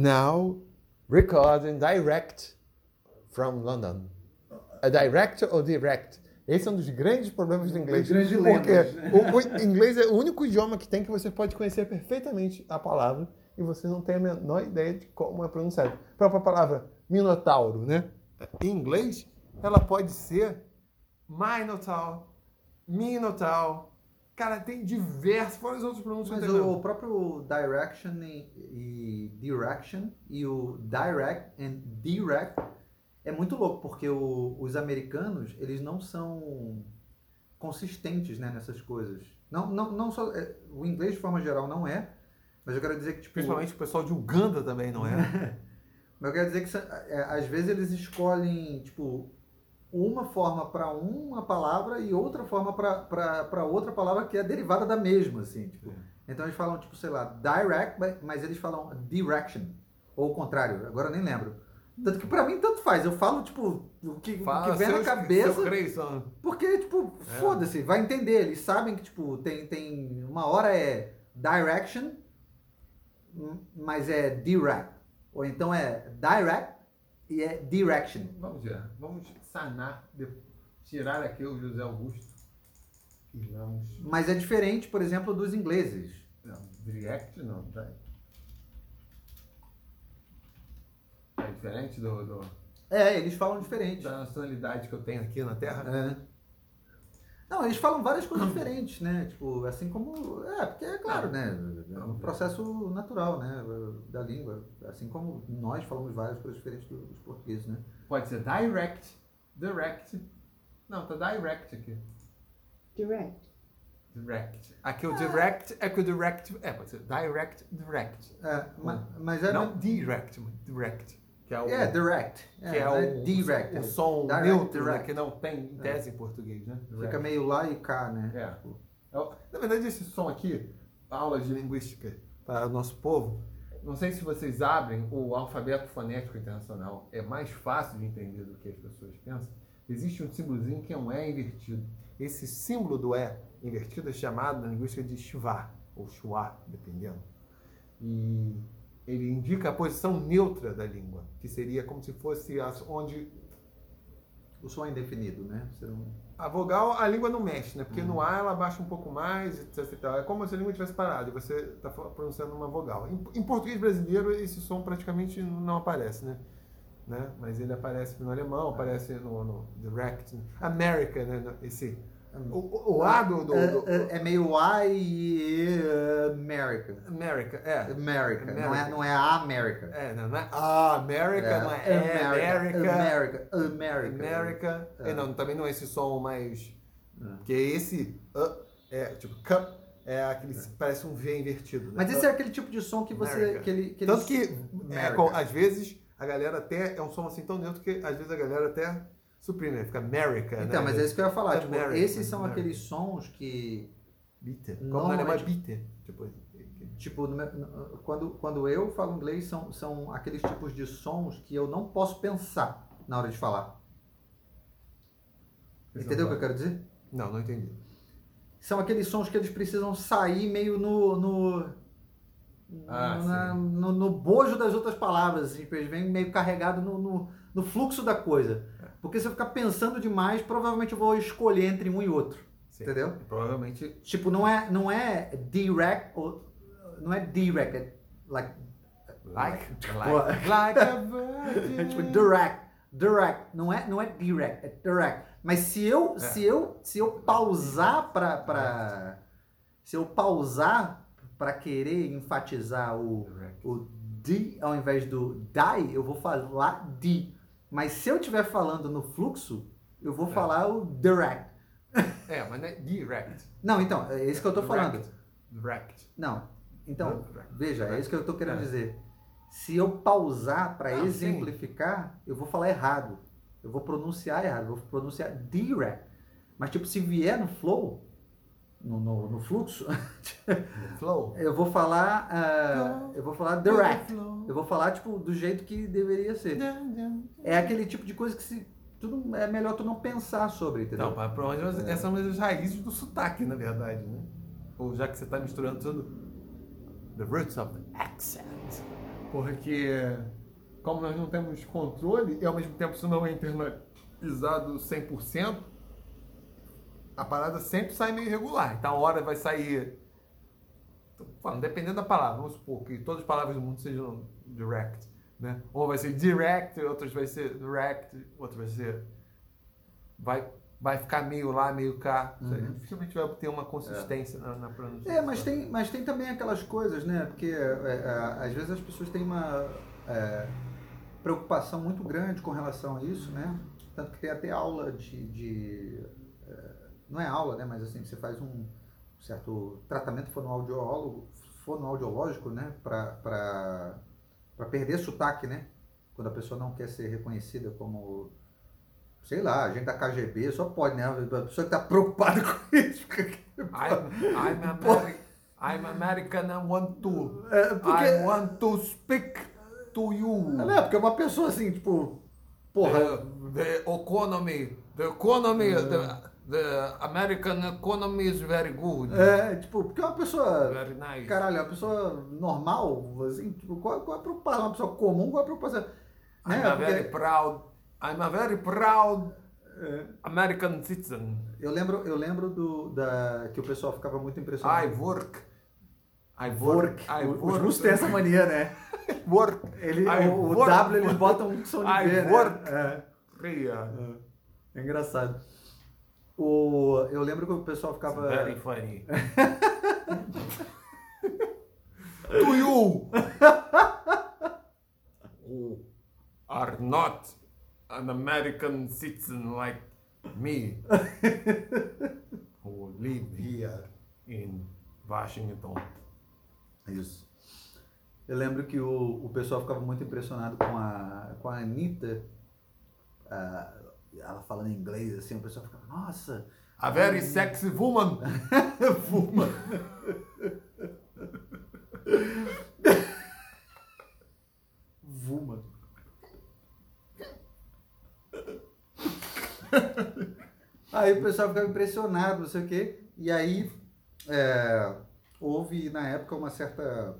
now recording direct from London. É direct ou direct? Esse é um dos grandes problemas do inglês. Grandes porque né? o, o inglês é o único idioma que tem que você pode conhecer perfeitamente a palavra e você não tem a menor ideia de como é pronunciado. A própria palavra minotauro, né? Em inglês, ela pode ser minotaur, minotaur. Cara, tem diversos, fora os outros pronúncias. Mas o próprio direction e, e direction e o direct and direct é muito louco, porque o- os americanos, eles não são consistentes né, nessas coisas. Não, não, não só, é, o inglês, de forma geral, não é, mas eu quero dizer que, tipo... Principalmente o pessoal de Uganda também, não é? Mas eu quero dizer que é, às vezes eles escolhem, tipo, uma forma para uma palavra e outra forma para outra palavra que é derivada da mesma, assim, tipo. Então eles falam, tipo, sei lá, direct, mas- eles falam direction. Ou o contrário, agora eu nem lembro. Tanto que pra mim tanto faz. Eu falo, tipo, o que, o que vem na cabeça. Porque, tipo, É. foda-se, vai entender. Eles sabem que, tipo, tem, tem. Uma hora é direction, hum, mas é direct. Ou então é direct e é direction. Vamos ver. Vamos sanar, tirar aqui o José Augusto. E vamos. Mas é diferente, por exemplo, dos ingleses. Não, direct não, tá? É diferente do, do- É, eles falam diferente. da nacionalidade que eu tenho aqui na Terra. É. Não, eles falam várias coisas diferentes, né? Tipo, assim como. É, porque é claro, né? É um processo natural, né? Da língua. Assim como nós falamos várias coisas diferentes do- dos portugueses, né? Pode ser direct, direct. Não, tá direct aqui. Direct. Direct. Aqui o direct é que o direct. É, pode ser direct, direct. É, ma- mas é. Não direct, mas direct. Que é o. É, direct. que É, é, não o, direct. o som Direct, neutro, né, direct. que não tem em tese em português, né? Fica Direct. meio lá e cá, né? É. É Na verdade, esse som aqui, aulas de linguística para o nosso povo, não sei se vocês abrem o alfabeto fonético internacional, é mais fácil de entender do que as pessoas pensam. Existe um símbolozinho que é um E invertido. Esse símbolo do E invertido é chamado na linguística de schwa, ou schwa, dependendo. E ele indica a posição neutra da língua, que seria como se fosse as- onde O som é indefinido, né? Não... a vogal, a língua não mexe, né? Porque no A ela baixa um pouco mais, etc. e tal. É como se a língua tivesse parado e você está pronunciando uma vogal. Em, em português brasileiro, esse som praticamente não aparece, né? né? Mas ele aparece no alemão, aparece no, no direct. né? America, né? Esse, o, o, A do... do, do- É, é- é meio I e America. America, é. America. Não, é, America. não é a América. É, não, não é a América, não é, é América. America. America. América. É. E não, também não é esse som mais. É. Porque esse uh, é tipo cup é aquele que parece um V invertido. né? Mas esse é aquele tipo de som que você. America. Que ele, que Tanto ele- que é, America. com- às vezes a galera até é um som assim tão neutro que às vezes a galera até suprime, né? fica America. Então, né? mas é isso que eu ia falar. Tipo, America, esses são America. aqueles sons que. Bitter. Como na Normalmente- alemã bitter. Tipo, Tipo, quando, quando eu falo inglês, são, são aqueles tipos de sons que eu não posso pensar na hora de falar. Entendeu o que eu quero dizer? Não, não entendi. São aqueles sons que eles precisam sair meio no. no Ah, na- no, no bojo das outras palavras, assim, eles vêm meio carregado no, no, no fluxo da coisa. Porque se eu ficar pensando demais, provavelmente eu vou escolher entre um e outro. Sim. Entendeu? Provavelmente. Tipo, não é, não é direct, ou, não é direct, é like, Like. Tipo, Like, like a virgin. tipo direct, direct, não é, não é direct, é direct. Mas se eu, É. se eu, se eu pausar para para se eu pausar para querer enfatizar o Direct. o D ao invés do die, eu vou falar D. Mas se eu estiver falando no fluxo, eu vou É. falar o direct. É, mas não é direct. Não, então, é isso que eu tô falando. Direct. Direct. Não. Então, Direct. veja, é isso que eu tô querendo É. dizer. Se eu pausar para Ah, sim. exemplificar, eu vou falar errado. Eu vou pronunciar errado, eu vou pronunciar direct. Mas tipo, se vier no flow, no, no, no fluxo, Flow. eu vou falar, ah, Flow. eu vou falar direct. Flow. Eu vou falar tipo do jeito que deveria ser. É aquele tipo de coisa que se tudo é melhor tu não pensar sobre, entendeu? Não, mas provavelmente essas são as raízes do sotaque, na verdade, né? Ou já que você está misturando tudo. The roots of the accent. Porque como nós não temos controle e ao mesmo tempo isso não é internalizado 100%, a parada sempre sai meio irregular. Então a hora vai sair. Falando, dependendo da palavra, vamos supor que todas as palavras do mundo sejam direct. Né? Uma vai ser direct, outras vai ser direct, outra vai ser. Vai, vai ficar meio lá, meio cá. Uhum. Dificilmente vai ter uma consistência na, na pronúncia. É, mas tem, mas tem também aquelas coisas, né? Porque é, é, às vezes as pessoas têm uma é, preocupação muito grande com relação a isso, né? Tanto que tem até aula de. de é, não é aula, né? Mas assim, você faz um certo tratamento fonoaudiólogo, fonoaudiológico, né? Para perder sotaque, né? Quando a pessoa não quer ser reconhecida como sei lá, a gente da KGB só pode, né? A pessoa que está preocupada com isso. I'm, I'm, Ameri I'm American I want to. É, porque... I want to speak to you. Não, é, porque uma pessoa assim, tipo. Porra. The, the economy. The economy. The, the American economy is very good. É, tipo, porque uma pessoa. Very nice. Caralho, uma pessoa normal, assim, tipo, qual, qual é a preocupação? Uma pessoa comum, qual é a preocupação? I'm Né? a Porque- very proud. I'm a very proud American citizen. Eu lembro, eu lembro do, da, que o pessoal ficava muito impressionado. I work. I Work. work. I O- Os work. russos têm essa mania, né? Work. Ele, I o, o work. W eles botam um som de I V, né? work. É. Yeah. É engraçado. O, eu lembro que o pessoal ficava. Very funny. to you who are not an American citizen like me, who live here in Washington. Isso. Eu lembro que o, o pessoal ficava muito impressionado com a, com a Anitta. ah, ela falando inglês, assim, o pessoal ficava, nossa, A very sexy woman. fuma. Vuma. Aí o pessoal ficava impressionado, não sei o quê. E aí é, houve na época uma certa.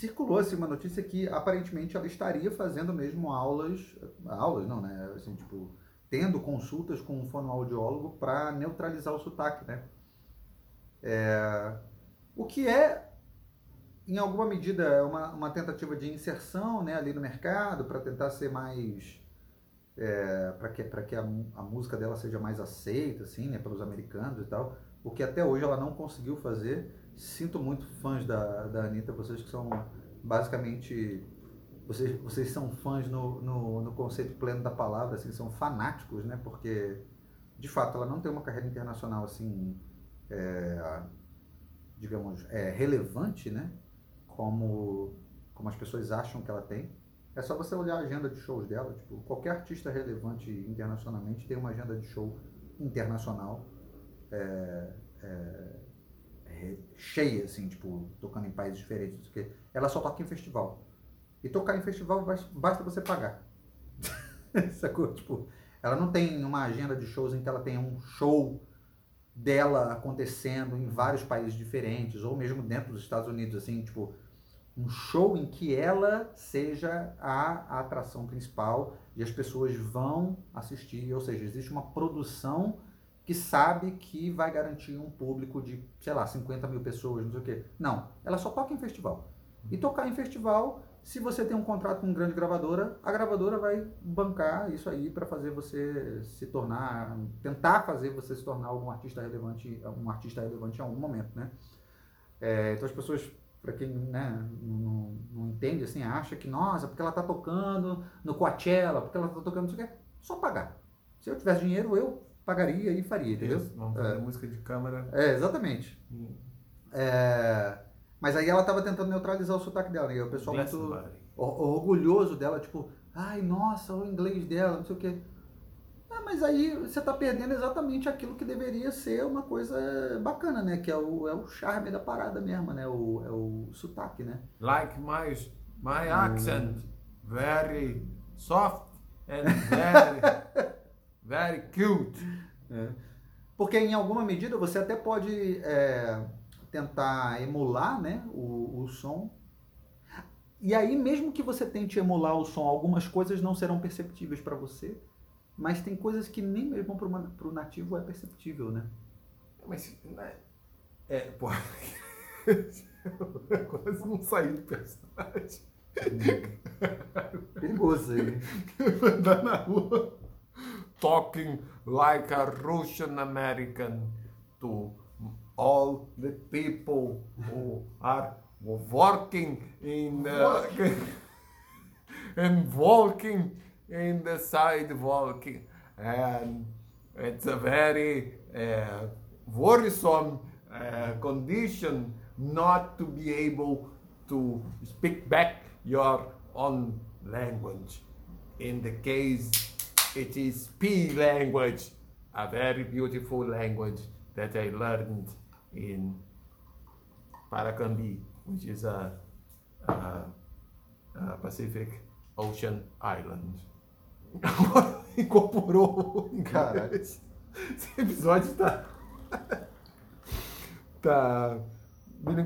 Circulou assim, uma notícia que aparentemente ela estaria fazendo mesmo aulas. Aulas não, né? Assim, tipo, tendo consultas com um fonoaudiólogo para neutralizar o sotaque, né? É, o que é, em alguma medida, uma, uma tentativa de inserção né, ali no mercado para tentar ser mais. É, para que, pra que a, a música dela seja mais aceita assim, né, pelos americanos e tal. O que até hoje ela não conseguiu fazer. Sinto muito fãs da, da Anitta, vocês que são basicamente. Vocês, vocês são fãs no, no, no conceito pleno da palavra, assim, são fanáticos, né? Porque, de fato, ela não tem uma carreira internacional assim é, digamos, é, relevante, né? Como, como as pessoas acham que ela tem. É só você olhar a agenda de shows dela. Tipo, qualquer artista relevante internacionalmente tem uma agenda de show internacional é, é, cheia, assim, tipo, tocando em países diferentes. quê. Ela só toca em festival. E tocar em festival bas- basta você pagar. Sacou? Tipo, ela não tem uma agenda de shows em que ela tenha um show dela acontecendo em vários países diferentes, ou mesmo dentro dos Estados Unidos, assim, tipo, um show em que ela seja a, a atração principal e as pessoas vão assistir, ou seja, existe uma produção que sabe que vai garantir um público de, sei lá, 50 mil pessoas, não sei o quê. Não, ela só toca em festival. E tocar em festival, se você tem um contrato com uma grande gravadora, a gravadora vai bancar isso aí para fazer você se tornar, tentar fazer você se tornar algum artista relevante, um artista relevante em algum momento, né? É, então as pessoas, para quem né, não, não entende, assim, acha que, nossa, porque ela tá tocando no Coachella, porque ela tá tocando não sei o quê, só pagar. Se eu tivesse dinheiro, eu pagaria e faria, entendeu? Isso, Vamos fazer música de câmara. É, exatamente. É, mas aí ela tava tentando neutralizar o sotaque dela, né? E o pessoal Bless muito orgulhoso dela, tipo, ai, nossa, o inglês dela, não sei o quê. Ah, mas aí você tá perdendo exatamente aquilo que deveria ser uma coisa bacana, né? Que é o, é o charme da parada mesmo, né? O, é o sotaque, né? Like my, my accent. Very soft and very, very cute. Porque em alguma medida você até pode é, tentar emular né, o, o som. e aí, mesmo que você tente emular o som, algumas coisas não serão perceptíveis para você, mas tem coisas que nem mesmo para o nativo é perceptível, né? Mas, né? É, pô. Quase não saí do personagem. Perigoso aí. Andar na rua. Talking like a Russian American to all the people who are working in the, and walking in the sidewalk and it's a very uh, worrisome uh, condition not to be able to speak back your own language. In the case, it is P language, a very beautiful language that I learned in Paracambi, which is a, a, a Pacific Ocean island. Incorporou. Caraca. Esse episódio tá. tá.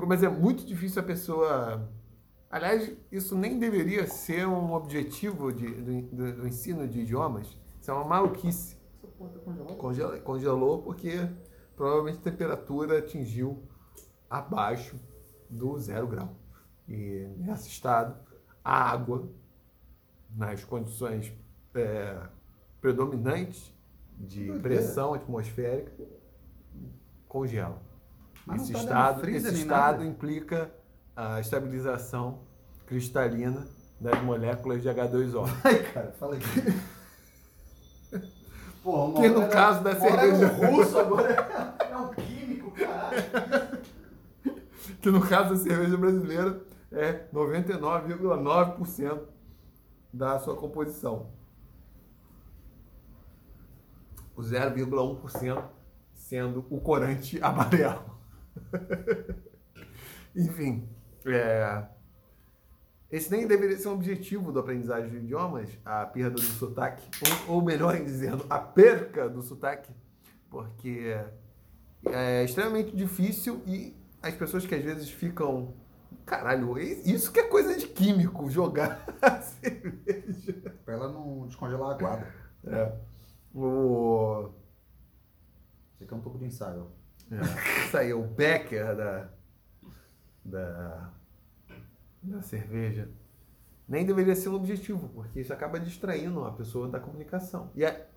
Mas é muito difícil a pessoa. Aliás, isso nem deveria ser um objetivo de, do, do, do ensino de idiomas. Isso é uma maluquice. Congelou, congelou porque provavelmente a temperatura atingiu abaixo do zero grau. E nesse estado, a água, nas condições é, predominantes de pressão atmosférica, congela. Mas esse tá estado, esse estado nada. implica a estabilização cristalina das moléculas de H2O. Ai, cara, fala aí. Porra, Que no hora caso da era cerveja- um russo, agora é um químico, caralho. que no caso da cerveja brasileira é 99,9% da sua composição. O 0,1% sendo o corante amarelo. Enfim, é, esse nem deveria ser um objetivo do aprendizagem de idiomas, a perda do sotaque, ou, ou melhor dizendo, a perca do sotaque, porque é extremamente difícil e as pessoas que às vezes ficam. Caralho, isso que é coisa de químico, jogar a cerveja. Pra ela não descongelar a guarda. É. O. Isso aqui é um pouco de ensaio. É. Isso aí, o Becker da, da, da cerveja. Nem deveria ser um objetivo, porque isso acaba distraindo a pessoa da comunicação. E é,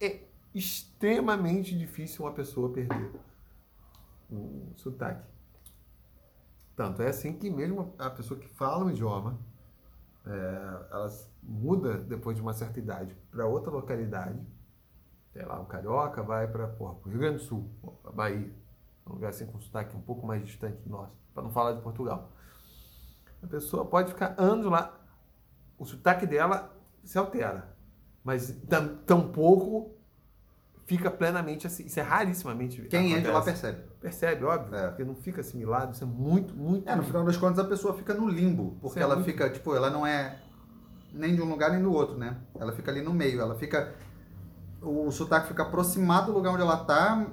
é extremamente difícil uma pessoa perder o sotaque. Tanto é assim que mesmo a pessoa que fala o idioma, é, ela muda depois de uma certa idade para outra localidade. Sei lá, o carioca vai para o Rio Grande do Sul, a Bahia, um lugar assim com sotaque um pouco mais distante do nosso, para não falar de Portugal. A pessoa pode ficar anos lá, o sotaque dela se altera, mas tam- tampouco fica plenamente assim. Isso é rarissimamente. Quem é de lá acontece. percebe. Percebe, óbvio, É. porque não fica assimilado, isso é muito, muito. É, no final das contas a pessoa fica no limbo, porque Isso é ela muito- fica, tipo, ela não é nem de um lugar nem do outro, né? Ela fica ali no meio, ela fica o sotaque fica aproximado do lugar onde ela tá,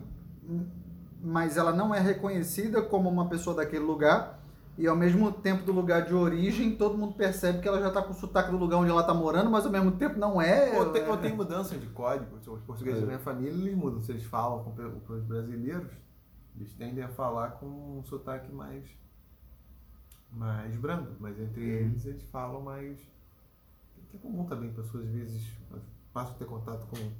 mas ela não é reconhecida como uma pessoa daquele lugar. E ao mesmo tempo do lugar de origem, todo mundo percebe que ela já tá com o sotaque do lugar onde ela tá morando, mas ao mesmo tempo não é. Ou tem, ou tem mudança de código. Os portugueses É. da minha família, eles mudam. Se eles falam com, com os brasileiros, eles tendem a falar com um sotaque mais, mais brando. Mas entre eles, eles falam mais... Que é comum também, pessoas às vezes passam a ter contato com,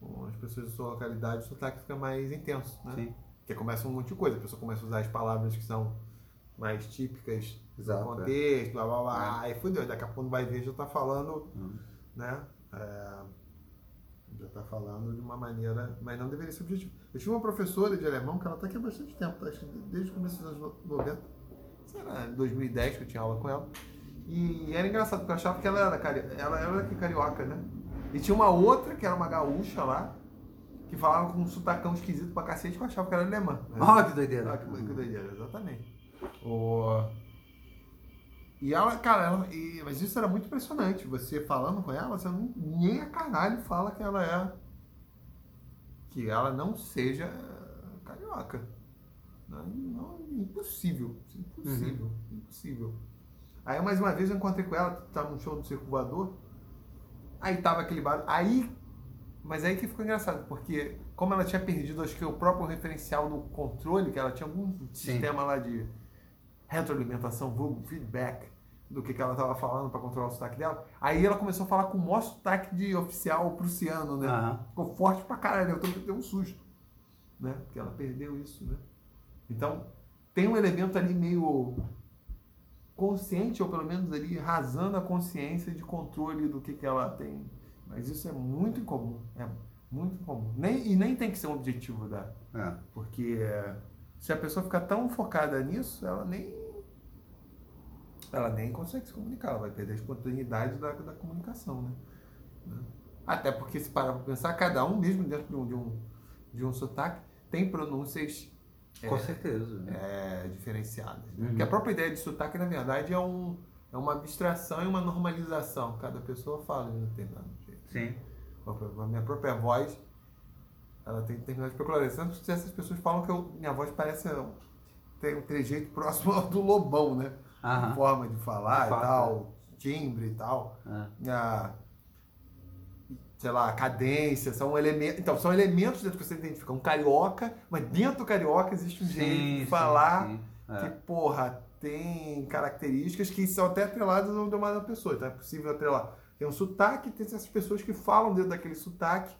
com as pessoas da sua localidade, o sotaque fica mais intenso, né? Sim. Porque começa um monte de coisa. A pessoa começa a usar as palavras que são mais típicas Exato, do é. contexto, blá blá blá. Aí fudeu. Daqui a pouco vai ver, já tá falando Hum. né? É, já está falando de uma maneira, mas não deveria ser objetivo. Eu tive uma professora de alemão que ela está aqui há bastante tempo, tá? Acho que desde o começo dos anos 90, sei lá, em 2010 que eu tinha aula com ela. E era engraçado, porque eu achava que ela era, cari... ela era carioca, né? E tinha uma outra que era uma gaúcha lá, que falava com um sotacão esquisito pra cacete, que eu achava que era alemã. né? Ah, que doideira. Ah, que, que doideira, exatamente. O... E ela, cara, ela, e- mas isso era muito impressionante. Você falando com ela, você não, nem a caralho fala que ela é. Que ela não seja carioca. Não, não, impossível. Impossível. Impossível. Aí mais uma vez eu encontrei com ela, tava no show do Circo Voador. Aí tava aquele barulho. Aí. Mas aí que ficou engraçado, porque como ela tinha perdido, acho que o próprio referencial no controle, que ela tinha algum Sim. sistema lá de retroalimentação, vulgo, feedback, do que, que ela tava falando para controlar o sotaque dela. Aí ela começou a falar com o maior sotaque de oficial prussiano, né? Aham. Ficou forte pra caralho, eu também dei um susto, né? Porque ela perdeu isso, né? Então, tem um elemento ali meio consciente, ou pelo menos ali rasando a consciência de controle do que, que ela tem. Mas isso é muito incomum, é muito incomum. Nem, e nem tem que ser um objetivo da... É. Porque é, se a pessoa ficar tão focada nisso, ela nem ela nem consegue se comunicar, ela vai perder a espontaneidade da, da comunicação, né? Né? Até porque se parar para pensar, cada um mesmo dentro de um, de um, de um sotaque tem pronúncias Com é, certeza. é, diferenciadas. Né? Uhum. Porque a própria ideia de sotaque, na verdade, é, um, é uma abstração e uma normalização. Cada pessoa fala de um determinado jeito. Sim. A minha própria voz, ela tem determinadas peculiaridades. Tanto que essas pessoas falam que eu- minha voz parece tem um trejeito próximo ao do lobão, né? Aham. Forma de falar De fato, e tal, timbre e tal. É. A, sei lá, cadência, são elementos. Então, são elementos dentro que você identifica. Um carioca, mas dentro do carioca existe um jeito de falar sim. É. que, porra, tem características que são até atreladas ao idioma da pessoa. Então é possível atrelar. Tem um sotaque, tem essas pessoas que falam dentro daquele sotaque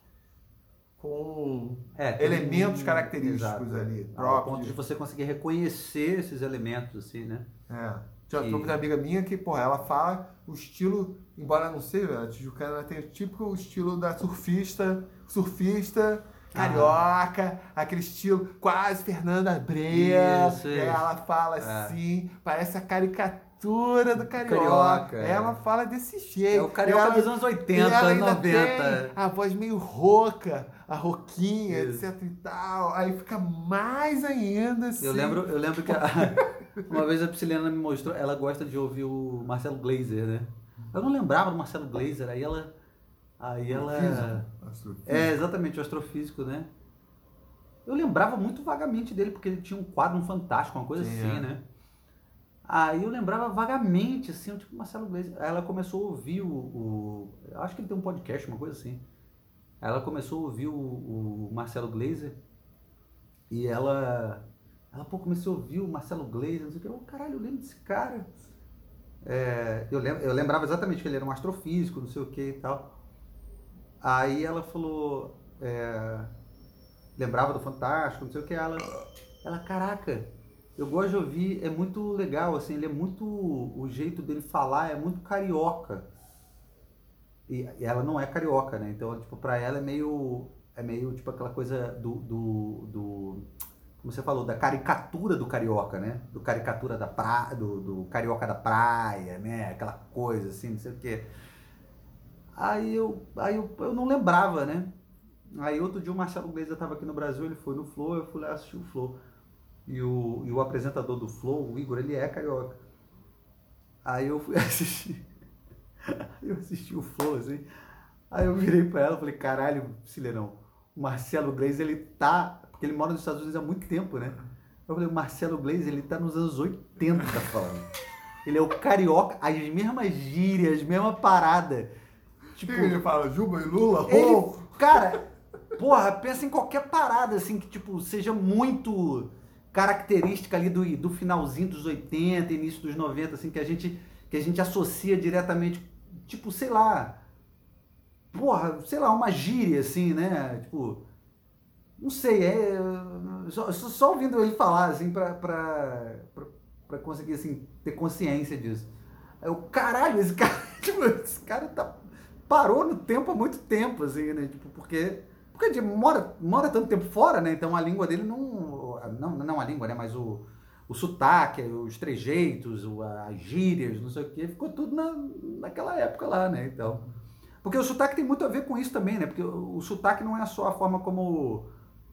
com É, tem elementos característicos exato. ali, Ao ponto de você conseguir reconhecer esses elementos, assim, né? É. Tinha uma amiga minha que, porra, ela fala o estilo, embora não seja, a Tijucana ela tem o típico estilo da surfista, surfista, carioca, aquele estilo quase Fernanda. Isso, isso. ela fala É. assim, parece a caricatura do carioca. Carioca, é. Ela fala desse jeito. É o carioca ela- dos anos e 80, ela ainda 90. tem a voz meio rouca, a roquinha, Isso. etc e tal. Aí fica mais ainda assim. Eu lembro, eu lembro que a- uma vez a Prisciliana me mostrou, ela gosta de ouvir o Marcelo Glazer, né? Eu não lembrava do Marcelo Glazer, aí ela. Aí ela. Astrofísico. É, exatamente, o astrofísico, né? Eu lembrava muito vagamente dele, porque ele tinha um quadro, um fantástico, uma coisa Sim, assim, é. né? Aí eu lembrava vagamente, assim, tipo Marcelo Glazer. Aí ela começou a ouvir o, o- Acho que ele tem um podcast, uma coisa assim. Aí ela começou a ouvir o, o Marcelo Glazer. E ela. Ela, pô, comecei a ouvir o Marcelo Glazer, não sei o que. Eu, caralho, eu lembro desse cara. É, eu, lem- eu lembrava exatamente que ele era um astrofísico, não sei o que e tal. Aí ela falou. é, lembrava do Fantástico, não sei o que. Ela, ela, caraca, eu gosto de ouvir, é muito legal, assim, ele é muito. O jeito dele falar é muito carioca. E, e ela não é carioca, né? Então, tipo, pra ela é meio. É meio tipo aquela coisa do. do, do como você falou, da caricatura do carioca, né? Do caricatura da praia, do, do carioca da praia, né? Aquela coisa assim, não sei o quê. Aí eu, aí eu, eu não lembrava, né? Aí outro dia o Marcelo Glazer estava aqui no Brasil, ele foi no Flow, eu fui lá assistir o Flow. E o, e o apresentador do Flow, o Igor, ele é carioca. Aí eu fui assistir. Eu assisti o Flow, assim. Aí eu virei pra ela e falei, caralho, Cilerão, o Marcelo Glazer, ele tá. Porque ele mora nos Estados Unidos há muito tempo, né? Eu falei, o Marcelo Glazer, ele tá nos anos 80 falando. Ele é o carioca, as mesmas gírias, as mesmas paradas. Tipo, ele fala Juba e Lula, ele, oh! cara, porra, pensa em qualquer parada, assim, que, tipo, seja muito característica ali do, do finalzinho dos 80, início dos 90, assim, que a gente, que a gente associa diretamente, tipo, sei lá, porra, sei lá, uma gíria, assim, né? Tipo, não sei, é. Só, só- ouvindo ele falar, assim, pra, pra, pra, pra conseguir, assim, ter consciência disso. Aí eu, caralho, esse cara, tipo, esse cara tá, parou no tempo há muito tempo, assim, né? Tipo, porque. Porque ele mora, mora tanto tempo fora, né? Então a língua dele não. Não, não a língua, né? Mas o, o sotaque, os trejeitos, as gírias, não sei o quê, ficou tudo na, naquela época lá, né? Então. Porque o sotaque tem muito a ver com isso também, né? Porque o, o sotaque não é só a forma como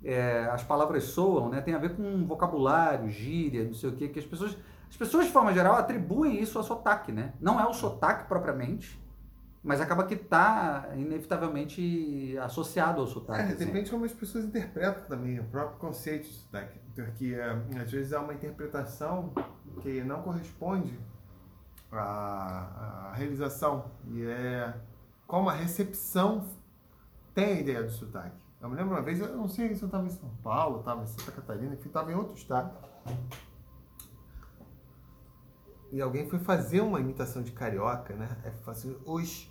é, as palavras soam, né? Tem a ver com vocabulário, gíria, não sei o quê, que as pessoas, as pessoas de forma geral atribuem isso a sotaque, né? Não é o sotaque propriamente, mas acaba que está inevitavelmente associado ao sotaque. É, assim. depende de como as pessoas interpretam também o próprio conceito de sotaque. Porque é, às vezes há uma interpretação que não corresponde a, a realização e é como a recepção tem a ideia do sotaque. Eu me lembro uma vez, eu não sei se eu estava em São Paulo, estava em Santa Catarina, enfim, estava em outro estado. E alguém foi fazer uma imitação de carioca, né? É assim, os,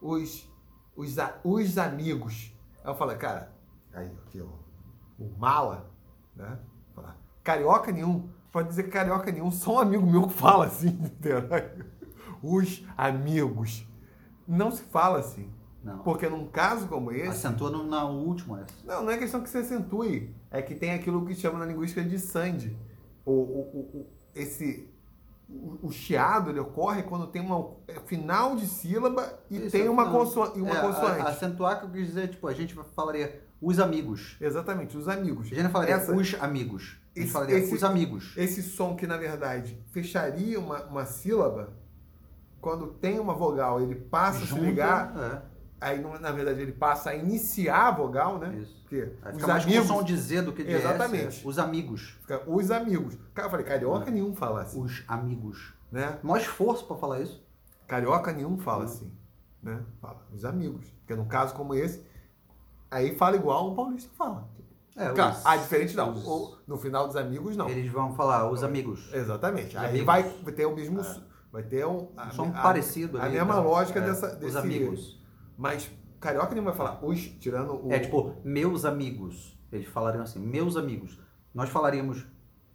os, os, os amigos. Aí eu falei, cara, aí o, o mala, né? Carioca nenhum. Pode dizer carioca nenhum, só um amigo meu que fala assim, entendeu? Os amigos. Não se fala assim. Não. Porque num caso como esse. Acentua no, na última. Não, não é questão que se acentue. É que tem aquilo que chama na linguística de sand. O, o, o, esse, o, o chiado ele ocorre quando tem uma é final de sílaba e Isso, tem uma, não. consoa, e uma É, a- consoante. acentuar que eu quis dizer, tipo, a gente falaria os amigos. Exatamente, os amigos. A gente não falaria Essa- os amigos. A gente Esse- falaria esse- os amigos. Esse som que, na verdade, fecharia uma, uma sílaba, quando tem uma vogal, ele passa a se ligar, aí, na verdade, ele passa a iniciar a vogal, É, né? isso. Porque Aí os fica mais amigos... com som de Z do que de Exatamente. S. é. Os amigos. fica os amigos. Cara, eu falei, carioca nenhum fala assim, Os amigos. né? Maior esforço pra falar isso. Carioca nenhum fala Não. assim, né? Fala, os amigos. Porque num caso como esse, aí fala igual o paulista fala. É, Claro, os- ah, diferente não. os- no final dos amigos, não. Eles vão falar os amigos. Exatamente. Aí amigos. vai ter o mesmo... Vai ter um... Um som a- parecido A ali, mesma tá? lógica É, dessa, Os desse... amigos. Mas carioca nenhum vai falar os, tirando o... É tipo, meus amigos. Eles falariam assim, meus amigos. Nós falaríamos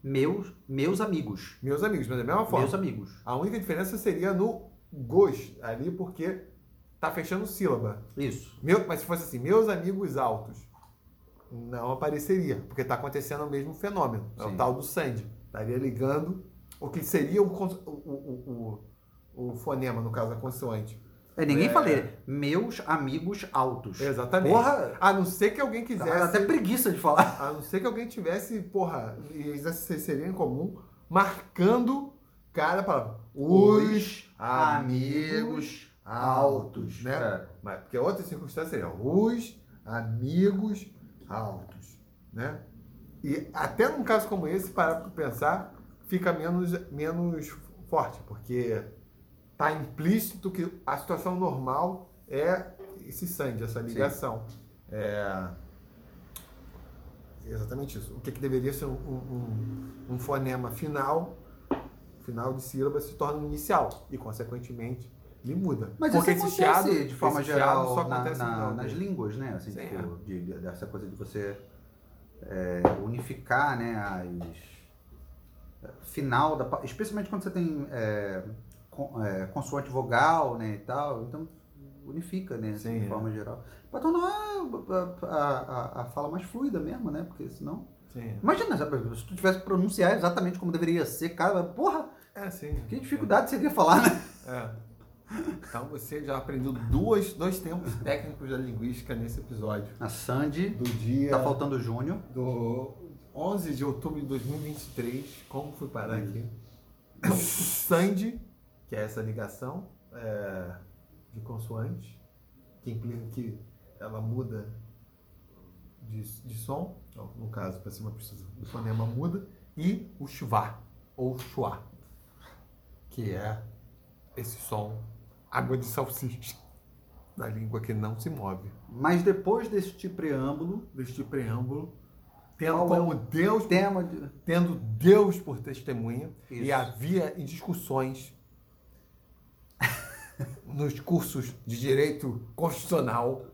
meus, meus amigos. Meus amigos, mas da mesma forma. Meus amigos. A única diferença seria no gos ali, porque tá fechando sílaba. Isso. Meu, mas se fosse assim, meus amigos altos, não apareceria, porque está acontecendo o mesmo fenômeno. É o tal do Sandy. Estaria ligando o que seria o, o, o, o, o fonema, no caso, a consoante. É, ninguém É. falaria meus amigos altos. Exatamente. Porra, A não ser que alguém quisesse. até preguiça de falar. A não ser que alguém tivesse, porra, e isso seria em comum, marcando cada palavra. Os amigos altos, né? É. Mas, porque outra circunstância seria os amigos altos, né? E até num caso como esse, parar para pensar, fica menos, menos forte, porque tá implícito que a situação normal é esse sangue, essa ligação. É exatamente isso. O que, que deveria ser um, um, um fonema final, final de sílaba, se torna um inicial e, consequentemente, ele muda. Mas Porque isso esse acontece chiado, de forma esse geral só na- acontece na- final nas línguas, né? Assim, Sim, tipo, de, de- dessa coisa de você é, unificar, né? As final da especialmente quando você tem é, é, consoante vogal, né? E tal, então unifica, né? assim, Sim, de é. forma geral. Pra tornar a, a, a- fala mais fluida mesmo, né? Porque senão. Sim. Imagina, se tu tivesse que pronunciar exatamente como deveria ser, cara, porra, É, sim. que dificuldade seria falar, né? É. Então você já aprendeu duas, dois tempos técnicos da linguística nesse episódio. A Sandy, Do dia tá faltando o Júnior. do 11 de outubro de 2023. Como fui parar aqui? Sandy, que é essa ligação é, de consoante, que implica que ela muda de, de som, então, no caso, para cima precisa do fonema muda, e o chuvá, ou chuá, que é esse som água de salsicha da língua que não se move. Mas depois deste preâmbulo, Deste preâmbulo, tendo Qual é como Deus tema de. tendo Deus por testemunha Isso. e havia em discussões nos cursos de direito constitucional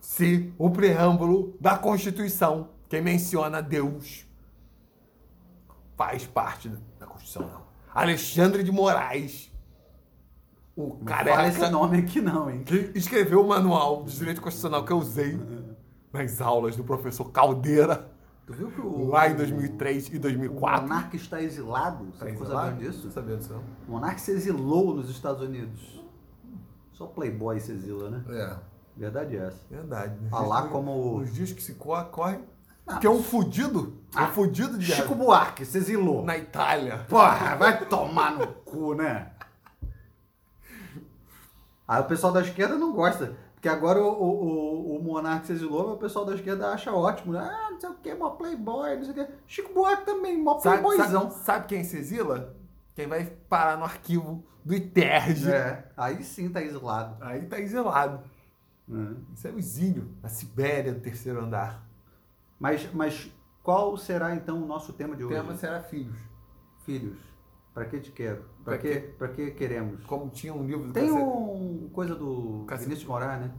se o preâmbulo da Constituição que menciona Deus faz parte da Constituição não. Alexandre de Moraes o Não esse nome aqui não, hein? que escreveu o manual de direito constitucional que eu usei nas aulas do professor Caldeira Tu viu que o. lá em 2003 e O 2004 monarca está exilado. Você Tá ficou exilado? sabendo disso? Não sabia disso, não. O monarca se exilou nos Estados Unidos. Só playboy se exila, né? É, Verdade é essa. verdade. Dias- como- Os dias que se corre, corre. Que é um fudido. É um Ah, fudido de Chico Buarque se exilou. na Itália. Porra, vai tomar no cu, né? Aí o pessoal da esquerda não gosta. Porque agora o, o, o, o monarca se exilou, mas o pessoal da esquerda acha ótimo, né? Ah, não sei o que, mó playboy, não sei o que. Chico Buarque também, mó Sabe, playboyzão. sabe, sabe quem se exila? Quem vai parar no arquivo do ITERJ. É, aí sim tá isolado. Aí tá isolado. É. Isso é o exílio, a Sibéria do terceiro andar. Mas, mas qual será então o nosso tema de O hoje? tema será filhos. Filhos. Pra que te quero? Pra, Pra que, pra que queremos? Como tinha um livro do Tem Cacete- um coisa do Cacete- Vinícius Moraes, né?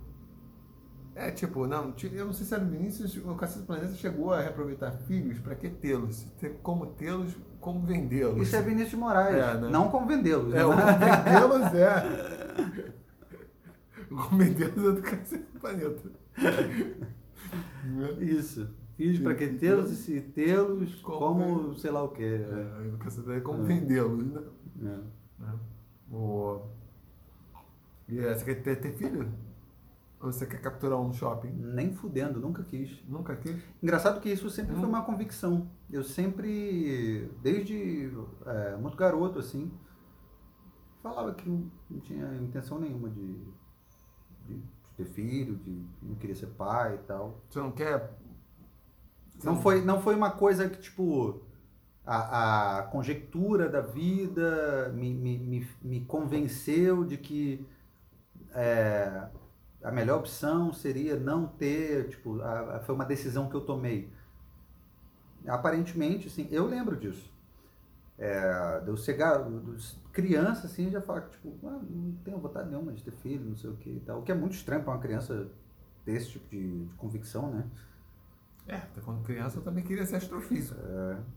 É, tipo, não, eu não sei se era o Vinícius, o Cacete do Planeta chegou a reaproveitar filhos para que tê-los? Como tê-los, como vendê-los. Isso é Vinícius Moraes. É, né? Não como vendê-los. É, né? como vendê-los é. Como vendê-los é do Cacete do Planeta. Isso. Filhos pra que tê-los e se tê-los Como- como sei lá o quê. É, Planeta é como É. vendê-los, né? É. né? O... E é, você quer ter, ter filho? Ou você quer capturar um no shopping? Nem fudendo, nunca quis. Nunca quis? Engraçado que isso sempre foi Hum. uma convicção. Eu sempre, desde é, muito garoto, assim, falava que não, não tinha intenção nenhuma de, de ter filho, de não queria ser pai e tal. Você não quer. você Não foi, não foi uma coisa que, tipo, a, a conjectura da vida me, me, me, me convenceu de que é, a melhor opção seria não ter, tipo, a- a- foi uma decisão que eu tomei. Aparentemente, assim, eu lembro disso. É, de eu ser gar- dos- criança, assim, já fala que, tipo, ah, não tenho vontade nenhuma de ter filho, não sei o que e tal. O que é muito estranho para uma criança ter esse tipo de, de convicção, né? É, até quando criança eu também queria ser astrofísico.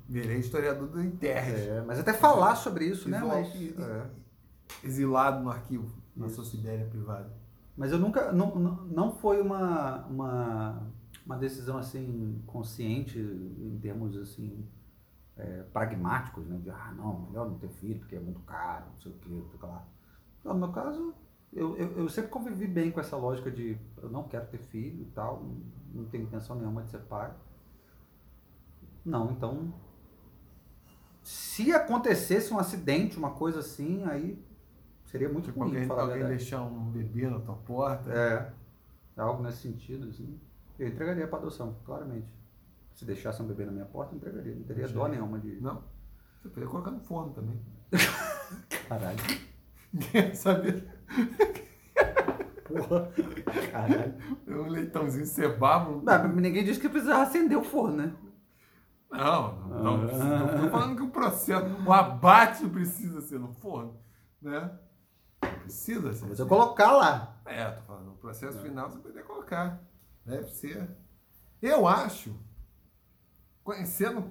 Virei historiador do ITERJ. É, mas até falar sobre isso, né? Mas, é. Exilado no arquivo, na Isso. sua Sibéria privada. mas eu nunca. Não, não, foi uma, uma, uma decisão assim consciente em termos assim é, pragmáticos, né? De ah, não, melhor não ter filho porque é muito caro, não sei o que, sei lá. Não, no meu caso, eu, eu, eu sempre convivi bem com essa lógica de eu não quero ter filho e tal, não, tenho intenção nenhuma de ser pai. Não, então. Se acontecesse um acidente, uma coisa assim, aí seria muito Tipo, ruim, alguém, falar a alguém deixar um bebê na tua porta. É, algo nesse sentido, assim. Eu entregaria para adoção, claramente. Se deixasse um bebê na minha porta, eu entregaria. Não teria dó nenhuma de. Não. Você poderia colocar no forno também. Caralho. Quer saber? Porra. Caralho. Um leitãozinho cebado. Mas ninguém disse que precisava acender o forno, né? Não, não, não, Ah. precisa. Não tô falando que o processo, o abate precisa ser no forno, né? Precisa ser. Você colocar lá. É, tô falando, o processo final você poderia colocar. Deve ser. Eu acho, conhecendo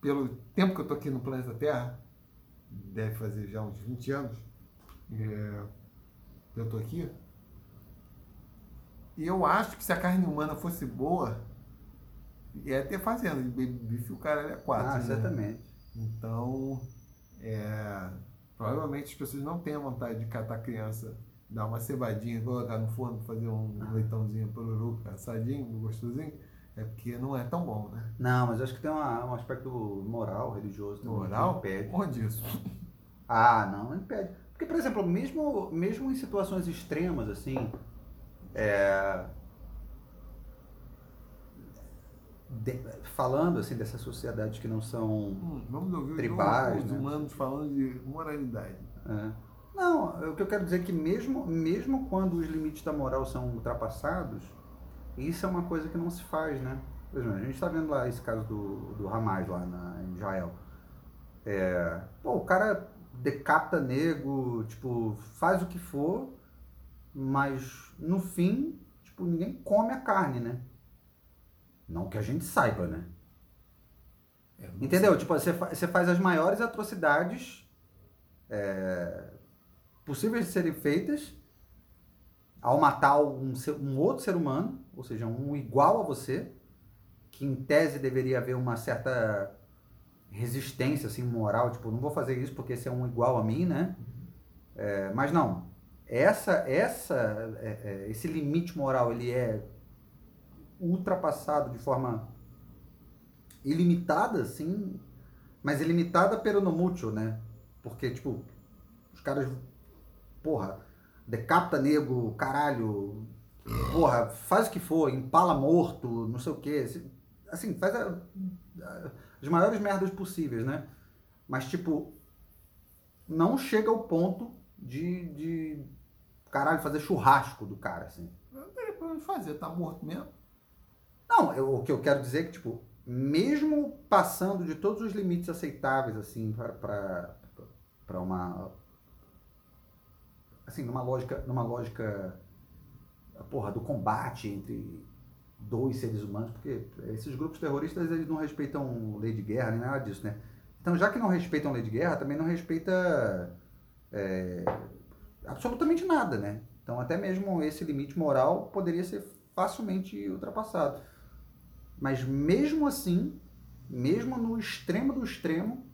pelo tempo que eu tô aqui no planeta Terra, deve fazer já uns 20 anos, é, eu tô aqui, e eu acho que se a carne humana fosse boa, ia ter fazenda bife o cara é quatro. ah, né? certamente. Então, é, provavelmente as pessoas não têm a vontade de catar a criança, dar uma cebadinha, colocar no forno, fazer um leitãozinho pururuca, assadinho, gostosinho, é porque não é tão bom, né? Não, mas acho que tem uma- um aspecto moral, religioso também. Moral? Que impede. Onde isso? Ah, não, impede. Porque, por exemplo, mesmo, mesmo em situações extremas, assim, é, de- falando assim dessas sociedades que não são Hum, vamos ouvir Tribais, os né? humanos falando de moralidade. É. Não, o que eu quero dizer é que mesmo, mesmo quando os limites da moral são ultrapassados, isso é uma coisa que não se faz, né? Por exemplo, a gente está vendo lá esse caso do, do Hamas lá na, em Israel. É, pô, o cara decapita nego, tipo, faz o que for, mas no fim, tipo, ninguém come a carne, né? Não que a gente saiba, né? Entendeu? Tipo, você, fa- você faz as maiores atrocidades é, possíveis de serem feitas ao matar um, um outro ser humano, ou seja, um igual a você, que em tese deveria haver uma certa resistência assim, moral, tipo, não vou fazer isso porque esse é um igual a mim, né? É, mas não. Essa, essa, é, é, esse limite moral, ele é ultrapassado de forma ilimitada, assim, mas ilimitada pelo no mucho, né? Porque, tipo, os caras, porra, decapita nego, caralho, porra, faz o que for, empala morto, não sei o assim- Assim, faz a- a- as maiores merdas possíveis, né? Mas, tipo, não chega ao ponto de, de caralho, fazer churrasco do cara, assim. Não tem pra onde fazer, tá morto mesmo. Não, eu- o que eu quero dizer é que, tipo, mesmo passando de todos os limites aceitáveis, assim, para uma. Assim, numa lógica, numa lógica, porra, do combate entre dois seres humanos, porque esses grupos terroristas, eles não respeitam lei de guerra, nem nada disso, né? Então, já que não respeitam lei de guerra, também não respeita é, absolutamente nada, né? Então, até mesmo esse limite moral poderia ser facilmente ultrapassado. Mas mesmo assim, mesmo no extremo do extremo,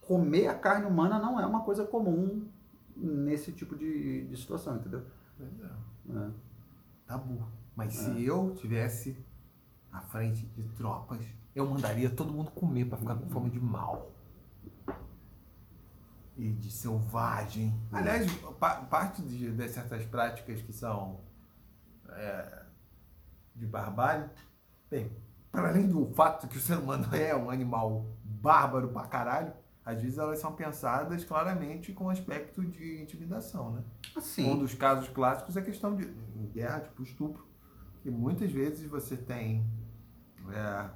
comer a carne humana não é uma coisa comum nesse tipo de, de situação, entendeu? É. É. Tabu. Mas É. se eu tivesse à frente de tropas, eu mandaria todo mundo comer pra ficar com fome de mal. E de selvagem. Aliás, pa- parte de, de certas práticas que são é, de barbárie, bem, para além do fato que o ser humano é um animal bárbaro pra caralho, às vezes elas são pensadas claramente com aspecto de intimidação, né? Um Assim, dos casos clássicos é a questão de guerra, tipo estupro, que muitas vezes você tem é,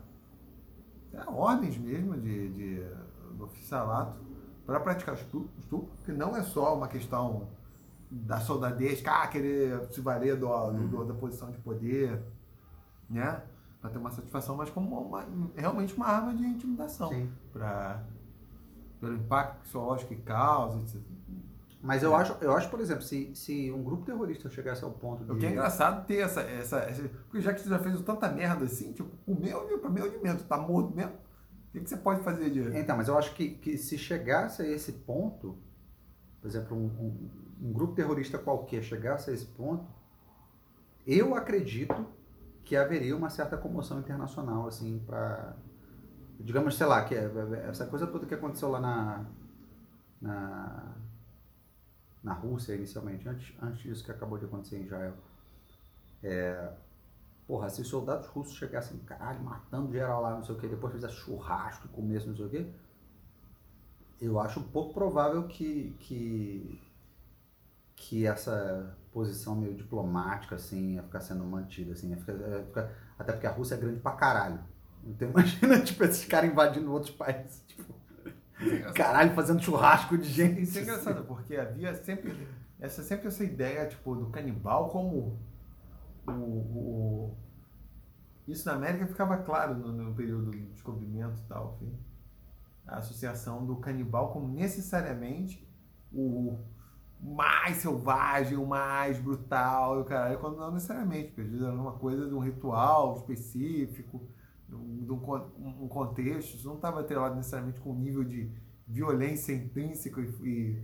é, ordens mesmo de, de, do oficialato para praticar estu- estupro, que não é só uma questão da soldadesca, ah, querer se valer do, do- do- da posição de poder, né? Para ter uma satisfação, mas como uma, realmente uma arma de intimidação, pra, pelo impacto psicológico que causa, etc. Mas eu acho, eu acho, por exemplo, se, se um grupo terrorista chegasse ao ponto de. O que é engraçado ter essa, essa, essa- Porque já que você já fez tanta merda assim, tipo, o meu, pra meu alimento, tá morto mesmo. O que, que você pode fazer de. Então, mas eu acho que, que se chegasse a esse ponto, por exemplo, um, um- um grupo terrorista qualquer chegasse a esse ponto, eu acredito que haveria uma certa comoção internacional, assim, para digamos, sei lá, que é- essa coisa toda que aconteceu lá na na, na Rússia inicialmente, antes, antes disso que acabou de acontecer em Israel. É, porra, se os soldados russos chegassem, caralho, matando geral lá, não sei o que, depois fizesse churrasco, comesse, não sei o que, eu acho pouco provável que, que, que essa posição meio diplomática, assim, ia ficar sendo mantida, assim, ia ficar, ia ficar- até porque a Rússia é grande pra caralho. Então imagina, tipo, esses caras invadindo outros países, tipo, caralho, fazendo churrasco de gente. Isso é engraçado, porque havia sempre essa, sempre essa ideia, tipo, do canibal como o, o- Isso na América ficava claro no, no período do descobrimento e tal, enfim. A associação do canibal como necessariamente o mais selvagem, o mais brutal, e o caralho, quando não necessariamente, porque às vezes era uma coisa de um ritual específico, de um, contexto, isso não estava atrelado necessariamente com o nível de violência intrínseca e, e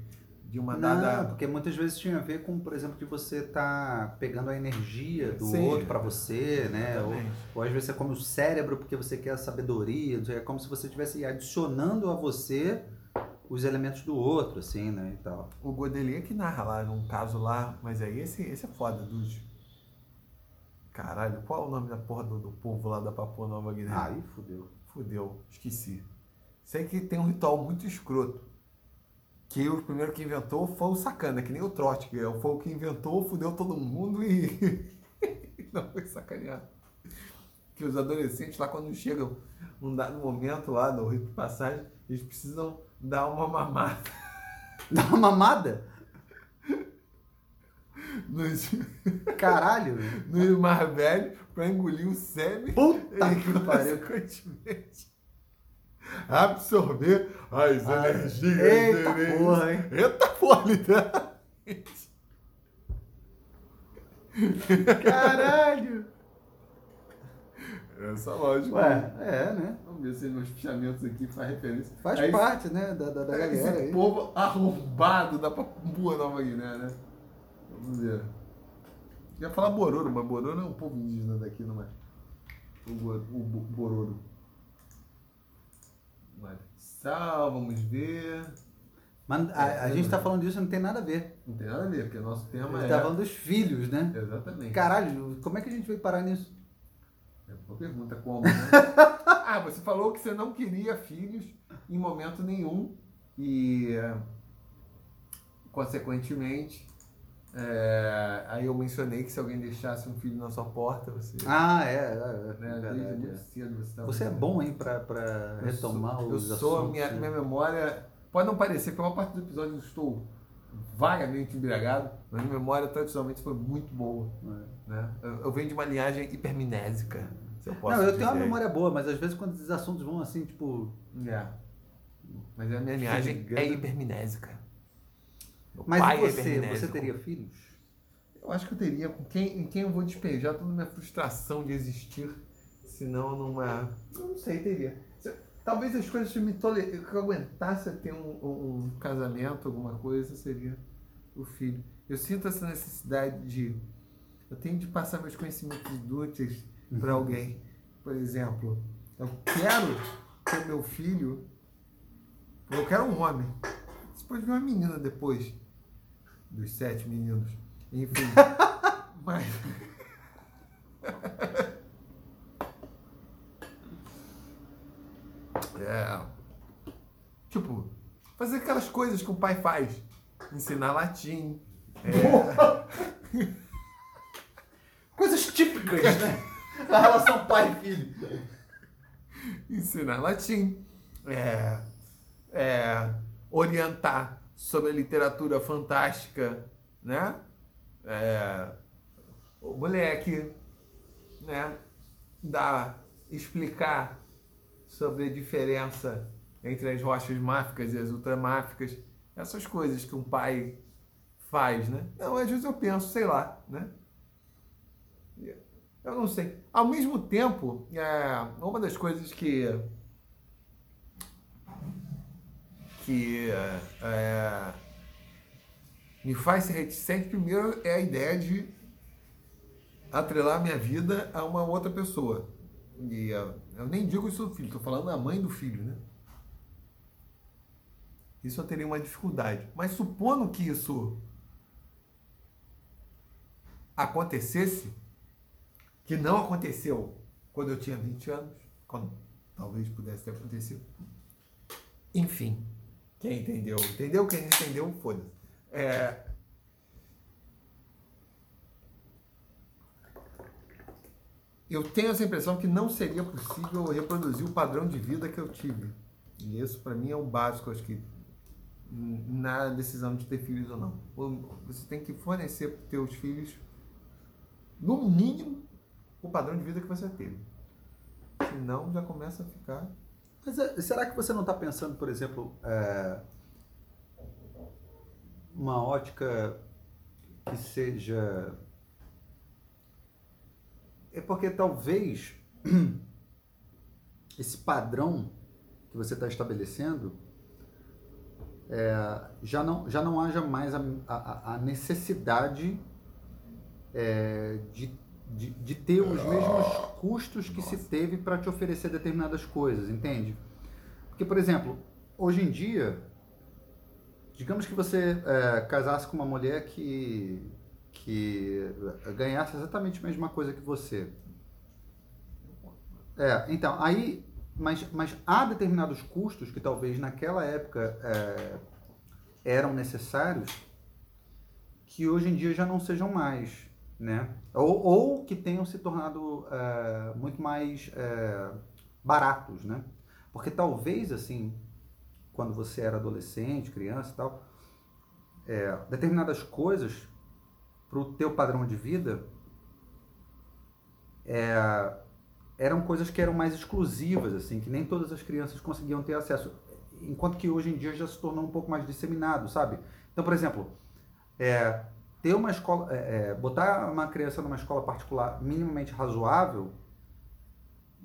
de uma Não, dada. porque muitas vezes tinha a ver com, por exemplo, que você tá pegando a energia do Sim. outro pra você, né? Ou, ou às vezes você come o cérebro porque você quer a sabedoria, é como se você estivesse adicionando a você os elementos do outro, assim, né? E tal. O Godelier que narra lá num caso lá, mas aí esse, esse é foda, dos. Caralho, qual é o nome da porra do, do povo lá da Papua Nova Guiné? Aí fudeu. Fudeu, esqueci. Sei que tem um ritual muito escroto. Que o primeiro que inventou foi o sacana, que nem o Trotsky. Foi o que inventou, fudeu todo mundo e. Não foi sacaneado. Que os adolescentes lá, quando chegam num dado momento lá no rito de passagem, eles precisam dar uma mamada Dá uma mamada? Nos, Caralho! nos mais velhos pra engolir o sêmen Puta e, que pariu! consequentemente, absorver as Ah, energias. Eita deles. porra, hein? Eita porra, literalmente. Caralho! Essa lógica. Ué, é, né? Vamos ver se nos fichamentos aqui faz referência. Faz Aí, parte, né, da, da, da galera Esse aí. povo arrombado da Papua Nova Guiné, né? Vamos ver. Eu ia falar Bororo, mas Bororo é um povo indígena daqui, não é? O, o Bo- Bororo. Sal, vamos ver. Mas a, a gente tá falando disso, não tem nada a ver. Não tem nada a ver, porque o nosso A tema gente é. tá falando dos filhos, né? Exatamente. Caralho, como é que a gente veio parar nisso? É uma pergunta como, né? ah, você falou que você não queria filhos em momento nenhum. E, consequentemente, é, aí eu mencionei que se alguém deixasse um filho na sua porta, você. Ah, é, é, é, né, desde verdade. muito é. cedo você tá Você é bom, hein, pra, pra Eu retomar sou, os Eu sou, assuntos, minha, né? minha memória. Pode não parecer, porque a maior parte dos episódios eu estou vagamente embriagado, mas minha memória tradicionalmente foi muito boa. É. Né? Eu, eu venho de uma linhagem hiperminésica, eu Não, eu tenho uma memória boa, mas às vezes quando esses assuntos vão assim, tipo... É. Mas a minha linhagem é hiperminésica. Meu Mas pai e é você? Você teria filhos? Eu acho que eu teria com quem, em quem eu vou despejar toda a minha frustração de existir, senão numa. Eu não sei, teria. Se- Talvez as coisas que me tole... que eu aguentasse ter um, um- casamento, alguma coisa, seria o filho. Eu sinto essa necessidade de. Eu tenho de passar meus conhecimentos inúteis para alguém. Por exemplo, eu quero ter meu filho. Eu quero um homem. Você pode ver uma menina depois dos sete meninos. Enfim. Mas. É. Tipo, fazer aquelas coisas que o pai faz. Ensinar latim. É, Coisas típicas, né? da relação pai e filho. ensinar latim. É, é, orientar sobre literatura fantástica, né? É, o moleque, né? Dar, explicar sobre a diferença entre as rochas máficas e as ultramáficas, essas coisas que um pai faz, né? Não, às vezes eu penso, sei lá, né? Eu não sei. Ao mesmo tempo, é, uma das coisas que que é, me faz ser reticente, primeiro, é a ideia de atrelar minha vida a uma outra pessoa. E é, eu nem digo isso do filho, estou falando da mãe do filho, né? Isso eu teria uma dificuldade. Mas supondo que isso acontecesse, que não aconteceu quando eu tinha 20 anos, quando talvez pudesse ter acontecido. Enfim, quem entendeu, entendeu? Quem não entendeu, foda-se. É, eu tenho essa impressão que não seria possível reproduzir o padrão de vida que eu tive. E isso, para mim, é o básico, acho que, na decisão de ter filhos ou não. Você tem que fornecer para os teus filhos, no mínimo, o padrão de vida que você teve. Senão, já começa a ficar... Mas é, será que você não está pensando, por exemplo, é, uma ótica que seja. É porque talvez esse padrão que você está estabelecendo é, já, não, já não haja mais a, a, a necessidade é, de de, de ter os mesmos custos que se teve para te oferecer determinadas coisas, entende? Porque, por exemplo, hoje em dia, digamos que você é, casasse com uma mulher que, que ganhasse exatamente a mesma coisa que você. É, então, aí, mas, mas há determinados custos que talvez naquela época é, eram necessários que hoje em dia já não sejam mais né? Ou, ou que tenham se tornado é, muito mais é, baratos, né? Porque talvez, assim, quando você era adolescente, criança e tal, é, determinadas coisas para o teu padrão de vida é, eram coisas que eram mais exclusivas, assim, que nem todas as crianças conseguiam ter acesso. Enquanto que hoje em dia já se tornou um pouco mais disseminado, sabe? Então, por exemplo, é, ter uma escola, é, é, botar uma criança numa escola particular minimamente razoável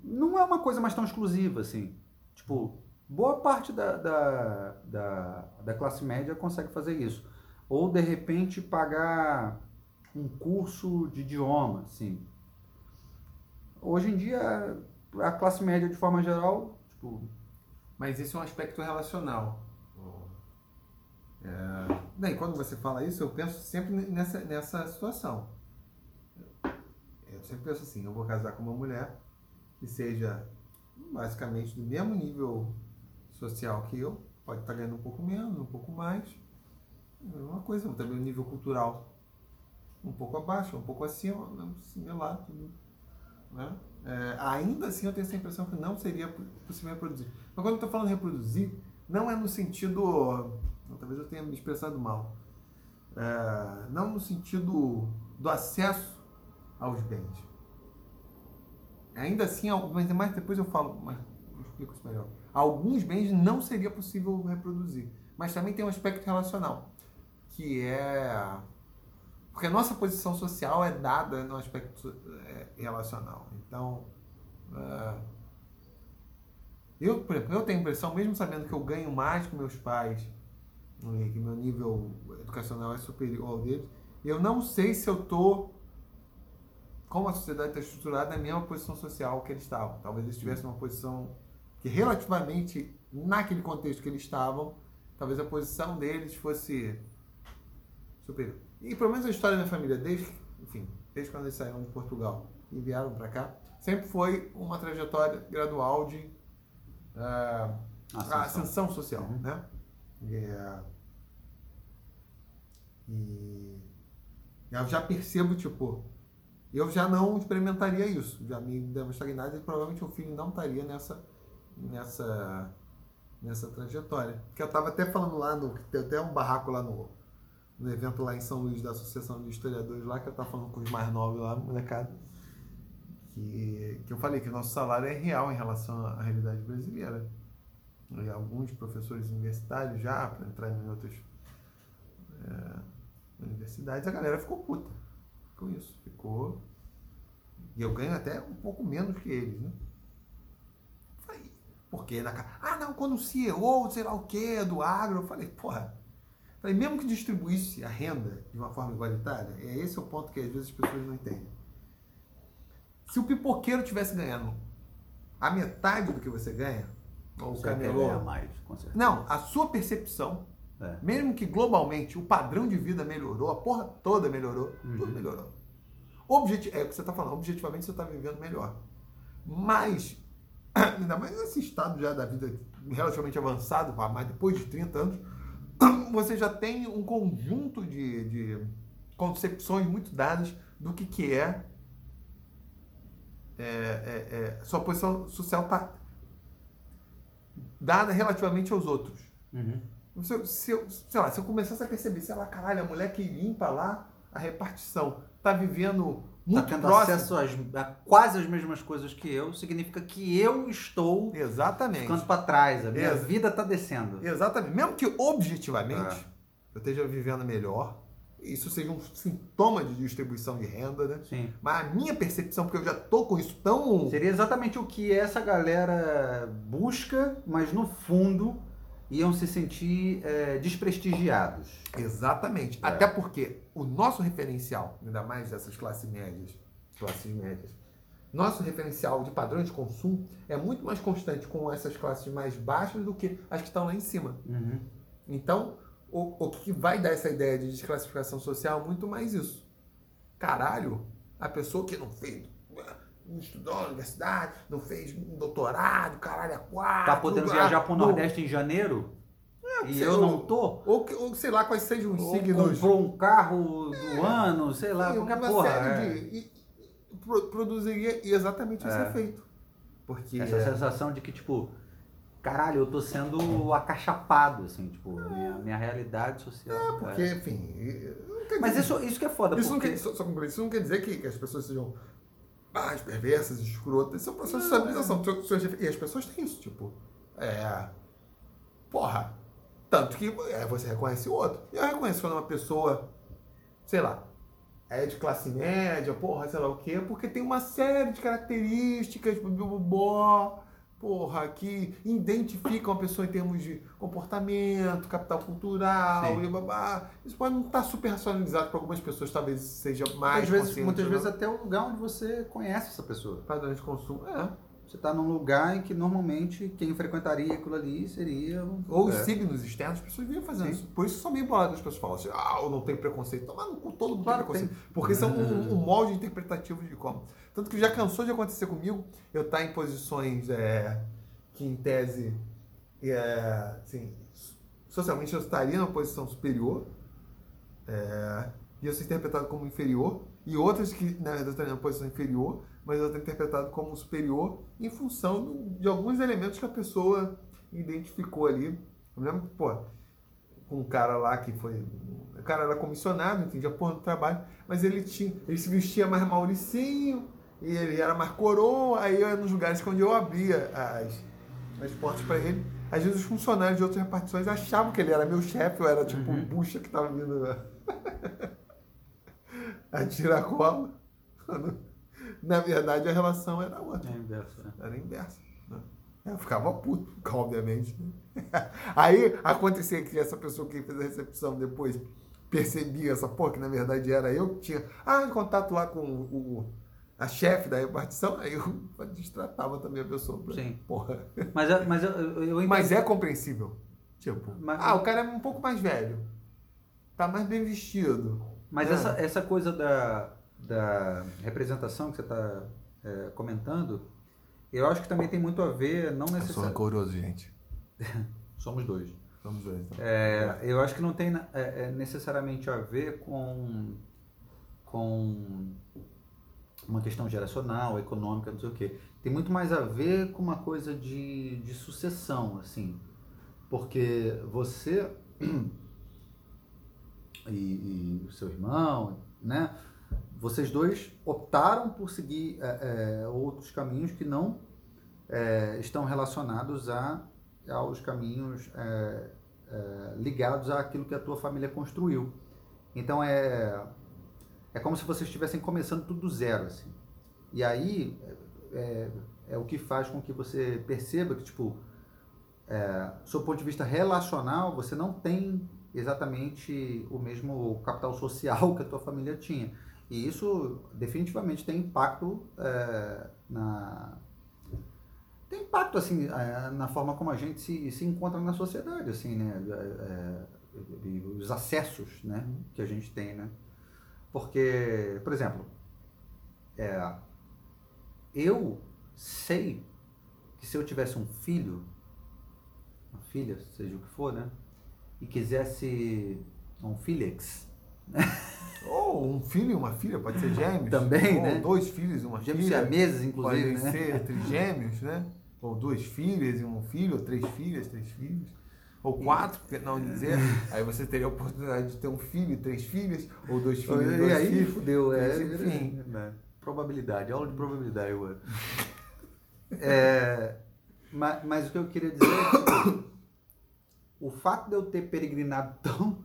não é uma coisa mais tão exclusiva assim. Tipo, boa parte da, da, da, da classe média consegue fazer isso. Ou de repente pagar um curso de idioma, assim. Hoje em dia a classe média de forma geral, tipo, Mas esse é um aspecto relacional. É... Bem, quando você fala isso, eu penso sempre nessa, nessa situação. Eu sempre penso assim, eu vou casar com uma mulher que seja basicamente do mesmo nível social que eu, pode estar ganhando um pouco menos, um pouco mais, É uma coisa, também o nível cultural um pouco abaixo, um pouco acima, similar, tudo. Né? É, ainda assim eu tenho essa impressão que não seria possível reproduzir. Mas quando eu estou falando reproduzir, não é no sentido. Talvez eu tenha me expressado mal. É, não no sentido do acesso aos bens. Ainda assim, mas mais depois eu falo, mas eu explico isso melhor. Alguns bens não seria possível reproduzir, mas também tem um aspecto relacional, que é porque a nossa posição social é dada no aspecto é, relacional. Então, uh, eu, por exemplo, eu tenho a impressão, mesmo sabendo que eu ganho mais que meus pais, que meu nível educacional é superior ao deles, eu não sei se eu estou, como a sociedade está estruturada, na mesma posição social que eles estavam. Talvez eles tivessem uma posição que, relativamente, naquele contexto que eles estavam, talvez a posição deles fosse superior. E pelo menos a história da família, desde, enfim, desde quando eles saíram de Portugal e vieram para cá, sempre foi uma trajetória gradual de uh, ascensão. ascensão. social, uhum. né? É, e eu já percebo, tipo, eu já não experimentaria isso, já me deu uma estagnada e provavelmente o filho não estaria nessa, nessa, nessa trajetória. Porque eu estava até falando lá, no, tem até um barraco lá no, no evento lá em São Luís da Associação de Historiadores lá, que eu estava falando com os mais novos lá, molecada, que, que eu falei que nosso salário é real em relação à realidade brasileira. Alguns professores universitários já, para entrar em outras é, universidades, a galera ficou puta com isso. Ficou. E eu ganho até um pouco menos que eles, né? Porque na Ah, não, quando o CEO, sei lá o que, do agro, eu falei, porra Falei, mesmo que distribuísse a renda de uma forma igualitária, é esse o ponto que às vezes as pessoas não entendem. Se o pipoqueiro tivesse ganhando a metade do que você ganha, ou o camelô. mais, com certeza. Não, a sua percepção, é. mesmo que globalmente o padrão de vida melhorou, a porra toda melhorou, uhum. tudo melhorou. Objeti é o que você está falando, objetivamente você está vivendo melhor. Mas, ainda mais nesse estado já da vida relativamente avançado, mas depois de 30 anos, você já tem um conjunto de, de concepções muito dadas do que, que é, é, é, é sua posição social está dada relativamente aos outros. Uhum. Se, se, eu, sei lá, se eu começasse a perceber, sei lá, caralho, a mulher que limpa lá a repartição está vivendo muito tá tendo próximo. acesso às, a quase as mesmas coisas que eu, significa que eu estou Exatamente. ficando para trás, a minha Ex vida está descendo. Exatamente. Mesmo que objetivamente é. eu esteja vivendo melhor, isso seja um sintoma de distribuição de renda, né? Sim. Mas a minha percepção, porque eu já tô com isso tão. Seria exatamente o que essa galera busca, mas no fundo iam se sentir é, desprestigiados. Exatamente. É. Até porque o nosso referencial, ainda mais dessas classes médias, classes médias, nosso referencial de padrão de consumo é muito mais constante com essas classes mais baixas do que as que estão lá em cima. Uhum. Então, o, o que vai dar essa ideia de desclassificação social é muito mais isso. Caralho, a pessoa que não fez não estudou na universidade, não fez um doutorado, caralho, é quatro. Tá podendo viajar pro Nordeste em janeiro? É, e eu não tô? Ou, ou, sei lá quais sejam os ou signos. Comprou um carro do é, ano, sei lá, sim, qualquer porra. É. De, e, produziria exatamente esse é. efeito. Porque Essa sensação de que, tipo, caralho, eu tô sendo acachapado, assim, tipo, é. minha, minha realidade social. É, porque, enfim. Mas isso, isso que é foda. Isso, porque... não quer, só, só isso não quer dizer que, que as pessoas sejam mais perversas, escrotas. Isso é um processo de estabilização. E as pessoas têm isso, tipo. É. Porra. Tanto que é, você reconhece o outro. Eu reconheço quando uma pessoa, sei lá, é de classe média, porra, sei lá o quê, porque tem uma série de características, bobó, porra, que identificam a pessoa em termos de comportamento, capital cultural, e babá. Isso pode não estar super racionalizado para algumas pessoas, talvez seja mais. Muitas vezes, muitas vezes até o lugar onde você conhece essa pessoa. Padrão de consumo. É. Você está num lugar em que normalmente quem frequentaria aquilo ali seria. Ou os é. signos externos, as pessoas vinham fazendo Sim. isso. Por isso são meio boladas as pessoas falam assim: ah, eu não tenho preconceito. Toma no cu, todo mundo claro tem preconceito. Tem. Porque são um, um, molde interpretativo de como. Tanto que já cansou de acontecer comigo eu estar tá em posições é, que, em tese, é, assim, socialmente eu estaria numa posição superior, É, e eu sou interpretado como inferior, e outras que, na verdade, estão na posição inferior, mas eu estou interpretado como superior em função de alguns elementos que a pessoa identificou ali. Eu lembro, pô, com um cara lá que foi. O cara era comissionado, entendia porra do trabalho, mas ele tinha. Ele se vestia mais Mauricinho, e ele era mais coroa, aí eu ia nos lugares onde eu abria as, as portas para ele. Às vezes os funcionários de outras repartições achavam que ele era meu chefe, eu era tipo uhum. bucha que tava vindo a tirar cola. Na verdade, a relação era outra. É inversa. Né? Era inversa. Né? Eu ficava puto, obviamente. Né? Aí acontecia que essa pessoa que fez a recepção depois percebia essa porra, que na verdade era eu que tinha. Ah, em contato lá com o, a chefe da repartição, aí eu destratava também a pessoa. Sim. Porra. Mas, é, mas, eu, eu mas é compreensível. Tipo, mas, ah, o cara é um pouco mais velho. Tá mais bem vestido. Mas é. essa, essa coisa da, da representação que você está é, comentando, eu acho que também tem muito a ver, não necessariamente... Eu sou rancoroso, gente. Somos dois. Somos dois. Então. É, eu acho que não tem é, é, necessariamente a ver com, com uma questão geracional, econômica, não sei o quê. Tem muito mais a ver com uma coisa de, de sucessão, assim. Porque você e, e o seu irmão, né? Vocês dois optaram por seguir é, é, outros caminhos que não é, estão relacionados a, aos caminhos é, é, ligados àquilo que a tua família construiu. Então é é como se vocês estivessem começando tudo do zero, assim. E aí é, é, o que faz com que você perceba que, tipo, é, seu ponto de vista relacional, você não tem exatamente o mesmo capital social que a tua família tinha. E isso definitivamente tem impacto é, na tem impacto assim é, na forma como a gente se, se encontra na sociedade assim né? É, os acessos né que a gente tem né? Porque por exemplo é, eu sei que se eu tivesse um filho uma filha seja o que for né e quisesse um Felix. Ou um filho e uma filha, pode ser gêmeos. Também, Ou né? dois filhos e uma gêmeos filha. Gêmeos meses, inclusive, Podem né? ser trigêmeos, né? Ou duas filhas e um filho, ou três filhas, três filhos. Ou quatro, porque não dizer. aí você teria a oportunidade de ter um filho e três filhas, ou dois filhos e dois e aí, filhos. fudeu, é. Enfim. Né? Probabilidade, aula de probabilidade, mano. é, mas, mas o que eu queria dizer é que o fato de eu ter peregrinado tão,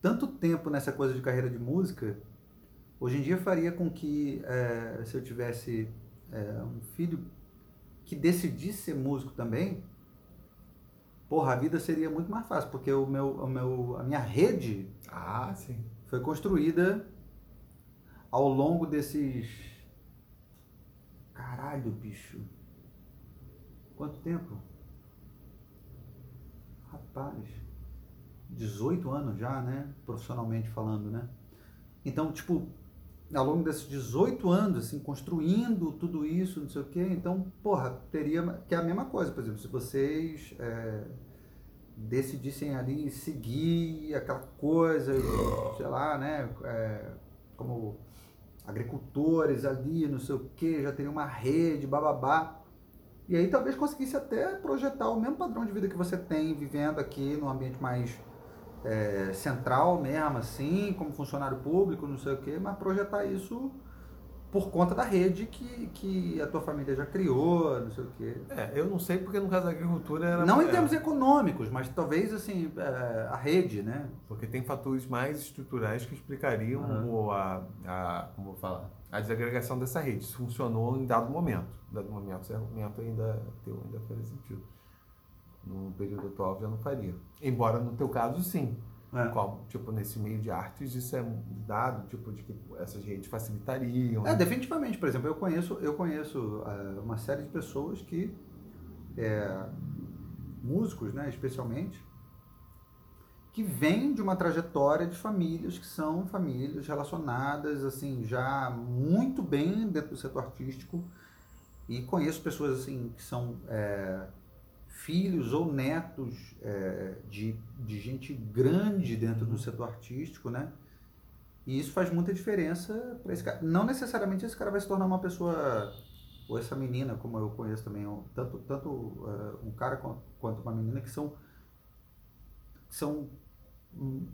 tanto tempo nessa coisa de carreira de música, hoje em dia faria com que, é, se eu tivesse é, um filho que decidisse ser músico também, porra, a vida seria muito mais fácil, porque o meu, o meu, a minha rede ah, sim. foi construída ao longo desses. Caralho, bicho. Quanto tempo? Rapaz, 18 anos já, né? Profissionalmente falando, né? Então, tipo, ao longo desses 18 anos, assim, construindo tudo isso, não sei o quê, então, porra, teria. Que é a mesma coisa, por exemplo, se vocês é, decidissem ali seguir aquela coisa, sei lá, né? É, como agricultores ali, não sei o quê, já teria uma rede, bababá. E aí talvez conseguisse até projetar o mesmo padrão de vida que você tem vivendo aqui no ambiente mais é, central mesmo, assim, como funcionário público, não sei o quê, mas projetar isso por conta da rede que, que a tua família já criou, não sei o quê. É, eu não sei porque no caso da agricultura era... Não em termos econômicos, mas talvez, assim, é, a rede, né? Porque tem fatores mais estruturais que explicariam uhum. a, a, como vou falar, a desagregação dessa rede. Isso funcionou em dado momento. Em dado momento, esse argumento ainda, teu, ainda faria sentido. No período atual já não faria. Embora no teu caso, sim. É. Como, tipo, nesse meio de artes, isso é dado, tipo, de que essas redes facilitariam. É, né? definitivamente. Por exemplo, eu conheço, eu conheço uh, uma série de pessoas que, é, músicos, né, especialmente, que vêm de uma trajetória de famílias que são famílias relacionadas, assim, já muito bem dentro do setor artístico. E conheço pessoas, assim, que são... É, filhos ou netos é, de, de gente grande dentro do setor artístico, né? E isso faz muita diferença para esse cara. Não necessariamente esse cara vai se tornar uma pessoa, ou essa menina, como eu conheço também, tanto, tanto uh, um cara quanto uma menina que são. são um,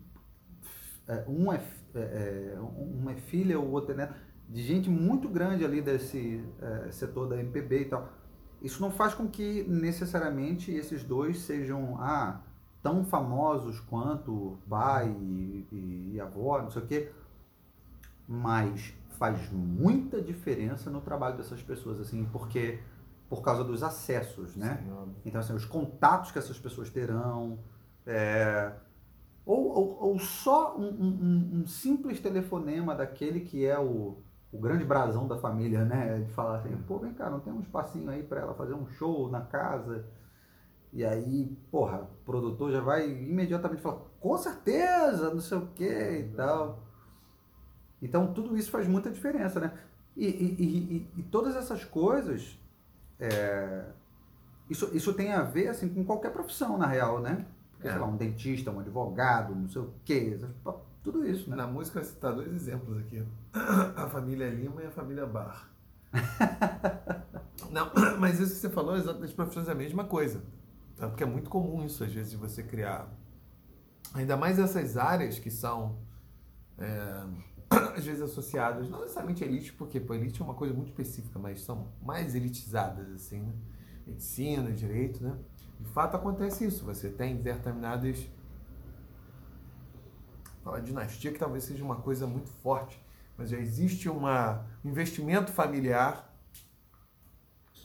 é, um é, é, é, é filha, o outro é neto, de gente muito grande ali desse é, setor da MPB e tal. Isso não faz com que necessariamente esses dois sejam ah, tão famosos quanto pai e, e, e avó, não sei o quê, mas faz muita diferença no trabalho dessas pessoas, assim, porque por causa dos acessos, né? Então, assim, os contatos que essas pessoas terão, é, ou, ou, ou, só um, um, um, simples telefonema daquele que é o, o grande brasão da família, né? De falar assim, pô, vem cá, não tem um espacinho aí para ela fazer um show na casa? E aí, porra, o produtor já vai imediatamente falar, com certeza, não sei o que e tal. Então, tudo isso faz muita diferença, né? E, e, e, e todas essas coisas, é, isso, isso tem a ver, assim, com qualquer profissão, na real, né? Porque, é. sei lá, um dentista, um advogado, não sei o quê, tudo isso, né? Na música você citar dois exemplos aqui. A família Lima e a família Bar. não, mas isso que você falou, das profissões é a mesma coisa. Tá? Porque é muito comum isso, às vezes, de você criar. Ainda mais essas áreas que são, é, às vezes, associadas, não necessariamente elite, porque pô, elite é uma coisa muito específica, mas são mais elitizadas, assim, né? Medicina, direito, né? De fato, acontece isso. Você tem determinadas. A dinastia que talvez seja uma coisa muito forte, mas já existe uma, um investimento familiar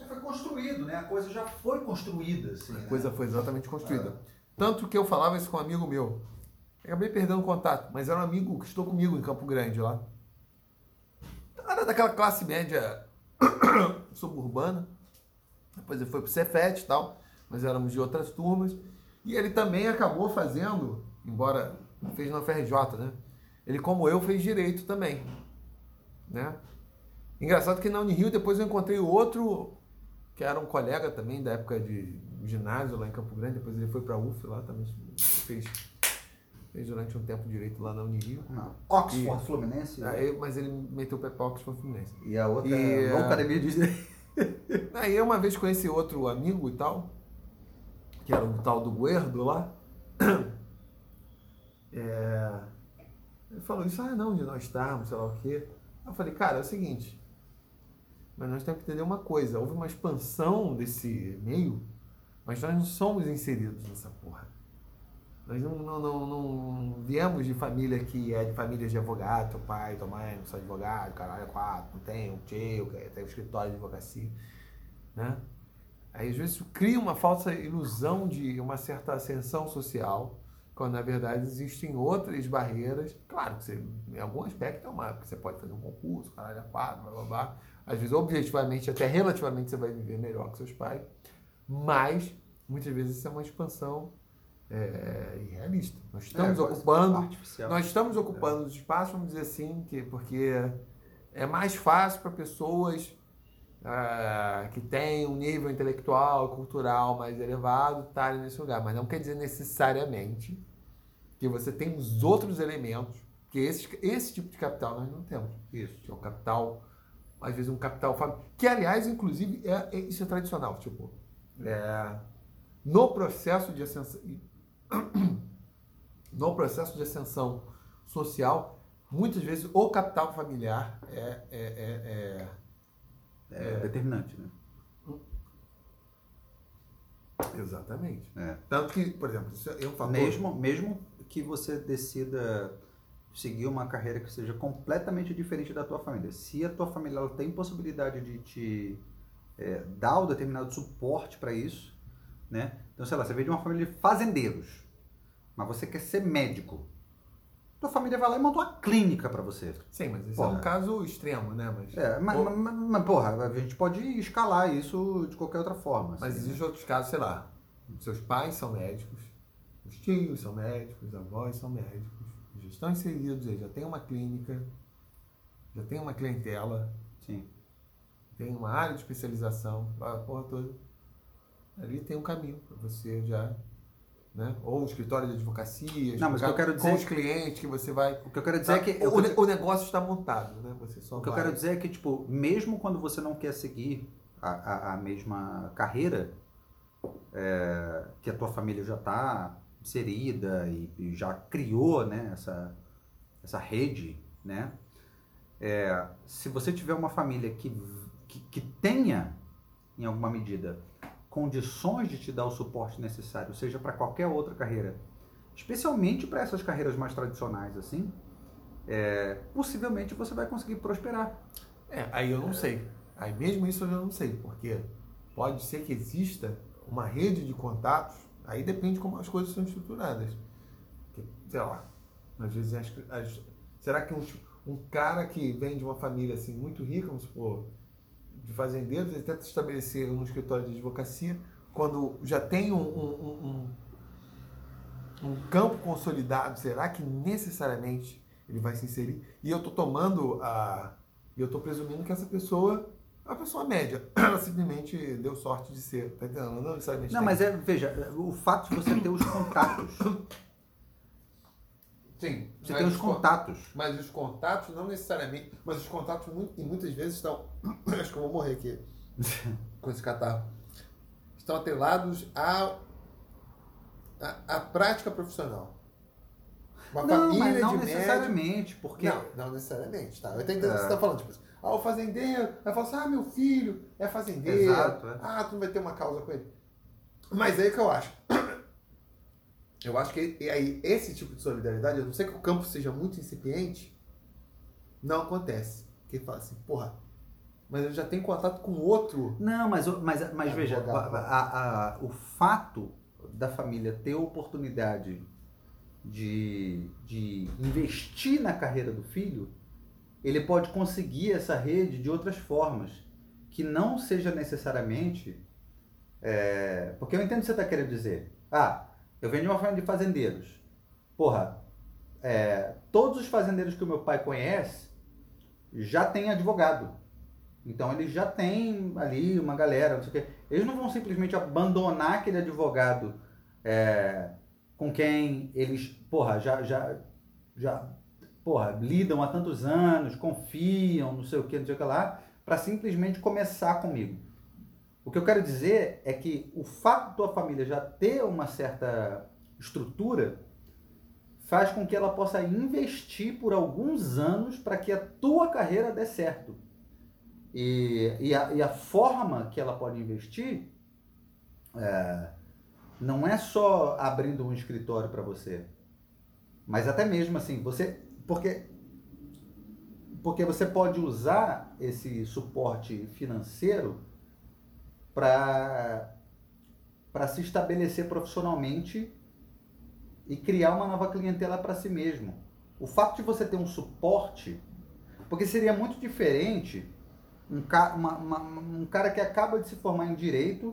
já foi construído, né? A coisa já foi construída. Assim, a né? coisa foi exatamente construída. É. Tanto que eu falava isso com um amigo meu. Acabei perdendo o contato, mas era um amigo que estou comigo em Campo Grande lá. Era daquela classe média suburbana. Depois ele foi pro Cefet e tal, mas éramos de outras turmas. E ele também acabou fazendo, embora fez na FRJ, né? Ele, como eu, fez direito também, né? Engraçado que na Unirio depois eu encontrei outro que era um colega também da época de ginásio lá em Campo Grande, depois ele foi para a UF lá também, fez, fez durante um tempo direito lá na Unirio. Não. Oxford e, Fluminense? Aí, mas ele meteu o pé para Oxford Fluminense. E a outra e, é Academia de Aí eu uma vez conheci outro amigo e tal, que era o tal do Guerdo lá. É, ele falou isso, ah não, de nós estarmos, sei lá o quê. Eu falei, cara, é o seguinte, mas nós temos que entender uma coisa: houve uma expansão desse meio, mas nós não somos inseridos nessa porra. Nós não, não, não, não viemos de família que é de famílias de advogado, teu pai, tua mãe não são advogado, caralho, é quatro, não tem, um tio, tem um escritório de advocacia, né? Aí às vezes cria uma falsa ilusão de uma certa ascensão social, quando na verdade existem outras barreiras. Claro que você, em algum aspecto é uma, porque você pode fazer um concurso, caralho, é quatro, blá blá blá às vezes, objetivamente, até relativamente, você vai viver melhor que seus pais, mas muitas vezes isso é uma expansão é, irrealista. Nós estamos é, ocupando, nós estamos ocupando é. os espaços, vamos dizer assim, que, porque é mais fácil para pessoas ah, que têm um nível intelectual, cultural mais elevado estarem nesse lugar, mas não quer dizer necessariamente que você tem os outros elementos, que esse, esse tipo de capital nós não temos. Isso. Que é o capital às vezes um capital que aliás inclusive é, é isso é tradicional tipo é, no processo de ascensão no processo de ascensão social muitas vezes o capital familiar é é, é, é, é determinante né exatamente tanto que por exemplo é um fator mesmo mesmo que você decida seguir uma carreira que seja completamente diferente da tua família. Se a tua família ela tem possibilidade de te é, dar um determinado suporte para isso, né? Então, sei lá, você veio de uma família de fazendeiros, mas você quer ser médico. Tua família vai lá e monta uma clínica para você. Sim, mas isso porra. é um caso extremo, né? Mas, é, mas, mas, mas, mas, porra, a gente pode escalar isso de qualquer outra forma. Mas assim, existem né? outros casos, sei lá, seus pais são médicos, os tios são médicos, os avós são médicos estão inseridos já tem uma clínica, já tem uma clientela, Sim. tem uma área de especialização, a porra toda. Ali tem um caminho para você já né? Ou um escritório de advocacia, Não, mas o que eu quero dizer com é os clientes que você vai. O que eu quero dizer é que. o, o negócio está montado, né? Você só O que eu vai- quero dizer é que, tipo, mesmo quando você não quer seguir a, a, a mesma carreira, é, que a tua família já está inserida e, e já criou, né, essa, essa rede, né? É, se você tiver uma família que, que, que tenha, em alguma medida, condições de te dar o suporte necessário, seja para qualquer outra carreira, especialmente para essas carreiras mais tradicionais, assim, é, possivelmente você vai conseguir prosperar. É, aí eu não sei. Aí mesmo isso eu não sei, porque pode ser que exista uma rede de contatos, aí depende como as coisas são estruturadas. Sei lá, às vezes as, as- será que um, um cara que vem de uma família assim muito rica, vamos supor, de fazendeiros, ele tenta estabelecer um escritório de advocacia quando já tem um, um, um, um campo consolidado, será que necessariamente ele vai se inserir? E eu estou tomando a. E eu estou presumindo que essa pessoa é uma pessoa média. Ela simplesmente deu sorte de ser, tá entendendo? Não necessariamente. Não, tem- mas é, veja, o fato de você ter os contatos. Sim. Você tem os con- contatos. Mas os contatos não necessariamente. Mas os contatos mu- muitas vezes estão. Acho que eu vou morrer aqui com esse catarro. Estão atrelados à, à, à prática profissional. Uma Não, família mas não de médico. necessariamente, porque. Não, não necessariamente, tá? Eu entendo o que É. você está falando. Tipo, assim, ah, o fazendeiro vai falar assim: ah, meu filho é fazendeiro. Exato, é. Ah, tu não vai ter uma causa com ele. Mas é aí que eu acho. Eu acho que e aí, esse tipo de solidariedade, a não ser que o campo seja muito incipiente, não acontece. Porque fala assim, porra, mas eu já tenho contato com outro. Não, mas, mas, mas É, veja, a- a- a- o fato da família ter oportunidade de, de investir na carreira do filho, ele pode conseguir essa rede de outras formas, que não seja necessariamente. é, porque eu entendo o que você está querendo dizer. Ah, eu venho de uma família de fazendeiros. Porra, é, todos os fazendeiros que o meu pai conhece já têm advogado. Então eles já têm ali uma galera, não sei o quê. Eles não vão simplesmente abandonar aquele advogado é, com quem eles, porra, já, já, já porra, lidam há tantos anos, confiam, não sei o que, não sei o que lá, para simplesmente começar comigo. O que eu quero dizer é que o fato da tua família já ter uma certa estrutura faz com que ela possa investir por alguns anos para que a tua carreira dê certo. E, e, a, e a forma que ela pode investir é, não é só abrindo um escritório para você, mas até mesmo assim, você. Porque, porque você pode usar esse suporte financeiro para se estabelecer profissionalmente e criar uma nova clientela para si mesmo. O fato de você ter um suporte, porque seria muito diferente um, ca, uma, uma, um cara que acaba de se formar em direito,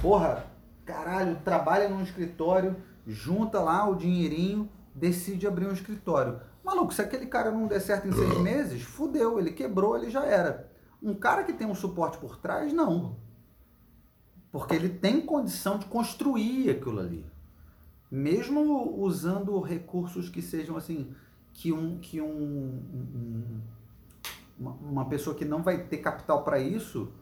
porra, caralho, trabalha num escritório, junta lá o dinheirinho, decide abrir um escritório. Maluco, se aquele cara não der certo em seis meses, fudeu, ele quebrou, ele já era. Um cara que tem um suporte por trás, não. Porque ele tem condição de construir aquilo ali. Mesmo usando recursos que sejam assim, que um, que um, um uma, pessoa que não vai ter capital para isso,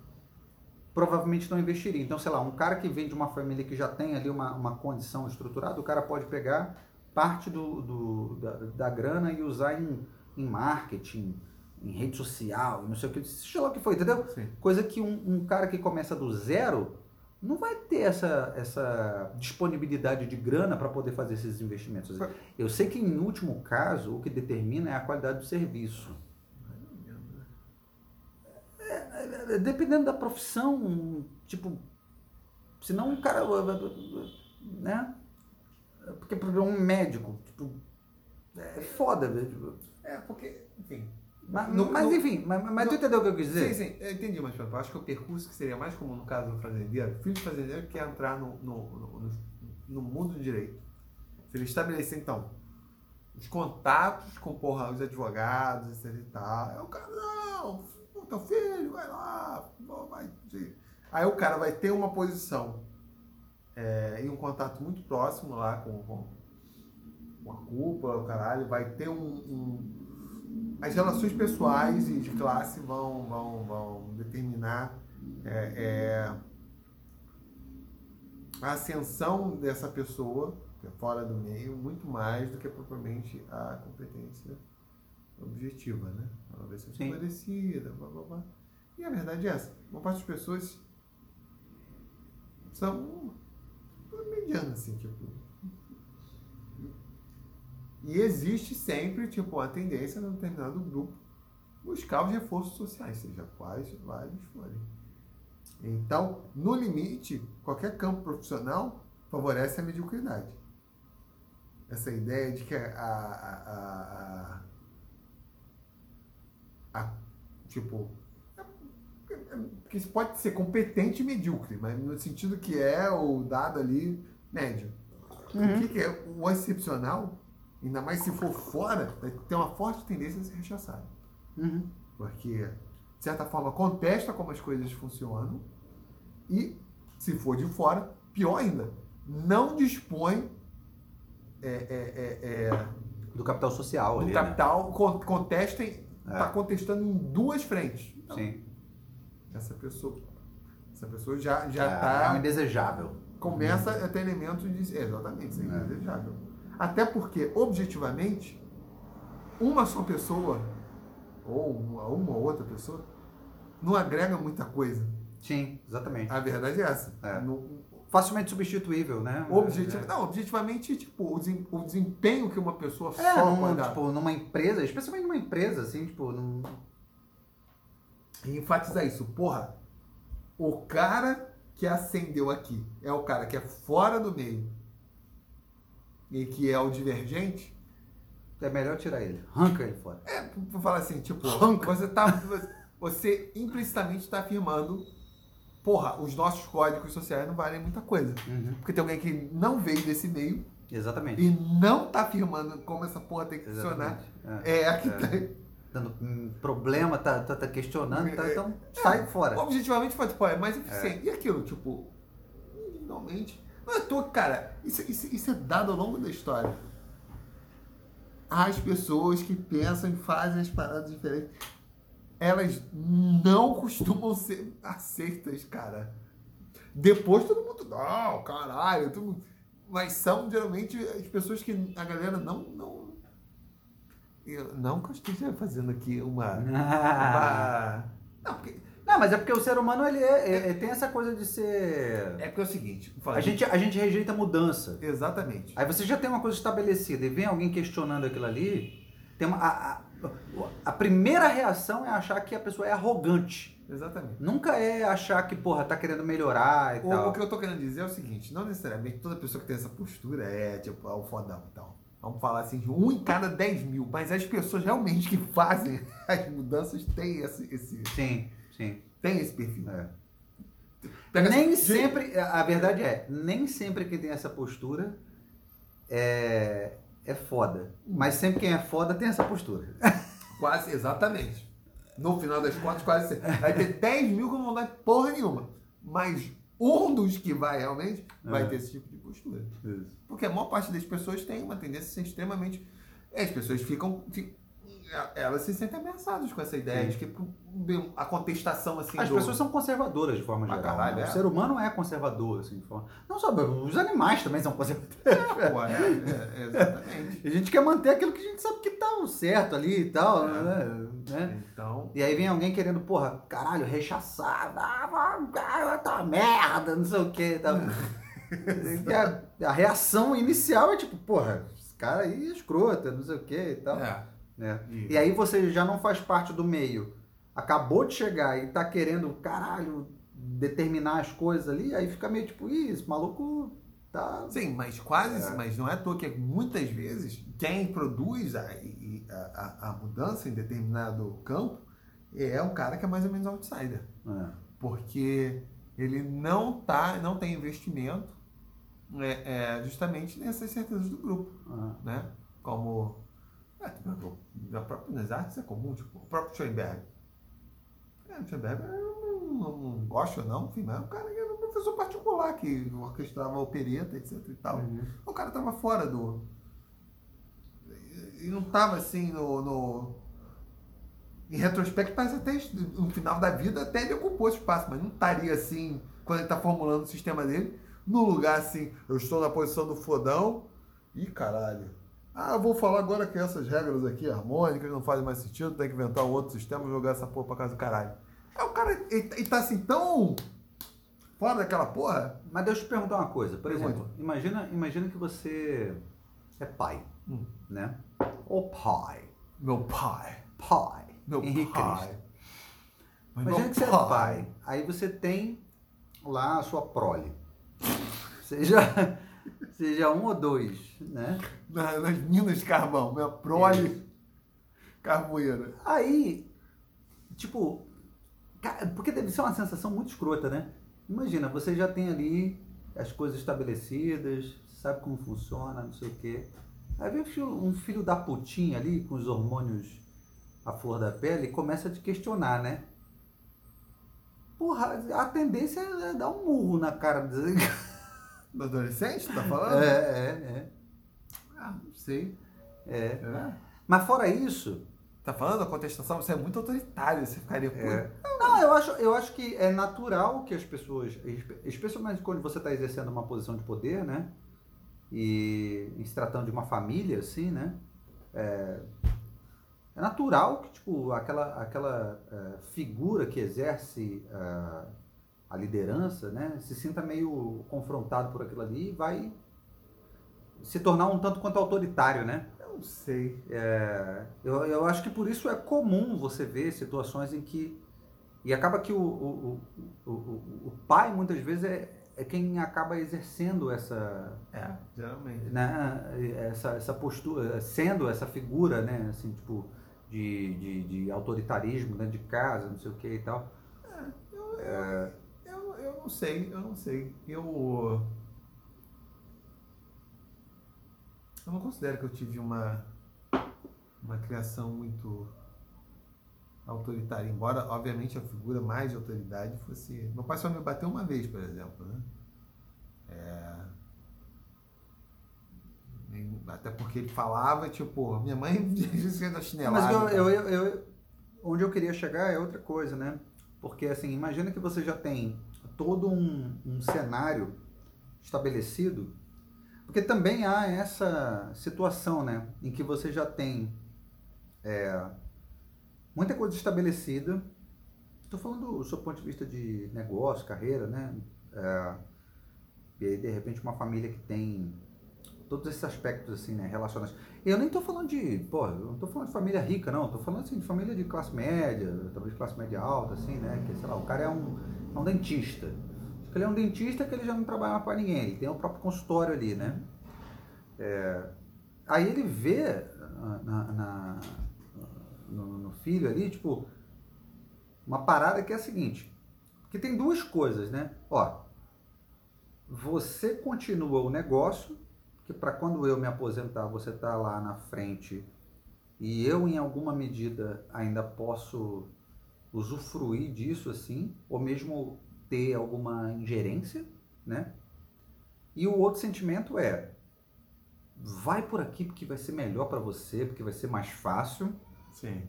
provavelmente não investiria. Então, sei lá, um cara que vem de uma família que já tem ali uma, uma condição estruturada, o cara pode pegar parte do, do da, da grana e usar em, em marketing, em rede social, não sei o que, seja lá o que foi, entendeu? Sim. Coisa que um, um cara que começa do zero não vai ter essa, essa disponibilidade de grana para poder fazer esses investimentos. Eu sei que, em último caso, o que determina é a qualidade do serviço. É, é, dependendo da profissão, tipo, senão um cara, né? Porque por um médico, tipo, é foda, velho. tipo, É, porque, enfim. Mas, No- mas no- enfim, mas, mas tu no- entendeu o que eu quis dizer? Sim, sim, eu entendi, mas eu acho que o percurso que seria mais comum no caso do fazendeiro, filho de fazendeiro que quer entrar no, no, no, mundo do direito. Se ele estabelecer, então, os contatos com porra, os advogados, etc e tal. Aí o cara, não, o teu filho, vai lá, pô, vai. Aí o cara vai ter uma posição é, em um contato muito próximo lá com, com, com a culpa, o caralho, vai ter um, um, As relações pessoais e de classe vão, vão, vão determinar é, é, a ascensão dessa pessoa é fora do meio muito mais do que propriamente a competência objetiva, né? Ela vai ser esclarecida, blá blá blá. E a verdade é essa. Uma parte das pessoas são medianas, assim, tipo. E existe sempre, tipo, a tendência num determinado grupo buscar os reforços sociais, seja quais vários forem. Então, no limite, qualquer campo profissional favorece a mediocridade. Essa ideia de que a, a, a, a tipo, porque isso pode ser competente e medíocre, mas no sentido que é o dado ali médio. Uhum. O que, que, é o excepcional, ainda mais se for fora, ter uma forte tendência a ser rechaçado. Uhum. Porque, de certa forma, contesta como as coisas funcionam e, se for de fora, pior ainda, não dispõe é, é, é, é do capital social. Do ali, capital, né? contesta, está é. contestando em duas frentes. Sim essa pessoa, essa pessoa já já é, tá é um indesejável. Começa a ter elementos de exatamente, isso é, é indesejável. Até porque objetivamente uma só pessoa ou uma, uma outra pessoa não agrega muita coisa. Sim, exatamente. A verdade é essa. É. No, Facilmente substituível, né? Objetiv... É. Não, objetivamente, tipo, o desempenho que uma pessoa é, só num, tipo, numa empresa, especialmente numa empresa, assim, tipo, num, e enfatizar isso. Porra, o cara que acendeu aqui é o cara que é fora do meio e que é o divergente. É melhor tirar ele. Arranca ele fora. É, pra falar assim, tipo, Arranca. você tá. Você implicitamente está afirmando. Porra, os nossos códigos sociais não valem muita coisa. Uhum. Porque tem alguém que não veio desse meio. Exatamente. E não tá afirmando como essa porra tem que funcionar. É, é a que é. Tá, dando problema, tá, tá, tá questionando, tá, então é, sai fora. Objetivamente pode, pô, é mais eficiente. É. E aquilo, tipo, normalmente. Não é toa, cara, isso, isso, isso é dado ao longo da história. As pessoas que pensam e fazem as paradas diferentes, elas não costumam ser aceitas, cara. Depois todo mundo, não, caralho, tudo, mas são geralmente as pessoas que a galera não, não eu, não que eu esteja fazendo aqui uma. uma... Não, porque... não, mas é porque o ser humano ele, é, é, é tem essa coisa de ser. É porque é o seguinte: a, gente, a gente rejeita mudança. Exatamente. Aí você já tem uma coisa estabelecida e vem alguém questionando aquilo ali. Tem uma, a, a, a primeira reação é achar que a pessoa é arrogante. Exatamente. Nunca é achar que, porra, tá querendo melhorar e o, tal. O que eu tô querendo dizer é o seguinte: não necessariamente toda pessoa que tem essa postura é, tipo, é o fodão e tal. Vamos falar assim, de um em cada 10 mil. Mas as pessoas realmente que fazem as mudanças têm esse. esse sim, sim. Tem esse perfil. É. nem assim, sempre, a verdade é, nem sempre quem tem essa postura é, é foda. Mas sempre quem é foda tem essa postura. Quase, exatamente. No final das contas, quase sempre. Vai ter 10 mil que não vai porra nenhuma. Mas um dos que vai realmente vai é. ter esse tipo de postura. Isso. Porque a maior parte das pessoas tem uma tendência a ser extremamente. As pessoas ficam, ficam elas se sentem ameaçadas com essa ideia Sim. de que a contestação assim. As do... pessoas são conservadoras de forma geral. Caralho, né? é. O ser humano é conservador, assim, de forma. Não só os animais também são conservadores. É, pô, é, é, exatamente. a gente quer manter aquilo que a gente sabe que tá certo ali e tal, é. né? Então. E aí vem alguém querendo, porra, caralho, rechaçar, ah, tá merda, não sei o que tal. a, a reação inicial é tipo, porra, esse cara aí é escrota, não sei o que e tal. É. Né? E... e aí você já não faz parte do meio, acabou de chegar e tá querendo, caralho, determinar as coisas ali, aí fica meio tipo, Ih, esse maluco tá. Sim, mas quase, é. mas não é à toa que muitas vezes quem produz a, a, a mudança em determinado campo é um cara que é mais ou menos outsider. É. Porque ele não tá, não tem investimento é, é justamente nessas certezas do grupo. Né? Como é, na própria, nas artes é comum, tipo, o próprio Schoenberg. É, o Schoenberg eu não, não, não gosto não, enfim, mas é um cara que professor particular que orquestrava opereta, etc e tal. Uhum. O cara tava fora do. E não tava assim no. no- Em retrospecto, parece até no final da vida até ele ocupou esse espaço, mas não estaria assim, quando ele tá formulando o sistema dele, no lugar assim, eu estou na posição do fodão. Ih, caralho. Ah, eu vou falar agora que essas regras aqui, harmônicas, não fazem mais sentido, tem que inventar um outro sistema e jogar essa porra pra casa do caralho. É o cara, ele, ele tá assim tão fora daquela porra. Mas deixa eu te perguntar uma coisa. Por Pergunta. exemplo, imagina, imagina que você é pai, Hum. né? Ou pai. Meu pai. Pai. Meu Henrique pai. Cristo. Mas Imagina que você é pai. Aí você tem lá a sua prole. Seja, seja um ou dois, né? Na- nas minas de carvão, minha prole carvoeira. Aí, tipo, porque deve ser uma sensação muito escrota, né? Imagina, você já tem ali as coisas estabelecidas, sabe como funciona, não sei o quê. Aí vem um filho, um filho da putinha ali, com os hormônios à flor da pele, e começa a te questionar, né? Porra, a tendência é dar um murro na cara dele. Do adolescente, tá falando? É, é, é. Ah, não sei. é. É. Mas fora isso, Tá falando da contestação? Você é muito autoritário, você ficaria. É. Não, eu acho, eu acho que é natural que as pessoas, espe- especialmente quando você está exercendo uma posição de poder, né? E em se tratando de uma família, assim, né? É, é natural que, tipo, aquela, aquela é, figura que exerce é, a liderança, né? Se sinta meio confrontado por aquilo ali e vai se tornar um tanto quanto autoritário, né? Eu não sei. É, eu, eu acho que por isso é comum você ver situações em que. E acaba que o, o, o, o, pai, muitas vezes, é, é quem acaba exercendo essa, É, geralmente. né, essa, essa postura, sendo essa figura, né, assim, tipo, de, de, de autoritarismo dentro de casa, não sei o que e tal. Eu, eu não sei, eu não sei. Eu. Eu não considero que eu tive uma. Uma criação muito autoritária. Embora, obviamente, a figura mais de autoridade fosse. Meu pai só me bateu uma vez, por exemplo, né? É... Até porque ele falava, tipo, minha mãe dizia da chinelada. Mas eu, eu, eu, eu- onde eu queria chegar é outra coisa, né? Porque, assim, imagina que você já tem todo um, um cenário estabelecido, porque também há essa situação, né? Em que você já tem é, muita coisa estabelecida. Estou falando do seu ponto de vista de negócio, carreira, né? É, e aí, de repente, uma família que tem todos esses aspectos, assim, né? Relacionados. Eu nem tô falando de, pô, não tô falando de família rica, não. Tô falando, assim, de família de classe média, talvez classe média alta, assim, né? Que, sei lá, o cara é um, é um dentista. Ele é um dentista que ele já não trabalha para ninguém. Ele tem o próprio consultório ali, né? É, aí ele vê na, na- na- no, no filho ali, tipo, uma parada que é a seguinte. Que tem duas coisas, né? Ó, você continua o negócio, que para quando eu me aposentar, você tá lá na frente e eu em alguma medida ainda posso usufruir disso assim, ou mesmo ter alguma ingerência, né? E o outro sentimento é vai por aqui porque vai ser melhor para você, porque vai ser mais fácil Sim.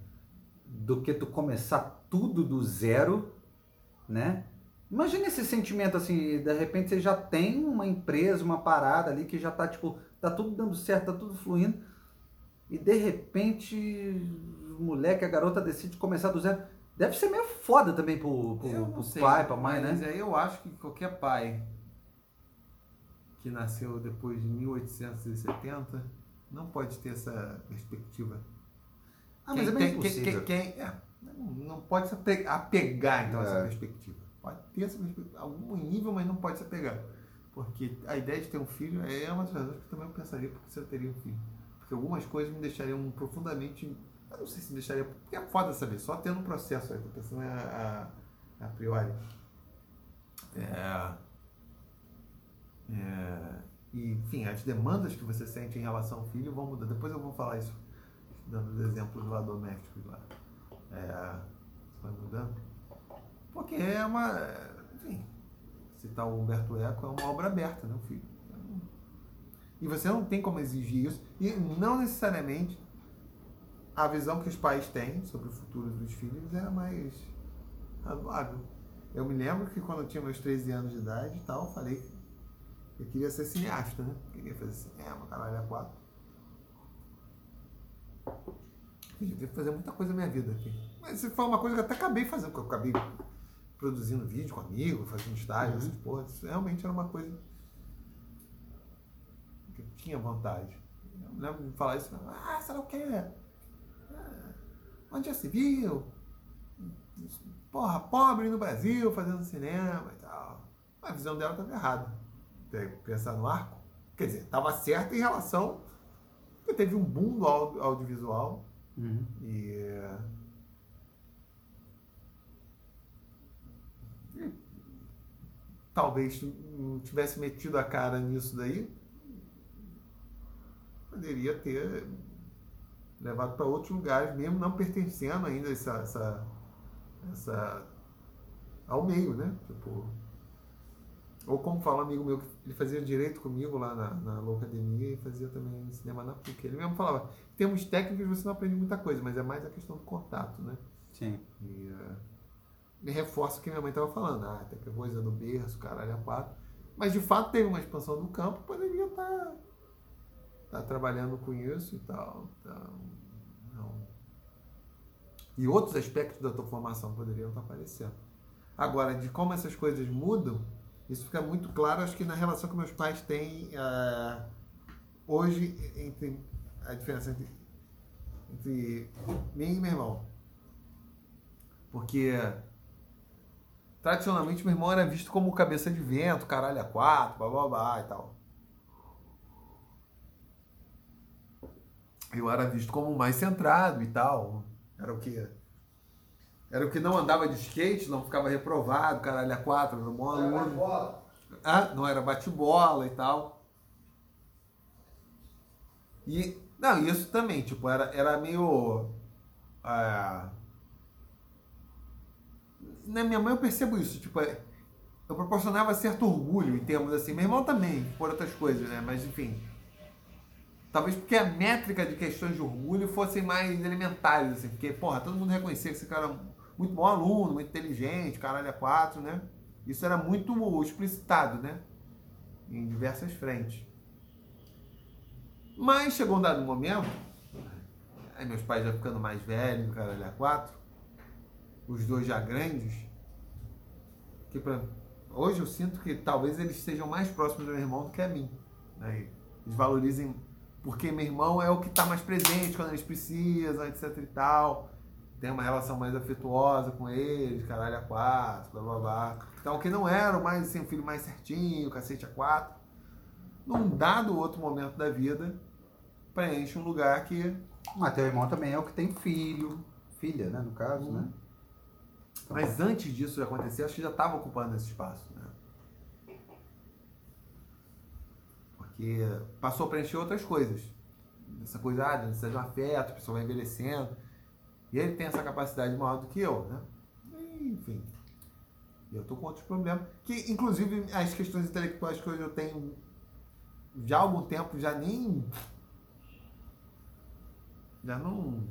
do que tu começar tudo do zero, né? Imagina esse sentimento assim, de repente você já tem uma empresa, uma parada ali que já tá tipo, tá tudo dando certo, tá tudo fluindo, e de repente o moleque, a garota decide começar do zero. Deve ser meio foda também pro, pro, pro sei, pai, pra mãe, mas né? aí eu acho que qualquer pai que nasceu depois de 1870 não pode ter essa perspectiva. Ah, mas é meio quem- impossível. quem- quem- é, não, pode se ape- apegar então a essa É. perspectiva. Pode ter algum nível, mas não pode se apegar. Porque a ideia de ter um filho é uma das razões que eu também pensaria porque você teria um filho. Porque algumas coisas me deixariam profundamente. Eu não sei se me deixaria. Porque é foda saber, só tendo um processo aí, tô pensando a, a, a priori. É, é, e, enfim, as demandas que você sente em relação ao filho vão mudar. Depois eu vou falar isso, dando os exemplos lá domésticos lá. É, vai mudando. Porque é uma. Enfim, citar o Humberto Eco, é uma obra aberta, né, filho. E você não tem como exigir isso. E não necessariamente a visão que os pais têm sobre o futuro dos filhos é mais razoável. Eu me lembro que quando eu tinha meus 13 anos de idade e tal, eu falei que eu queria ser cineasta, né? Queria fazer cinema, caralho, a quatro. Eu devia fazer muita coisa na minha vida aqui. Mas isso foi uma coisa que eu até acabei fazendo, porque eu acabei produzindo vídeo com amigos, fazendo estágio, uhum. essas porras. Isso realmente era uma coisa que eu tinha vontade. Eu me lembro de falar isso, ah, será o quê? Ah, onde já se viu? Porra, pobre no Brasil, fazendo cinema e tal. A visão dela estava errada. Pensar no arco. Quer dizer, estava certa em relação. Porque teve um boom do audiovisual. Uhum. E talvez não tivesse metido a cara nisso daí, poderia ter levado para outros lugares, mesmo não pertencendo ainda essa, essa, essa, ao meio, né? Tipo, ou como fala um amigo meu, que ele fazia direito comigo lá na, na Loucademia e fazia também cinema na PUC. Ele mesmo falava, em termos técnicos você não aprende muita coisa, mas é mais a questão do contato, né? Sim. E, uh, me reforça o que minha mãe estava falando. Ah, tem que coisa do berço, caralho, a quatro. Mas de fato teve uma expansão do campo, poderia estar tá, tá trabalhando com isso e tal. Então, não. E outros aspectos da tua formação poderiam estar tá aparecendo. Agora, de como essas coisas mudam, isso fica muito claro, acho que na relação que meus pais têm uh, hoje entre a diferença entre, entre mim e meu irmão. Porque tradicionalmente meu irmão era visto como cabeça de vento, caralho a quatro, blá blá blá e tal. Eu era visto como mais centrado e tal. Era o que? Era o que não andava de skate, não ficava reprovado, caralho a quatro, era um bom aluno. Ah, não era bate-bola e tal. E, não, isso também, tipo, era, era meio. É, na minha mãe eu percebo isso, tipo, é, eu proporcionava certo orgulho em termos assim, meu irmão também, por outras coisas, né? Mas enfim. Talvez porque a métrica de questões de orgulho fossem mais elementares, assim, porque, porra, todo mundo reconhecia que esse cara era muito bom aluno, muito inteligente, caralho é quatro, né? Isso era muito explicitado, né? Em diversas frentes. Mas chegou um dado momento, aí meus pais já ficando mais velhos, caralho é quatro, os dois já grandes, que pra, hoje eu sinto que talvez eles sejam mais próximos do meu irmão do que a mim. Né? Eles valorizem, porque meu irmão é o que está mais presente quando eles precisam, etc e tal. Tem uma relação mais afetuosa com eles, caralho a quatro, blá blá blá. Então, que não era mais, assim, o filho mais certinho, cacete a quatro. Num dado outro momento da vida, preenche um lugar que. Mas teu irmão também é o que tem filho, filha, né, no caso, né? Mas antes disso acontecer, acho que já estava ocupando esse espaço. Né? Porque passou a preencher outras coisas. Essa coisa ah, de necessidade de um afeto, a pessoa vai envelhecendo. E ele tem essa capacidade maior do que eu, né? enfim. E eu tô com outros problemas. Que, inclusive, as questões intelectuais que hoje eu tenho já há algum tempo já nem. Já não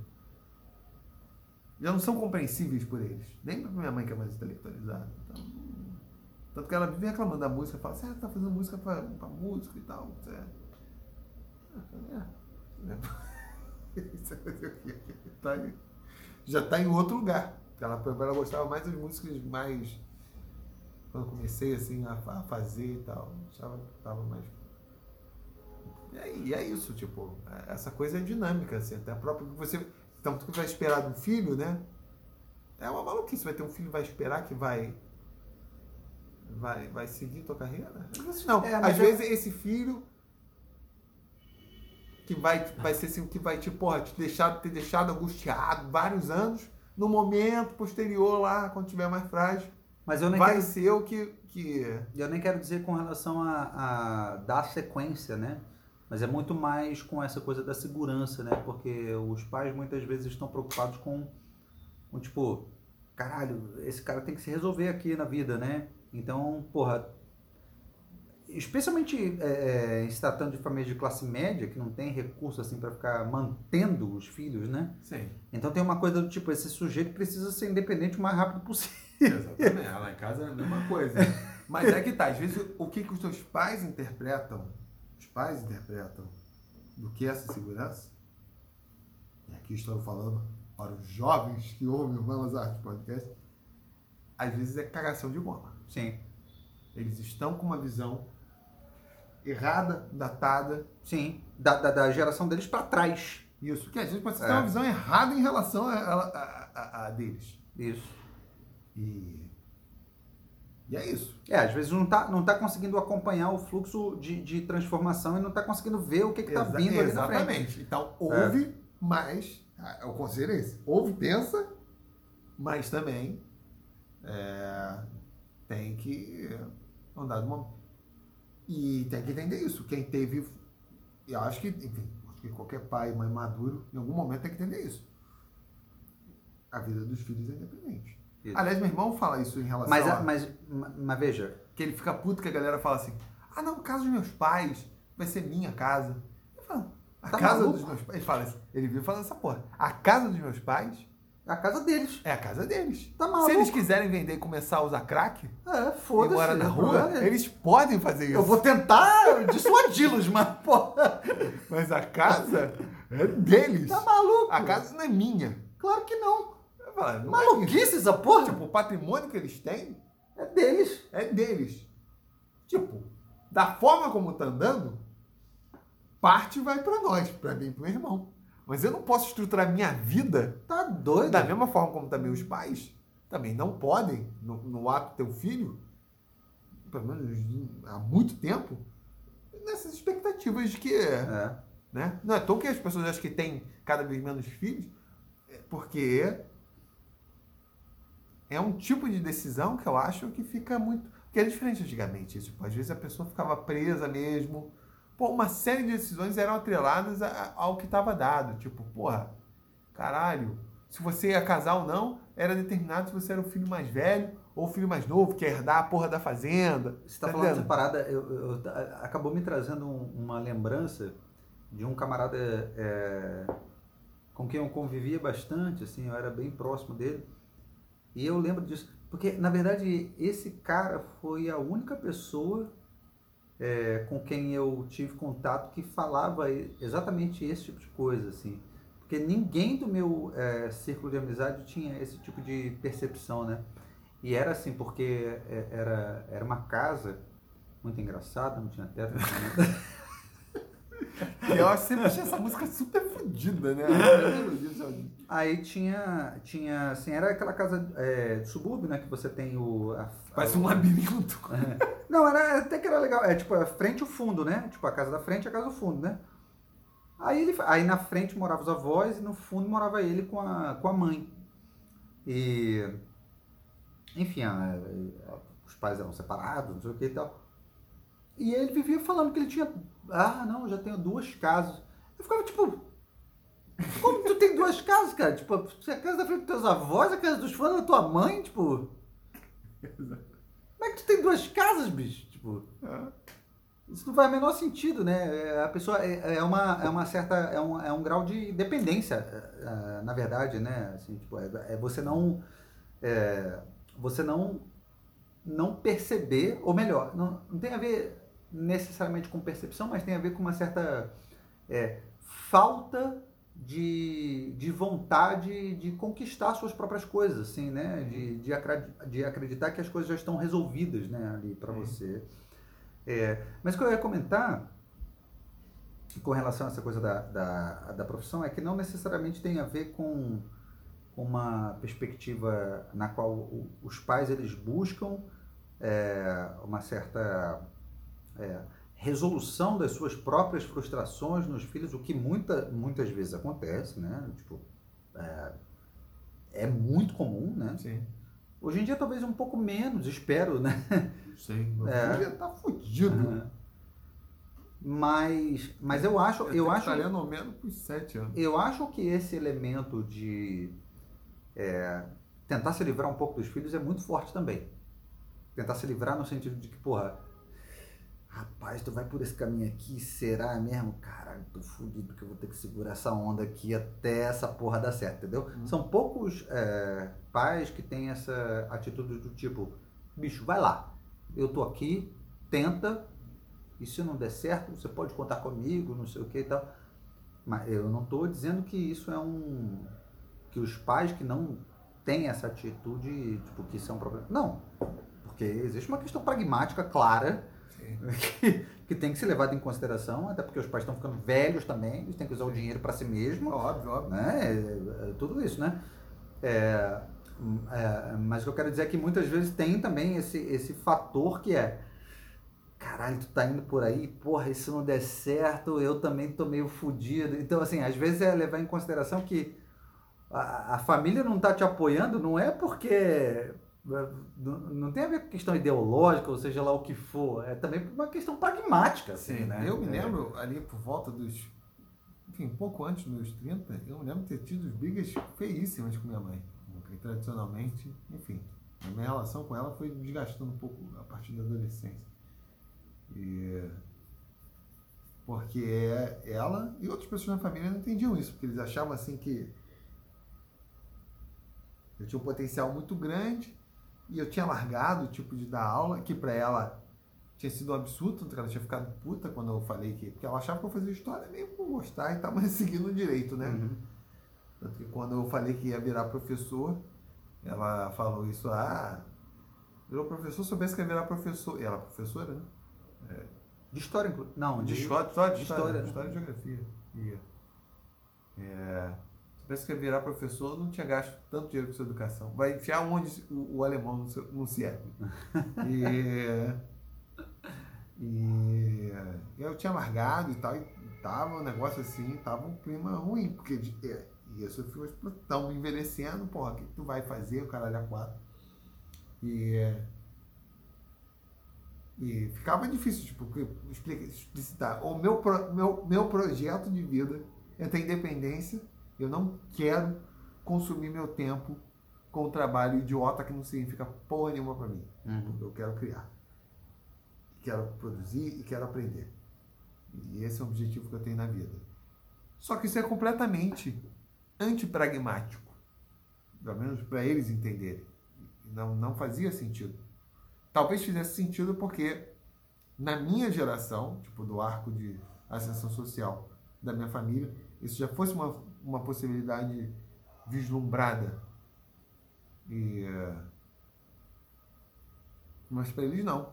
já não são compreensíveis por eles. Nem para minha mãe, que é mais intelectualizada. Então, tanto que ela vive reclamando da música, fala, você tá fazendo música para música e tal. Você... É. já está em outro lugar. Ela, ela gostava mais das músicas mais. Quando eu comecei assim, a, a fazer e tal. Achava que estava mais. E é, é isso, tipo, é, essa coisa é dinâmica, assim, até a própria. Você, então, tu vai esperar do filho, né? É uma maluquice. Vai ter um filho vai esperar que vai vai, vai seguir tua carreira? Não, é, às vezes esse filho que vai, vai ser assim, que vai te, porra, te deixar, ter deixado angustiado vários anos, no momento posterior lá, quando tiver mais frágil, Mas eu nem vai quero, ser o que, que... Eu nem quero dizer com relação a, a dar sequência, né? Mas é muito mais com essa coisa da segurança, né? Porque os pais muitas vezes estão preocupados com, com tipo, caralho, esse cara tem que se resolver aqui na vida, né? Então, porra, especialmente é, é, se tratando de famílias de classe média, que não tem recurso assim para ficar mantendo os filhos, né? Sim. Então tem uma coisa do tipo, esse sujeito precisa ser independente o mais rápido possível. Exatamente. Lá em casa é a mesma coisa. Mas é que tá, às vezes o que, que os teus pais interpretam, os pais interpretam do que é essa segurança, e aqui estou falando para os jovens que ouvem o Malas Arte Podcast, às vezes é cagação de goma. Sim. Eles estão com uma visão errada, datada. Sim. Da, da, da geração deles para trás. Isso, que às vezes pode ser É. uma visão errada em relação a, a, a- a deles. Isso. E, e é isso. É, às vezes não tá, não tá conseguindo acompanhar o fluxo de, de transformação e não tá conseguindo ver o que, tá Exa- vindo ali na frente. Exatamente. Então, ouve, mas ah, o conselho é esse. Ouve, pensa, mas também é, tem que andar de uma... E tem que entender isso. Quem teve... Eu acho que, enfim, acho que qualquer pai, mãe maduro, em algum momento tem que entender isso. A vida dos filhos é independente. Isso. Aliás, meu irmão fala isso em relação Mas, a... a- mas, ma- mas veja, Que ele fica puto que a galera fala assim: ah, não, casa dos meus pais vai ser minha casa. Eu falo, a Tá casa maluco? dos meus pais. Ele fala assim, ele vive falando essa porra. A casa dos meus pais é a casa deles. é a casa deles. Tá maluco? Se eles quiserem vender e começar a usar crack É, foda-se. morar na o rua, é- eles podem fazer isso. Eu vou tentar dissuadi-los, mas, porra, Mas a casa é deles. tá maluco. A casa não é minha. Claro que não. Não é. Maluquice essa porra. Tipo, o patrimônio que eles têm É deles. é deles. Tipo, da forma como tá andando, parte vai pra nós, pra mim e pro meu irmão. Mas eu não posso estruturar minha vida Tá doido. da mesma forma como também os pais também não podem, no, no ato ter um filho, pelo menos há muito tempo, nessas expectativas de que, É. né? Não é toa que as pessoas acham que têm cada vez menos filhos, é porque é um tipo de decisão que eu acho que fica muito. que era diferente antigamente. Tipo, às vezes a pessoa ficava presa mesmo. Pô, uma série de decisões eram atreladas a- ao que estava dado. Tipo, porra, caralho, se você ia casar ou não, era determinado se você era o filho mais velho ou o filho mais novo, que ia herdar a porra da fazenda. Você tá Tá falando dessa entendendo? parada, eu, eu- eu- acabou me trazendo um- uma lembrança de um camarada é, com quem eu convivia bastante, assim, eu era bem próximo dele. E eu lembro disso, porque na verdade esse cara foi a única pessoa é, com quem eu tive contato que falava exatamente esse tipo de coisa, assim. Porque ninguém do meu é, círculo de amizade tinha esse tipo de percepção, né? E era assim, porque é, era, era uma casa muito engraçada, não tinha teto, não tinha eu sempre achei essa música super fodida, né? Aí tinha, tinha, assim, era aquela casa é, de subúrbio, né? Que você tem o... a- Parece a- um labirinto. Não, era, até que era legal. É tipo, a frente e o fundo, né? Tipo, a casa da frente e a casa do fundo, né? Aí, ele, aí na frente moravam os avós e no fundo morava ele com a, com a mãe. E... Enfim, a- os pais eram separados, não sei o que e tal. E ele vivia falando que ele tinha... Ah, não, já tenho duas casas. Eu ficava tipo... Como tu tem duas casas, cara? Tipo, a casa da frente dos teus avós, a casa dos fãs da tua mãe, tipo... Como é que tu tem duas casas, bicho? Tipo... Isso não faz o menor sentido, né? É, A pessoa é, é uma, é uma certa. É um, é um grau de dependência, é, é, na verdade, né? Assim, tipo, é, é você não. é, você não. Não perceber, ou melhor, não, não tem a ver necessariamente com percepção, mas tem a ver com uma certa é, falta de, de vontade de conquistar suas próprias coisas, assim, né? De, de, acra- de acreditar que as coisas já estão resolvidas, né? Ali para Sim. você. É, mas o que eu ia comentar com relação a essa coisa da, da, da profissão é que não necessariamente tem a ver com uma perspectiva na qual os pais eles buscam é, uma certa é, resolução das suas próprias frustrações nos filhos, o que muita, muitas vezes acontece, né? Tipo, é, é muito comum, né? Sim. Hoje em dia talvez um pouco menos, espero, né? Sim. É. já tá fudido. Mas, mas eu acho, eu acho, Tá lendo ao menos por sete anos. eu acho que esse elemento de é, tentar se livrar um pouco dos filhos é muito forte também. Tentar se livrar no sentido de que, porra, rapaz, tu vai por esse caminho aqui, será mesmo? Caralho, tô fudido porque eu vou ter que segurar essa onda aqui até essa porra dar certo, entendeu? Uhum. São poucos é, pais que têm essa atitude do tipo, bicho, vai lá, eu tô aqui, tenta, e se não der certo, você pode contar comigo, não sei o que e tal. Mas eu não tô dizendo que isso é um... que os pais que não têm essa atitude, tipo, que isso é um problema. Não, porque existe uma questão pragmática clara que, tem que ser levado em consideração, até porque os pais estão ficando velhos também, eles têm que usar o dinheiro para si mesmo, Óbvio, óbvio. né? É, é, tudo isso, né? É, é, mas o que eu quero dizer é que muitas vezes tem também esse, esse fator que é caralho, tu tá indo por aí, porra, se não der certo, eu também tô meio fudido. Então, assim, às vezes é levar em consideração que a, a família não tá te apoiando, não é porque não, não tem a ver com questão ideológica, ou seja lá o que for, é também uma questão pragmática, assim, Sim, né? eu me É. lembro ali por volta dos. Enfim, pouco antes dos meus 30, eu me lembro de ter tido brigas feíssimas com minha mãe. Porque tradicionalmente, enfim, a minha relação com ela foi desgastando um pouco a partir da adolescência. E. Porque ela e outras pessoas na família não entendiam isso, porque eles achavam assim que eu tinha um potencial muito grande e eu tinha largado o tipo de dar aula, que para ela tinha sido um absurdo, tanto que ela tinha ficado puta quando eu falei que. Porque ela achava que eu fazia história meio por gostar e tava seguindo direito, né? Uhum. Tanto que quando eu falei que ia virar professor, ela falou isso, ah, virou professor, soubesse que ia virar professor. E ela é professora, né? De história, inclu- não, De história, história, de de história, história, né? história e geografia. Ia. É, soubesse que ia virar professor, não tinha gasto tanto dinheiro com sua educação. Vai enfiar onde o, o alemão não, se- não serve. E, e eu tinha largado e tal, e tava um negócio assim, tava um clima ruim, porque de- é, e isso eu fui tão envelhecendo, porra, o que, que tu vai fazer, o caralho a quatro? E, é, e ficava difícil, tipo, que- explica- explicitar. O meu, pro- meu, meu projeto de vida é ter independência, eu não quero consumir meu tempo com um trabalho idiota que não significa porra nenhuma pra mim. Uhum. Eu quero criar. Quero produzir e quero aprender. E esse é o objetivo que eu tenho na vida. Só que isso é completamente antipragmático. Pelo menos para eles entenderem. Não, não fazia sentido. Talvez fizesse sentido porque na minha geração, tipo do arco de ascensão social da minha família, isso já fosse uma, uma possibilidade vislumbrada. E, eh, mas para eles não.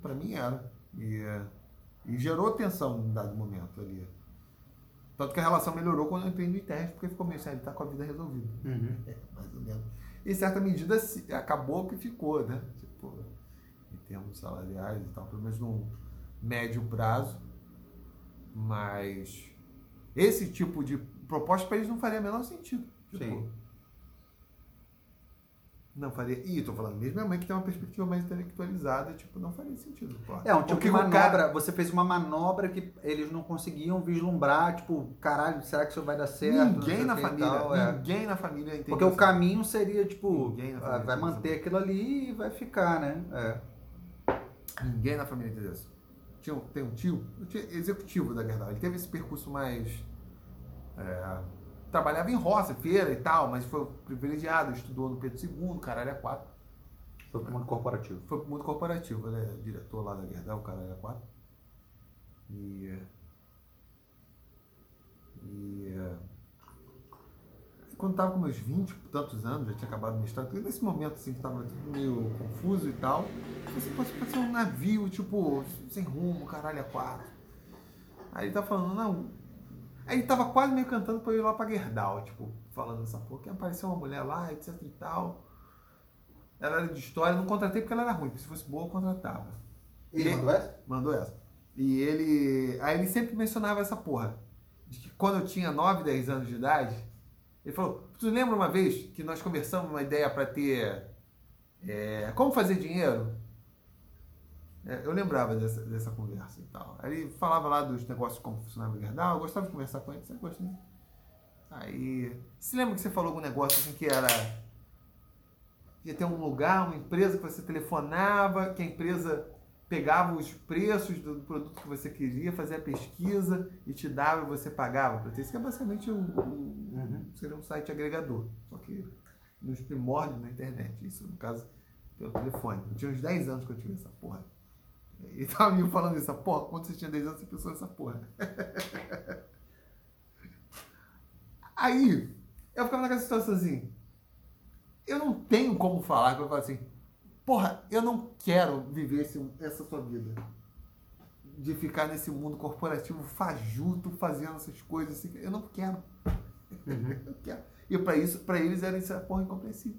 Para mim era. E, eh, e gerou tensão em dado momento ali. Tanto que a relação melhorou quando eu entrei no ITES, porque ficou meio assim, ele tá com a vida resolvida. Uhum. É, mais ou menos. Em certa medida acabou que ficou, né? Tipo, em termos salariais e tal, pelo menos num médio prazo. Mas esse tipo de proposta para eles não faria o menor sentido. Tipo, Sim. Não faria. E tô falando, mesmo minha mãe que tem uma perspectiva mais intelectualizada, tipo, não faria sentido. É, um tipo de manobra, cara- você fez uma manobra que eles não conseguiam vislumbrar, tipo, caralho, será que isso vai dar certo? Ninguém na família, tal, é. ninguém na família entende. Porque o caminho seria, tipo, Ninguém na ah, vai manter aquilo ali e vai ficar, né? É. Ninguém na família entendeu isso. Tinha, tem um tio, um tio executivo da Gerdau, ele teve esse percurso mais. É, trabalhava em roça, feira e tal, mas foi privilegiado, estudou no Pedro II, caralho, é quatro. Foi pro mundo corporativo. Foi pro mundo corporativo, ele é diretor lá da Gerdau, caralho, é quatro. E. E. é, quando tava com meus 20 e tantos anos, já tinha acabado o mestrado, nesse momento assim que tava tudo meio confuso e tal, você pode, pode ser um navio, tipo, sem rumo, caralho, a quatro. Aí ele tá falando, não. Aí ele tava quase meio cantando pra eu ir lá pra Gerdau, tipo, falando essa porra, que apareceu uma mulher lá, etc e tal. Ela era de história, não contratei porque ela era ruim, porque se fosse boa eu contratava. Ele mandou essa? Mandou essa. E ele. Aí ele sempre mencionava essa porra. De que quando eu tinha 9, 10 anos de idade, ele falou: Tu lembra uma vez que nós conversamos uma ideia para ter. é, como fazer dinheiro? É, eu lembrava dessa, dessa conversa e tal. Aí ele falava lá dos negócios como funcionava o Gerdau, eu gostava de conversar com ele, você gosta, né? Aí. Você lembra que você falou algum negócio assim que era. Ia ter um lugar, uma empresa que você telefonava, que a empresa pegava os preços do produto que você queria, fazia a pesquisa e te dava e você pagava para ter. Isso que é basicamente um, um, Uhum. seria um site agregador, só que nos primórdios da internet. Isso, no caso, pelo telefone. Eu tinha uns 10 anos que eu tive essa porra. E tava me falando isso, porra, quando você tinha 10 anos, você pensou nessa porra. Aí, eu ficava naquela situação assim, eu não tenho como falar, que eu falo assim, porra, eu não quero viver esse, essa sua vida. De ficar nesse mundo corporativo fajuto, fazendo essas coisas assim, eu não quero. eu não quero. E para isso, para eles era isso, porra, incompreensível.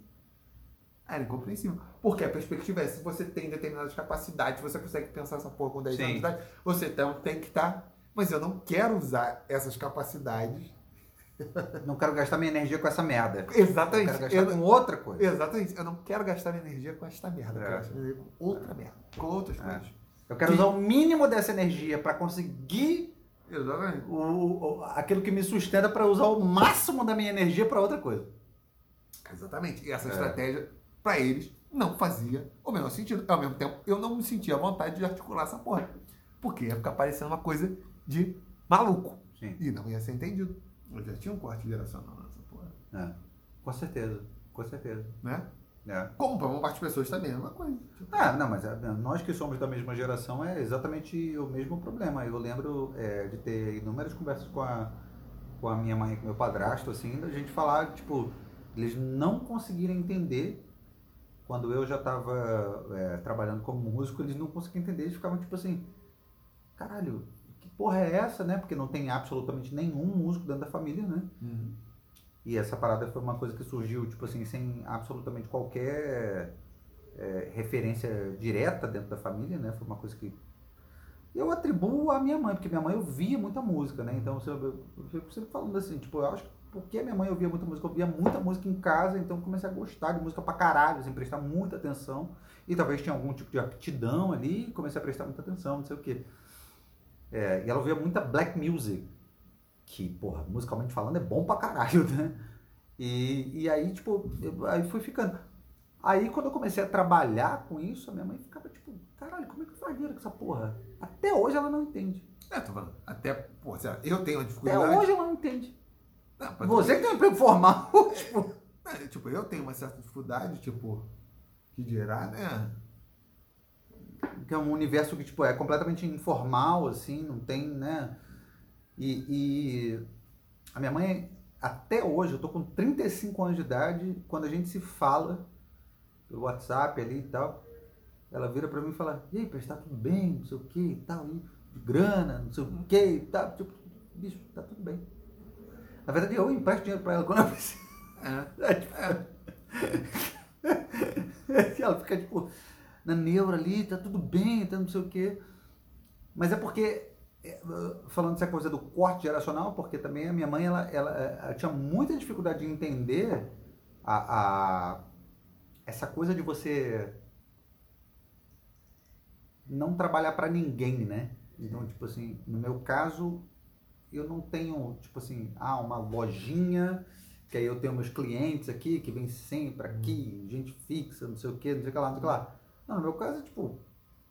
Era incompreensível. Porque a perspectiva é, se você tem determinadas capacidades, você consegue pensar essa porra com 10 Sim. anos de idade, você então tem que estar. Mas eu não quero usar essas capacidades. Não quero gastar minha energia com essa merda. Exatamente. Eu quero gastar Eu com não- outra coisa. Exatamente. Eu não quero gastar minha energia com esta merda. Eu É. quero gastar minha energia com outra merda. Com outras É. coisas. Eu quero Que- usar o mínimo dessa energia para conseguir Exatamente. o, o- aquilo que me sustenta para usar o máximo da minha energia para outra coisa. Exatamente. E essa É. estratégia, para eles, não fazia o menor sentido. Ao mesmo tempo, eu não me sentia à vontade de articular essa porra. Porque ia ficar parecendo uma coisa de maluco. Sim. E não ia ser entendido. Eu já tinha um corte geracional nessa porra. É. Com certeza, com certeza. Né? É. Como para uma parte das pessoas também é a mesma coisa. Ah, não, mas é, nós que somos da mesma geração é exatamente o mesmo problema. Eu lembro é, de ter inúmeras conversas com a, com a minha mãe e com meu padrasto, assim, da gente falar, tipo, eles não conseguiram entender quando eu já estava trabalhando como músico, eles não conseguiam entender, eles ficavam tipo assim, caralho, que porra é essa, né? Porque não tem absolutamente nenhum músico dentro da família, né? E essa parada foi uma coisa que surgiu, tipo assim, sem absolutamente qualquer é, referência direta dentro da família, né? Foi uma coisa que eu atribuo à minha mãe, porque minha mãe ouvia muita música, né? Então eu, eu, eu fico sempre falando assim, tipo, eu acho que porque minha mãe ouvia muita música, eu ouvia muita música em casa, então comecei a gostar de música pra caralho, assim, prestar muita atenção. E talvez tinha algum tipo de aptidão ali, comecei a prestar muita atenção, não sei o quê. É, e ela ouvia muita black music, que, porra, musicalmente falando, é bom pra caralho, né? E, e aí, tipo, eu, aí fui ficando. Aí, quando eu comecei a trabalhar com isso, a minha mãe ficava tipo, caralho, como é que faz dinheiro com essa porra? Até hoje ela não entende. É, tô falando. Até, lá, eu tenho uma Até dificuldade. hoje ela não entende. Não, Você que tem um emprego formal, tipo, É, tipo, eu tenho uma certa dificuldade, tipo, que dirá, né? que é um universo que, tipo, é completamente informal, assim, não tem, né? E, e a minha mãe, até hoje, eu tô com 35 anos de idade, quando a gente se fala pelo WhatsApp ali e tal, ela vira pra mim e fala, e aí, tá tudo bem, não sei o que e tal, e grana, não sei o que e tal, tipo, bicho, tá tudo bem. Na verdade, eu empresto dinheiro pra ela quando eu preciso. É. É, tipo, ela fica tipo na neura ali, tá tudo bem, tá não sei o quê. Mas é porque, é, falando dessa coisa do corte geracional, porque também a minha mãe, ela, ela, ela tinha muita dificuldade de entender a, a- essa coisa de você não trabalhar para ninguém, né? Então, tipo assim, no meu caso, eu não tenho, tipo assim, ah, uma lojinha que aí eu tenho meus clientes aqui, que vem sempre aqui, gente fixa, não sei o que, não sei o que lá, não sei o que lá. Não, no meu caso, tipo,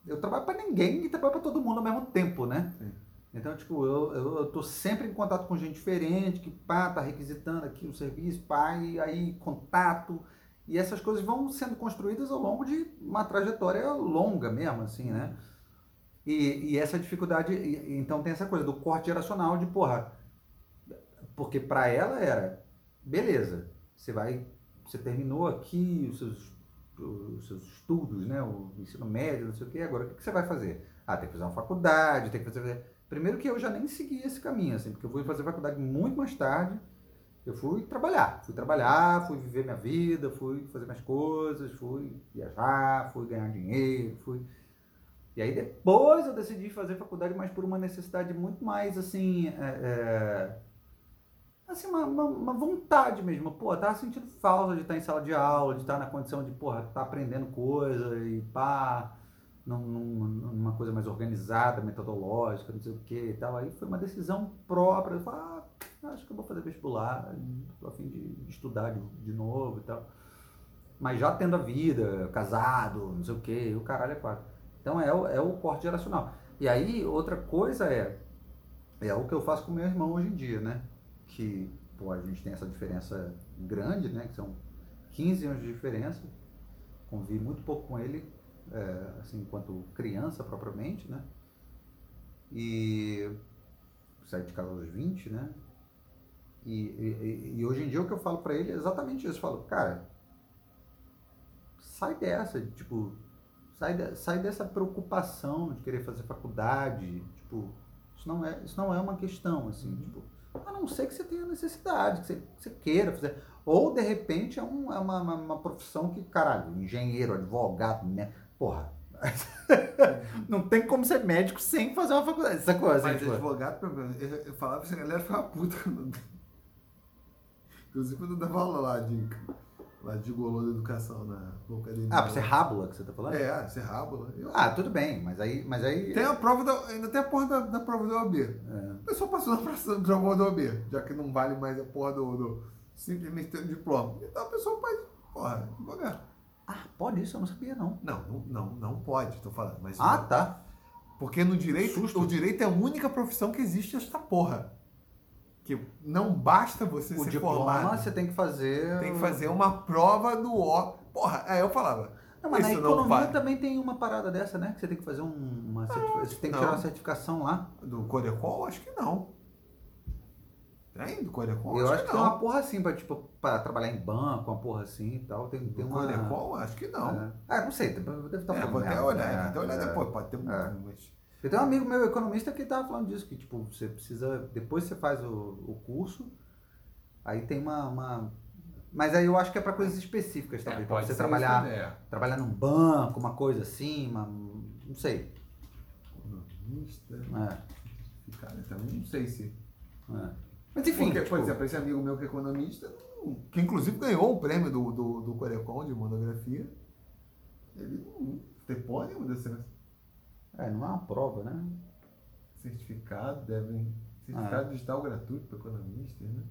eu trabalho para ninguém e trabalho para todo mundo ao mesmo tempo, né? Sim. Então, tipo, eu, eu, eu tô sempre em contato com gente diferente, que pá, tá requisitando aqui o serviço, pá, e aí contato. E essas coisas vão sendo construídas ao longo de uma trajetória longa mesmo, assim, né? E, e essa dificuldade, e- então tem essa coisa do corte geracional de, porra, porque para ela era, beleza, você vai, você terminou aqui os seus, os seus estudos, né, o ensino médio, não sei o quê, agora o que você vai fazer? Ah, tem que fazer uma faculdade, tem que fazer... Primeiro que eu já nem segui esse caminho, assim, porque eu fui fazer faculdade muito mais tarde, eu fui trabalhar, fui trabalhar, fui viver minha vida, fui fazer minhas coisas, fui viajar, fui ganhar dinheiro, fui... E aí depois eu decidi fazer faculdade, mas por uma necessidade muito mais, assim, é, é, assim, uma, uma, uma vontade mesmo. Pô, tava sentindo falta de estar em sala de aula, de estar na condição de, porra, estar aprendendo coisa e pá, num- num- numa coisa mais organizada, metodológica, não sei o que e tal. Aí foi uma decisão própria. Eu falei, ah, acho que eu vou fazer vestibular, tô a fim de, de estudar de, de novo e tal. Mas já tendo a vida, casado, não sei o que, o caralho é quatro. Então é o, é o corte geracional. E aí, outra coisa é, é o que eu faço com meu irmão hoje em dia, né? Que, pô, a gente tem essa diferença grande, né? Que são 15 anos de diferença. Convivi muito pouco com ele, é, assim, enquanto criança propriamente, né? E saí de casa aos 20, né? E, e, e hoje em dia o que eu falo para ele é exatamente isso. Eu falo, cara, sai dessa, tipo, sai, de, sai dessa preocupação de querer fazer faculdade, tipo, isso não é, isso não é uma questão, assim, uhum. tipo, a não ser que você tenha necessidade, que você, que você queira fazer. Ou, de repente, é, um, é uma, uma, uma, profissão que, caralho, engenheiro, advogado, né? Porra. não tem como ser médico sem fazer uma faculdade. Essa coisa. Mas tipo... advogado, eu, eu falava que a galera ficava puta quando. Inclusive quando eu dava aula lá de lá de Golô da Educação na Academia. Ah, pra ser rábula que você tá falando? É, ser rábula. Eu... Ah, tudo bem, mas aí, mas aí... Tem a prova, da, ainda tem a porra da, da prova da OAB. É. O pessoal passou na prova da OAB, já que não vale mais a porra do, do simplesmente ter um diploma. Então a pessoa pode, porra, devagar. Ah, pode isso? Eu não sabia, não. Não, não, não, não pode, tô falando. Mas, ah, tá. Porque no direito, Susto. o direito é a única profissão que existe esta porra que não basta você o ser diploma, formado. você tem que fazer... Tem que fazer uma prova do O. Porra, aí eu falava... Não, mas na economia também tem uma parada dessa, né? Que você tem que fazer uma... Ah, você tem que não. tirar uma certificação lá. Do Corecol? Acho que não. Tem do Corecol? Eu acho, acho que, que tem uma porra assim, pra, tipo, pra trabalhar em banco, uma porra assim e tal. Tem, tem uma... Corecol? Acho que não. É. Ah, não sei, deve estar falando. É, vou até olhar, é, até olhar é, depois, pode ter um... É. Mas... Eu tenho um amigo meu economista que estava falando disso, que tipo, você precisa, depois você faz o, o curso, aí tem uma, uma, Mas aí eu acho que é para coisas específicas também, é, para você trabalhar, isso, trabalhar num banco, uma coisa assim, uma, não sei. Economista. É. Cara, também não sei se. É. Mas enfim. Porque, tipo... Por exemplo, esse amigo meu que é economista, que inclusive ganhou o prêmio do, do, do Corecon de monografia, ele não tem porra nenhuma dessa é, não é uma prova, né? Certificado, devem. Certificado ah. digital gratuito para economistas, né?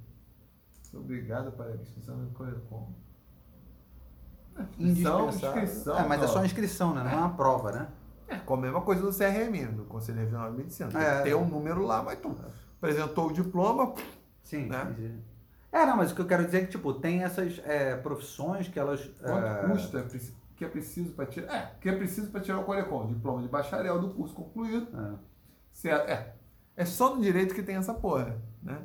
Sou obrigado para a inscrição no Corecom. É, inscrição, inscrição. É, mas é só inscrição, né? Não é, uma prova, né? É, como a mesma coisa do CRM, do Conselho Regional de Medicina. Tem é. ter um número lá, mas tu apresentou o diploma. Sim, né? É, não, mas o que eu quero dizer é que, tipo, tem essas é, profissões que elas. Quanto é... custa que é preciso para tirar. É, que é preciso para tirar o Corecon, diploma de bacharel do curso concluído. É. Se é, é, é só no direito que tem essa porra, né?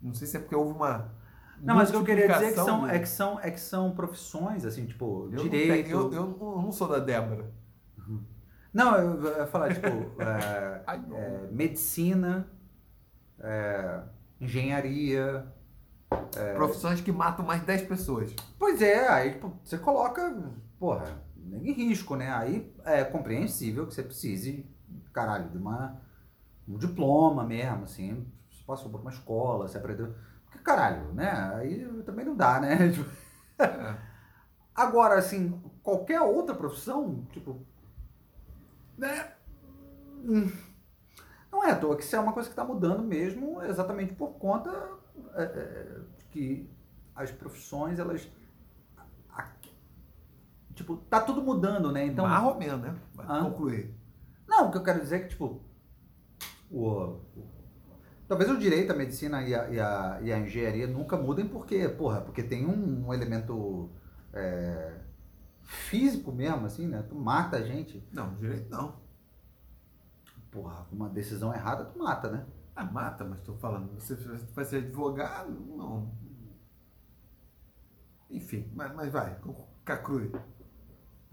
Não sei se é porque houve uma. Não, mas o que eu queria dizer é que são, é que são, é que são profissões, assim, tipo, eu direito. Não tenho, eu, eu, não sou da Débora. Não, eu, eu ia falar, tipo, é, Ai, é, medicina, é, engenharia. É, Profissões que matam mais de 10 pessoas. Pois é, aí tipo, você coloca porra, em risco, né? Aí é compreensível que você precise, caralho, de uma, um diploma mesmo, assim. Você passou por uma escola, você aprendeu. Porque, caralho, né? Aí também não dá, né? Tipo, é. Agora, assim, qualquer outra profissão, tipo. Né? Hum, não é à toa que isso é uma coisa que está mudando mesmo, exatamente por conta é, é, que as profissões, elas Tipo, tá tudo mudando, né? Então, ou menos, né? Vai concluir. Não, o que eu quero dizer é que, tipo, o, o, talvez o direito, a medicina e a, e a, e a engenharia nunca mudem porque, porra, porque tem um, um elemento é, físico mesmo, assim, né? Tu mata a gente. Não, direito não. Porra, uma decisão errada tu mata, né? Ah, mata, mas tô falando, você vai ser advogado? Não. Enfim, mas, mas vai, Cacrui.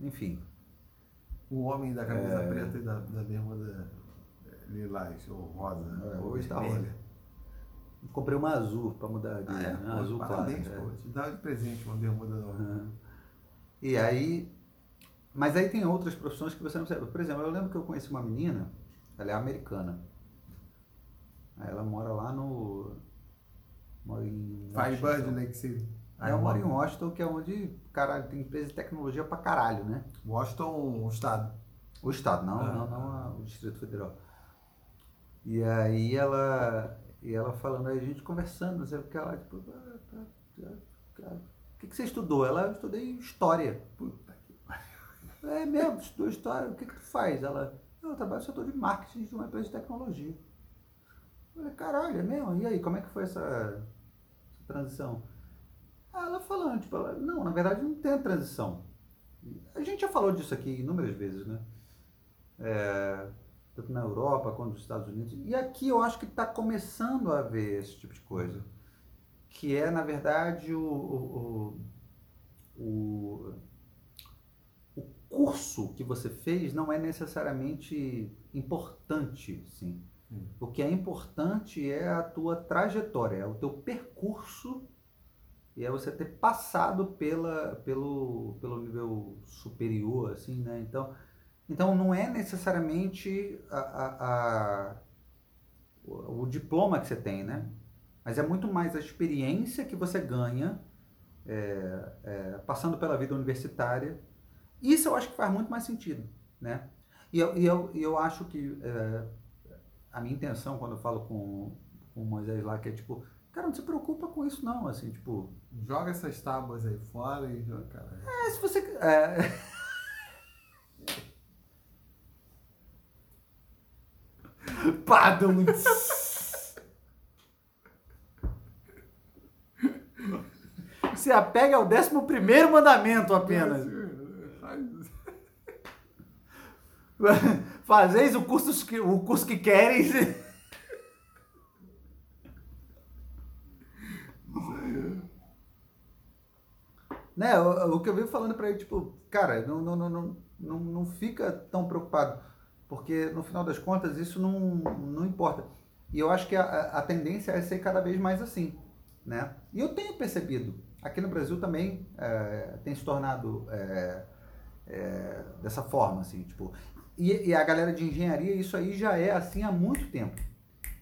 Enfim. O homem da camisa é... preta e da, da bermuda é, lilás ou rosa. É, hoje tá olha. Comprei uma azul para mudar de ah, é? Pô, azul parabéns, claro. Pô, é. te dá de presente uma bermuda nova. Uhum. E aí. Mas aí tem outras profissões que você não sabe. Por exemplo, eu lembro que eu conheci uma menina, ela é americana. Ela mora lá no. Mora em. Firebird Lake City. Aí eu moro em Washington, que é onde, caralho, tem empresa de tecnologia pra caralho, né? Washington, o estado. O estado, não, ah. não, não o Distrito Federal. E aí ela, e ela falando, aí a gente conversando, não sei o que ela, tipo, ah, tá, tá, tá. o que, que você estudou? Ela, eu estudei História. Puta que É mesmo, estudou história, o que, que tu faz? Ela, eu trabalho no setor de marketing de uma empresa de tecnologia. Eu falei, caralho, é mesmo? E aí, como é que foi essa, essa transição? Ah, ela falando, tipo, ela, não, na verdade não tem transição. A gente já falou disso aqui inúmeras vezes, né? É, tanto na Europa quanto nos Estados Unidos. E aqui eu acho que está começando a haver esse tipo de coisa. Que é, na verdade, o, o, o, o curso que você fez não é necessariamente importante, sim. Hum. O que é importante é a tua trajetória, é o teu percurso e é você ter passado pela, pelo, pelo nível superior, assim, né? Então, então não é necessariamente a, a, a, o, diploma que você tem, né? Mas é muito mais a experiência que você ganha é, é, passando pela vida universitária. Isso eu acho que faz muito mais sentido, né? E eu, e eu, eu acho que é, a minha intenção quando eu falo com, com o Moisés lá, que é tipo, cara, não se preocupa com isso não, assim, tipo... Joga essas tábuas aí fora e joga, cara. É, se você... É... Padum. Se apega ao décimo primeiro mandamento apenas. Fazeis o curso que, o curso que queres. Né, o, o que eu venho falando pra ele, tipo, cara, não, não, não, não, não, não fica tão preocupado, porque no final das contas isso não, não importa. E eu acho que a, a tendência é ser cada vez mais assim, né? E eu tenho percebido, aqui no Brasil também é, tem se tornado é, é, dessa forma, assim, tipo, e, e, a galera de engenharia, isso aí já é assim há muito tempo.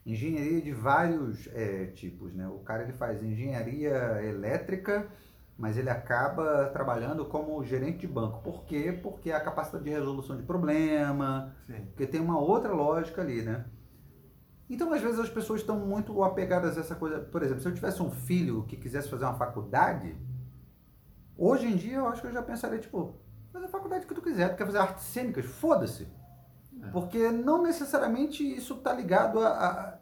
Engenharia de vários é, tipos, né? O cara ele faz engenharia elétrica, mas ele acaba trabalhando como gerente de banco. Por quê? Porque a capacidade de resolução de problema, Sim. porque tem uma outra lógica ali, né? Então, às vezes, as pessoas estão muito apegadas a essa coisa. Por exemplo, se eu tivesse um filho que quisesse fazer uma faculdade, hoje em dia eu acho que eu já pensaria, tipo, faz a faculdade que tu quiser, tu quer fazer artes cênicas, foda-se. É. Porque não necessariamente isso está ligado a, a,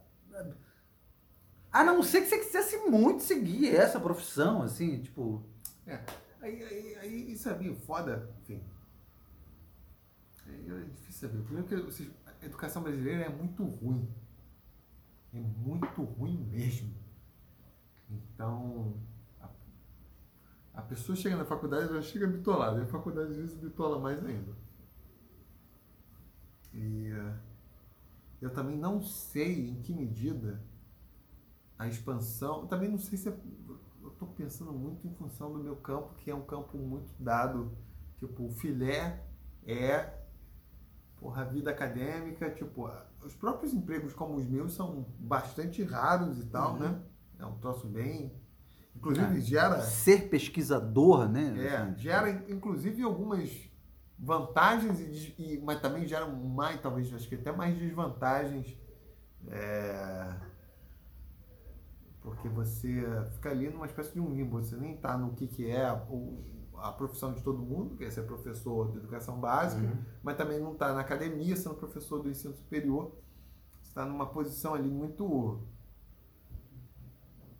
a não ser que você quisesse muito seguir essa profissão, assim, tipo. É. Aí, aí, aí isso é meio foda, enfim. É, é difícil saber. Primeiro que vocês- a educação brasileira é muito ruim. É muito ruim mesmo. Então, a, a pessoa chega na faculdade, ela chega bitolada. E a faculdade às vezes bitola mais ainda. E eh, eu também não sei em que medida a expansão. Também não sei se é, eu estou pensando muito em função do meu campo, que é um campo muito dado. Tipo, o filé é porra, a vida acadêmica, tipo, os próprios empregos como os meus são bastante raros e tal, Uhum. né? É um troço bem. Inclusive É. gera. Ser pesquisador, né? É, Assim, gera inclusive algumas vantagens, e, e- mas também gera mais, talvez, acho que até mais desvantagens. É, porque você fica ali numa espécie de um limbo, você nem está no que, que é o- a profissão de todo mundo, que é ser professor de educação básica, Uhum. mas também não está na academia sendo professor do ensino superior. Você está numa posição ali muito.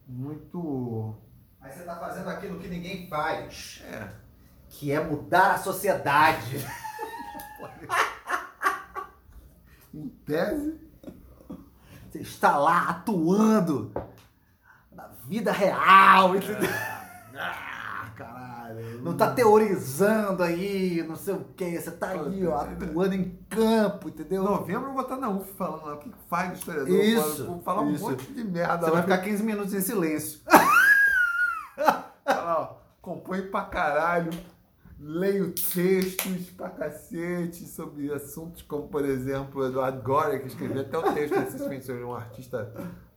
Muito. Mas você tá fazendo aquilo que ninguém faz, É, que é mudar a sociedade. em tese. Você está lá atuando vida real, entendeu? Ah, caralho. Não tá teorizando aí, não sei o que, você tá aí, ó, atuando em campo, entendeu? Em novembro eu vou estar na UF falando lá o que faz o historiador. Isso, Vou falar um isso. monte de merda Você lá. vai ficar 15 minutos em silêncio. Falar, ó, compõe pra caralho, leio textos pra cacete sobre assuntos como, por exemplo, o Eduardo Goria, que escreveu até o texto filme sobre um artista,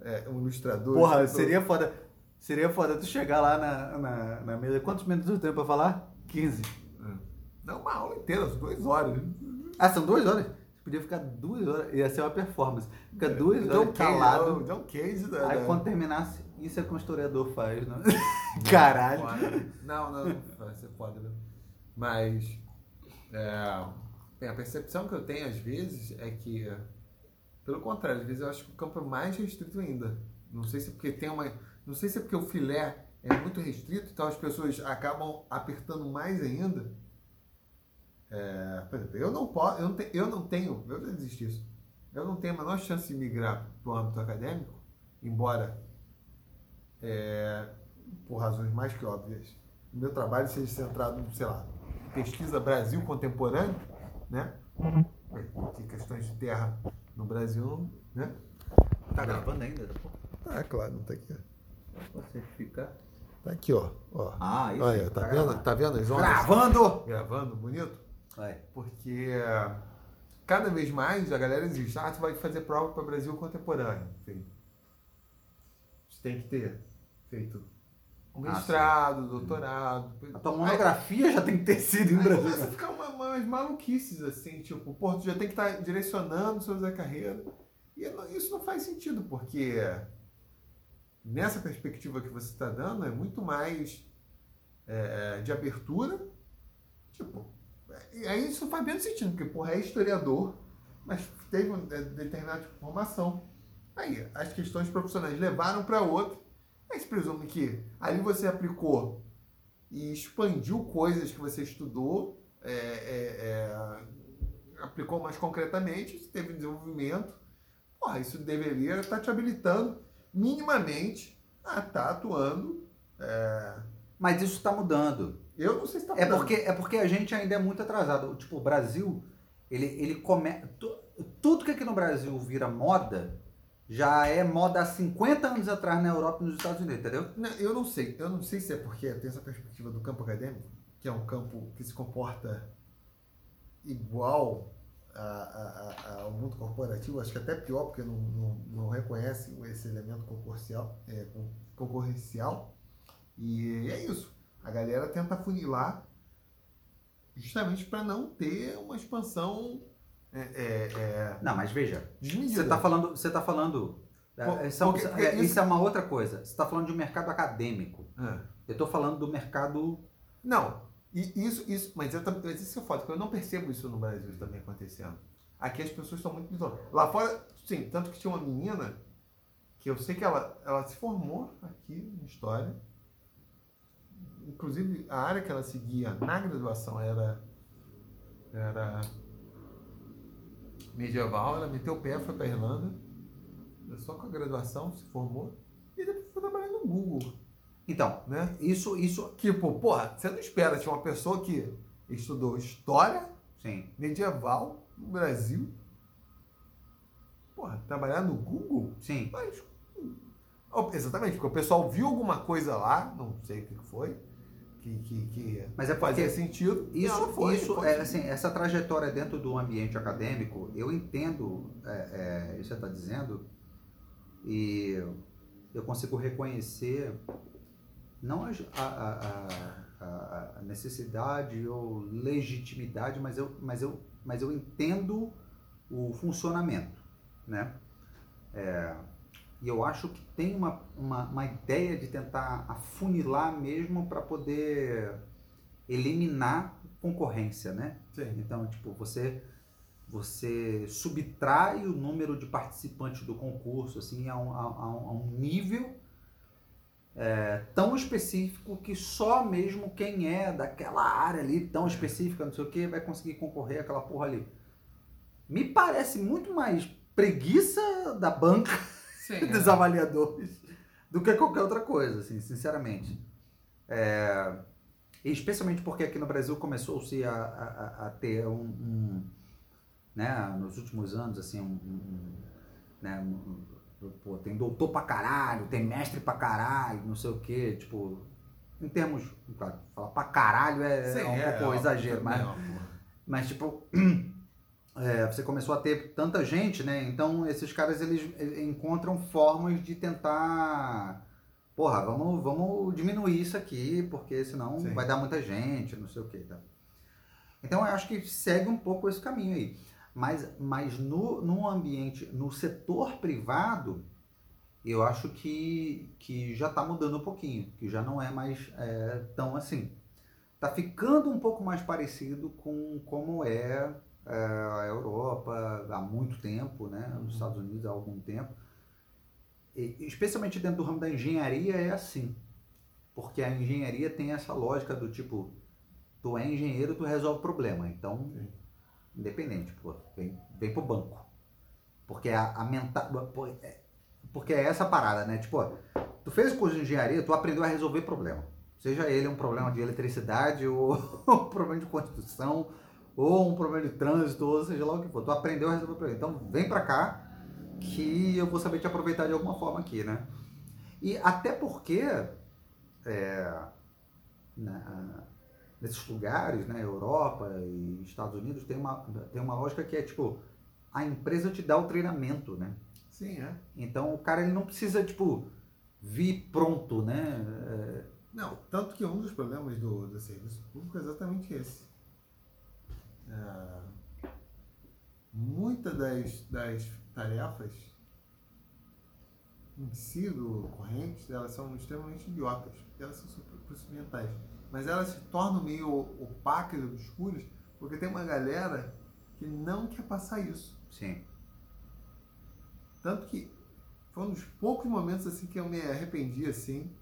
é, um ilustrador. Porra, escritor. seria foda. Seria foda tu chegar lá na, na, na mesa. Quantos minutos eu tenho pra falar? 15. Não, uma aula inteira, as duas horas. Ah, são duas horas? Você podia ficar duas horas. Ia ser uma performance. Fica duas John horas Cage, calado. John Cage da... Aí quando terminasse, isso é que um historiador faz, né? Caralho. Foda. Não, não, vai ser foda, né? Mas. É, bem, a percepção que eu tenho às vezes é que, pelo contrário, às vezes eu acho que o campo é mais restrito ainda. Não sei se é porque tem uma. Não sei se é porque o filé é muito restrito, então as pessoas acabam apertando mais ainda. É, por exemplo, eu não posso, eu não, te, eu não tenho, eu já desisti disso. Eu não tenho a menor chance de migrar para o âmbito acadêmico, embora é, por razões mais que óbvias, o meu trabalho seja centrado, sei lá, pesquisa Brasil contemporâneo, né? Que questões de terra no Brasil, né? Tá gravando ainda? Ah, claro, não tá aqui. Pode certificar. Tá aqui, ó. ó. Ah, isso. Olha, tá, vendo? Tá vendo as ondas? Gravando! Gravando, bonito? Vai. Porque cada vez mais a galera existe. Ah, tu vai fazer prova para Brasil contemporâneo. Enfim. Você tem que ter feito um Ah, mestrado, doutorado. A tua monografia já tem que ter sido em Aí Brasil. começa a ficar uma, umas maluquices assim, tipo, pô, tu já tem que estar direcionando sobre a carreira. E isso não faz sentido, porque nessa perspectiva que você está dando é muito mais é, de abertura. Tipo, e aí isso faz menos sentido, porque, porra, é historiador, mas teve uma de- determinada formação. Aí, as questões profissionais levaram para outra. Aí se presume que ali você aplicou e expandiu coisas que você estudou, é, é, é, aplicou mais concretamente, teve desenvolvimento. Porra, isso deveria estar te habilitando minimamente a estar atuando. é, Mas isso tá mudando. Eu não sei se está É porque, é porque a gente ainda é muito atrasado. Tipo, o Brasil, ele, ele come... tu- Tudo que aqui no Brasil vira moda, já é moda há 50 anos atrás na Europa e nos Estados Unidos, entendeu? Eu não sei. Eu não sei se é porque tem essa perspectiva do campo acadêmico, que é um campo que se comporta igual a- a- a- ao mundo corporativo, acho que até pior, porque não, não, não reconhece esse elemento concorrencial, é, con- concorrencial. E é isso. A galera tenta funilar justamente para não ter uma expansão é, é, é, Não, mas veja, você tá falando... Você tá falando é, Por- é, porque- porque é, isso... isso- é uma outra coisa. Você está falando de um mercado acadêmico. É. Eu estou falando do mercado... Não, e isso, isso, mas, eu, mas isso é foda, porque eu não percebo isso no Brasil também acontecendo. Aqui as pessoas estão muito isoladas. Lá fora, sim, tanto que tinha uma menina que eu sei que ela, ela se formou aqui em História. Inclusive, a área que ela seguia na graduação era, era medieval. Ela meteu o pé, foi para Irlanda, só com a graduação, se formou. E depois foi trabalhar no Google, Então, né? isso... isso Tipo, porra, você não espera tinha uma pessoa que estudou história sim. medieval no Brasil. Porra, trabalhar no Google? Sim. Mas. Oh, Exatamente, porque o pessoal viu alguma coisa lá, não sei o que foi, que, que, que Mas é fazia sentido. Isso, ela foi, isso foi. é, assim, essa trajetória dentro do ambiente acadêmico, eu entendo é, é, isso que você está dizendo e eu consigo reconhecer não a, a- a- a- a necessidade ou legitimidade, mas eu, mas, eu, mas eu entendo o funcionamento, né? É, e eu acho que tem uma, uma, uma ideia de tentar afunilar mesmo para poder eliminar concorrência, né? Sim. Então, tipo, você você subtrai o número de participantes do concurso assim a um, a, a um- nível é, tão específico que só mesmo quem é daquela área ali tão específica, não sei o que, vai conseguir concorrer àquela porra ali. Me parece muito mais preguiça da banca Sim, dos é. avaliadores do que qualquer outra coisa, assim, sinceramente. É, e especialmente porque aqui no Brasil começou-se a, a, a- ter um, um, né, nos últimos anos, assim, um, um- né, pô, tem doutor pra caralho, tem mestre pra caralho, não sei o quê, tipo, em termos, claro, falar pra caralho é, Sim, é um é, pouco é, exagero, mas não, porra. mas, tipo, é, você começou a ter tanta gente, né? Então, esses caras, eles encontram formas de tentar... Porra, vamos, vamos diminuir isso aqui, porque senão Sim. vai dar muita gente, não sei o quê. Tá? Então, eu acho que segue um pouco esse caminho aí. Mas, mas no, no ambiente, no setor privado, eu acho que, que já está mudando um pouquinho, que já não é mais é, tão assim. tá ficando um pouco mais parecido com como é a Europa há muito tempo, né? Os Estados Unidos há algum tempo. E, especialmente dentro do ramo da engenharia é assim. Porque a engenharia tem essa lógica do tipo, tu é engenheiro, tu resolve problema. Então, Sim. independente, pô, vem, vem pro banco. Porque a, a mental. Porque é essa parada, né? Tipo, ó, tu fez curso de engenharia, tu aprendeu a resolver problema. Seja ele um problema de eletricidade, ou um problema de construção, ou um problema de trânsito, ou seja lá o que for. Tu aprendeu a resolver problema. Então vem pra cá que eu vou saber te aproveitar de alguma forma aqui, né? E até porque é, na- nesses lugares, né, Europa e Estados Unidos, tem uma, tem uma lógica que é tipo, a empresa te dá o treinamento, né? Sim, é. Então o cara ele não precisa, tipo, vir pronto, né? É, Não, tanto que um dos problemas do, do serviço público é exatamente esse. É, muitas das, das tarefas em si do corrente, elas são extremamente idiotas, elas são super procedimentais. Mas elas se tornam meio opacas, obscuras, porque tem uma galera que não quer passar isso. sim. Tanto que foi um dos poucos momentos assim que eu me arrependi assim,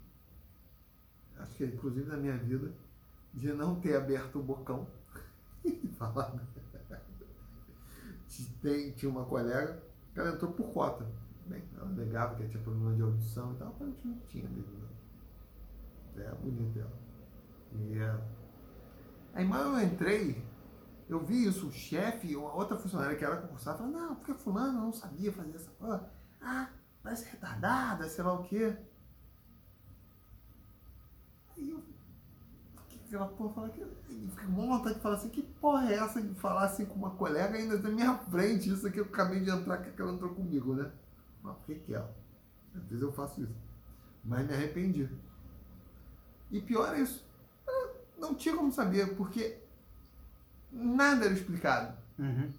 acho que inclusive na minha vida, de não ter aberto o bocão falado. Tem, tinha uma colega que ela entrou por cota. Bem, ela negava que tinha problema de audição e tal, aparentemente tinha mesmo. né? É bonita ela. E é... Aí mal eu entrei, eu vi isso, o chefe, uma outra funcionária que era concursada, falou, não, porque fulano não sabia fazer essa coisa. Ah, parece retardada, sei lá o quê. Aí eu aquela porra, falar que, fiquei com vontade de falar assim, que porra é essa de falar assim com uma colega ainda na minha frente, isso aqui eu acabei de entrar, que ela entrou comigo, né? Mas por que que ela? Às vezes eu faço isso. Mas me arrependi. E pior é isso. Não tinha como saber, porque nada era explicado Uhum.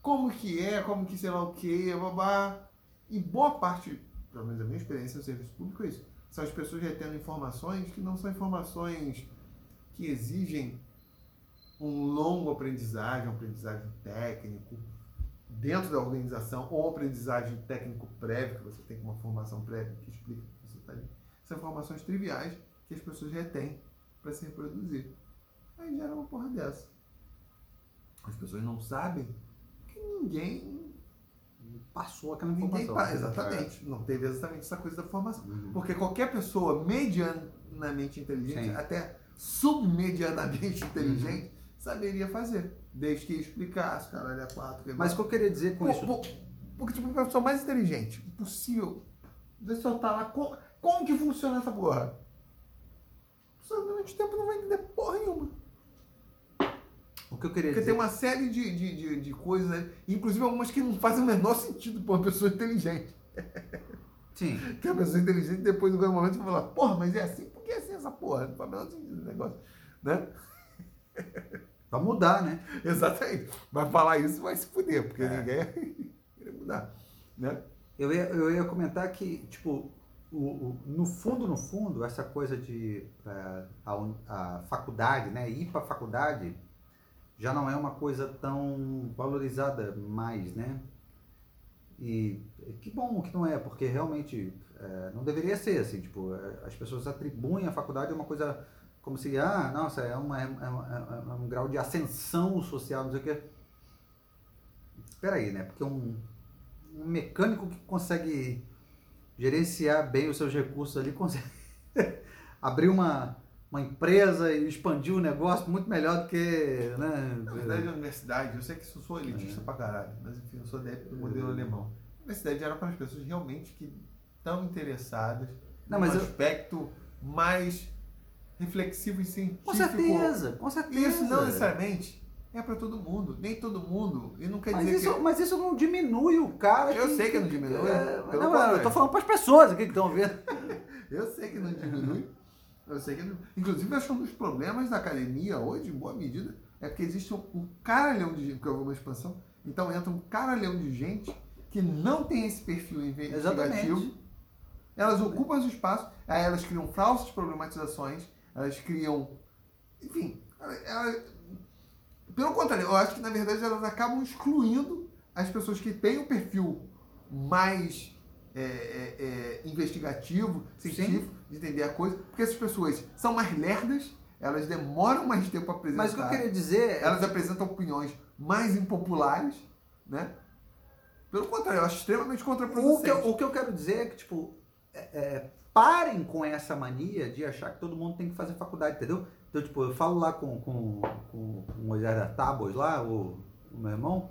como que é, como que sei lá o que, babá. E boa parte, pelo menos a minha experiência no serviço público é isso. São as pessoas retendo informações que não são informações que exigem um longo aprendizagem, um aprendizagem técnico dentro da organização ou aprendizagem técnico prévio, que você tem uma formação prévia que explica o que você está ali. São informações triviais que as pessoas retêm para se reproduzir. Aí gera uma porra dessa. As pessoas não sabem que ninguém Passou aquela informação. pa- exatamente. Não teve exatamente essa coisa da formação. Uhum. Porque qualquer pessoa medianamente inteligente, Sim. até submedianamente inteligente, saberia fazer. Desde que explicasse, caralho, é quatro. que é Mas o que eu queria dizer com Pô, isso? pô, Porque, tipo, a pessoa mais inteligente possível, deixa eu tá lá, como, como que funciona essa porra? A durante o tempo não vai entender porra nenhuma. O que eu queria Porque dizer. tem uma série de, de, de, de coisas, aí, inclusive algumas que não fazem o menor sentido pra uma pessoa inteligente. Sim. Que a pessoa inteligente depois do momento vai falar, porra, mas é assim? Que é assim essa porra? Não faz o menor sentido o negócio. Né? Pra mudar, né? Exatamente. Vai falar isso vai se fuder, porque É. ninguém quer mudar. Né? Eu ia, eu ia comentar que, tipo, o, o- no fundo, no fundo, essa coisa de eh, a, a faculdade, né? Ir pra faculdade já não é uma coisa tão valorizada mais, né? E que bom que não é, porque realmente eh, não deveria ser assim, tipo, eh, as pessoas atribuem a faculdade a uma coisa como se, ah, nossa, é, uma, é, uma- é um grau de ascensão social, não sei o quê. Peraí, né? Porque um, um mecânico que consegue gerenciar bem os seus recursos ali, consegue abrir uma, uma empresa e expandir o negócio muito melhor do que. Né? Na verdade, a universidade, eu sei que eu sou elitista pra caralho, mas enfim, eu sou adepto do modelo alemão. A universidade era para as pessoas realmente que estão interessadas Não, num mas eu- aspecto mais reflexivo e científico. Com certeza, com certeza. Isso não necessariamente é para todo mundo, nem todo mundo. E não quer Mas dizer isso, que. mas isso não diminui o cara. Eu sei que não diminui, É, pelo não, contrário. eu tô falando para as pessoas aqui que estão vendo. Eu sei que não diminui. Eu sei que não. Inclusive, acho que um dos problemas da academia hoje, em boa medida, é porque existe um, um caralhão de gente, porque houve uma expansão. Então entra um caralhão de gente que não tem esse perfil investigativo. Exatamente. Elas ocupam os espaços, aí elas criam falsas problematizações, elas criam enfim, ela- ela- pelo contrário, eu acho que na verdade elas acabam excluindo as pessoas que têm o perfil mais é, é, é, investigativo, científico, de entender a coisa, porque essas pessoas são mais lerdas, elas demoram mais tempo a apresentar. Mas o que eu queria dizer é. Elas apresentam opiniões mais impopulares, né? Pelo contrário, eu acho extremamente O contraproducente. que, eu, o que eu quero dizer é que, tipo, é- é, parem com essa mania de achar que todo mundo tem que fazer faculdade, entendeu? Então, tipo, eu falo lá com, com, com, com o Moisés da Tábuas lá, o, o meu irmão.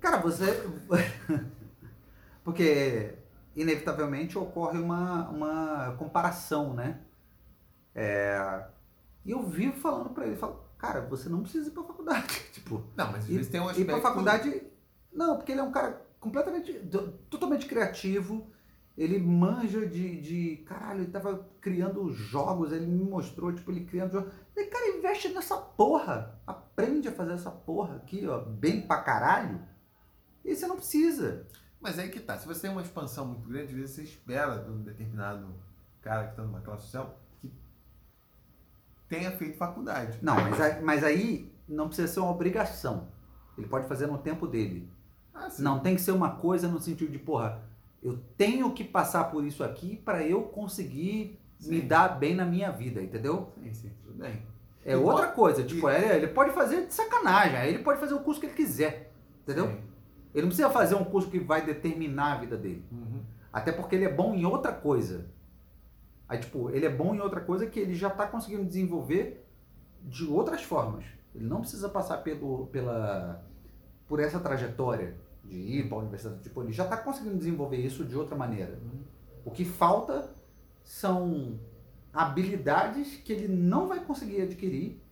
Cara, você. Porque, inevitavelmente, ocorre uma, uma comparação, né? É, E eu vivo falando pra ele, falo, cara, você não precisa ir pra faculdade. tipo, Não, mas às vezes tem um aspecto... pra faculdade. Não, porque ele é um cara completamente. totalmente criativo. Ele manja de, de. Caralho, ele tava criando jogos, ele me mostrou, tipo, ele criando jogos. E, cara, investe nessa porra. Aprende a fazer essa porra aqui, ó, bem pra caralho. E você não precisa. Mas aí que tá, se você tem uma expansão muito grande, às vezes você espera de um determinado cara que está numa classe social que tenha feito faculdade. Não, mas aí, mas aí não precisa ser uma obrigação. Ele pode fazer no tempo dele. Ah. Não tem que ser uma coisa no sentido de, porra, eu tenho que passar por isso aqui para eu conseguir me Sim. dar bem na minha vida, entendeu? Sim, sim, tudo bem. É E outra pode- coisa, tipo, ele, ele pode fazer de sacanagem, aí ele pode fazer o curso que ele quiser, entendeu? Sim. Ele não precisa fazer um curso que vai determinar a vida dele. Uhum. Até porque ele é bom em outra coisa. Aí, tipo, ele é bom em outra coisa que ele já está conseguindo desenvolver de outras formas. Ele não precisa passar pelo, pela, por essa trajetória de ir para a universidade. Tipo, ele já está conseguindo desenvolver isso de outra maneira. O que falta são habilidades que ele não vai conseguir adquirir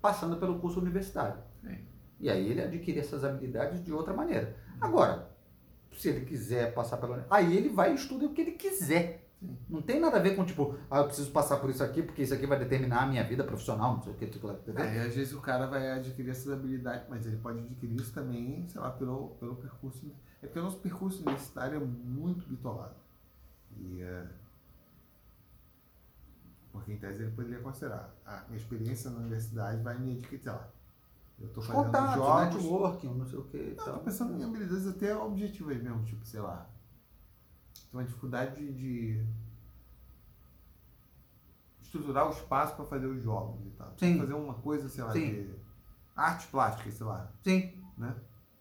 passando pelo curso universitário. Sim. E aí ele adquire essas habilidades de outra maneira. Agora, se ele quiser passar pela. Aí ele vai e estuda o que ele quiser. Sim. Não tem nada a ver com, tipo, ah, eu preciso passar por isso aqui, porque isso aqui vai determinar a minha vida profissional, não sei o que, tipo, entendeu? É, às vezes o cara vai adquirir essas habilidades, mas ele pode adquirir isso também, sei lá, pelo, pelo percurso. É porque o nosso percurso universitário é muito bitolado. E. é, porque em tese ele poderia considerar. A minha experiência na universidade vai me adquirir, sei lá. Eu estou fazendo Contato, jogos. networking, não sei o que Não, tal. tô pensando em habilidades até objetivas mesmo, tipo, sei lá. Tem uma dificuldade de, de estruturar o espaço para fazer os jogos e tal. Sim. Fazer uma coisa, sei lá, Sim. de arte plástica, sei lá. Sim. Né?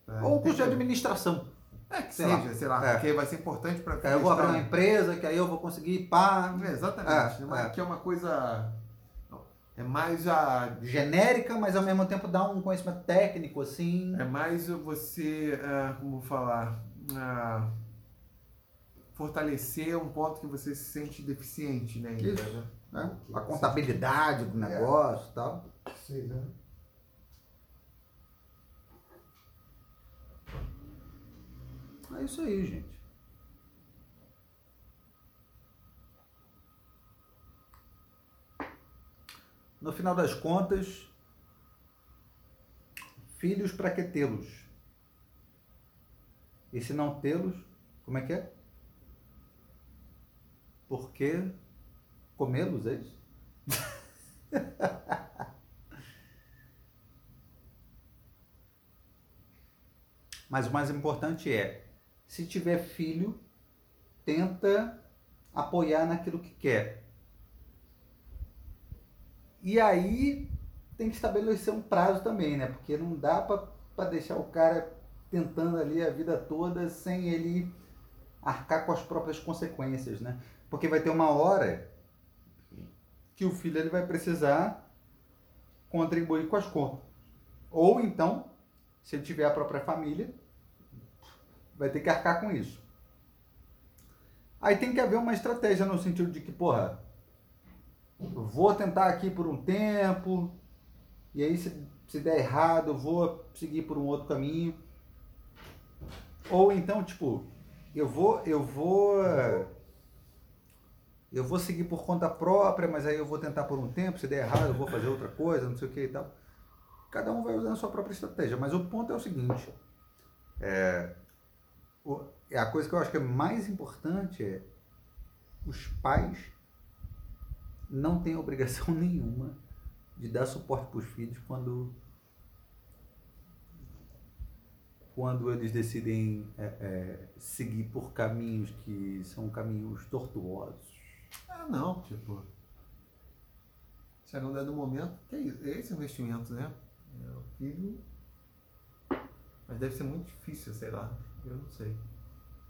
Pra- Ou curso de administração. É, que sei seja, lá. sei lá, É. porque vai ser importante para aí eu vou abrir uma empresa, que aí eu vou conseguir pá. É, exatamente. É, né? é. Que é uma coisa. É mais a. genérica, mas ao mesmo tempo dá um conhecimento técnico, assim. É mais você, ah, como falar, ah, fortalecer um ponto que você se sente deficiente, né? ainda, Isso. né? né? A contabilidade do negócio e tal. Sei, né? É isso aí, gente. No final das contas, filhos para que tê-los? E se não tê-los, como é que é? Por que comê-los, é isso? Mas o mais importante é, se tiver filho, tenta apoiar naquilo que quer. E aí tem que estabelecer um prazo também, né? Porque não dá para deixar o cara tentando ali a vida toda sem ele arcar com as próprias consequências, né? Porque vai ter uma hora que o filho ele vai precisar contribuir com as contas. Ou então, se ele tiver a própria família, vai ter que arcar com isso. Aí tem que haver uma estratégia no sentido de que, porra, vou tentar aqui por um tempo, e aí se, se der errado, vou seguir por um outro caminho. Ou então, tipo, eu vou, eu vou eu vou seguir por conta própria, mas aí eu vou tentar por um tempo, se der errado, eu vou fazer outra coisa, não sei o que e tal. Cada um vai usando a sua própria estratégia, mas o ponto é o seguinte, é, o- é a coisa que eu acho que é mais importante é os pais não têm obrigação nenhuma de dar suporte para os filhos quando quando eles decidem é, é, seguir por caminhos que são caminhos tortuosos. Ah, não, tipo. Chega um dado momento, que é isso, é esse investimento, né? É o filho. Mas deve ser muito difícil, sei lá. Eu não sei.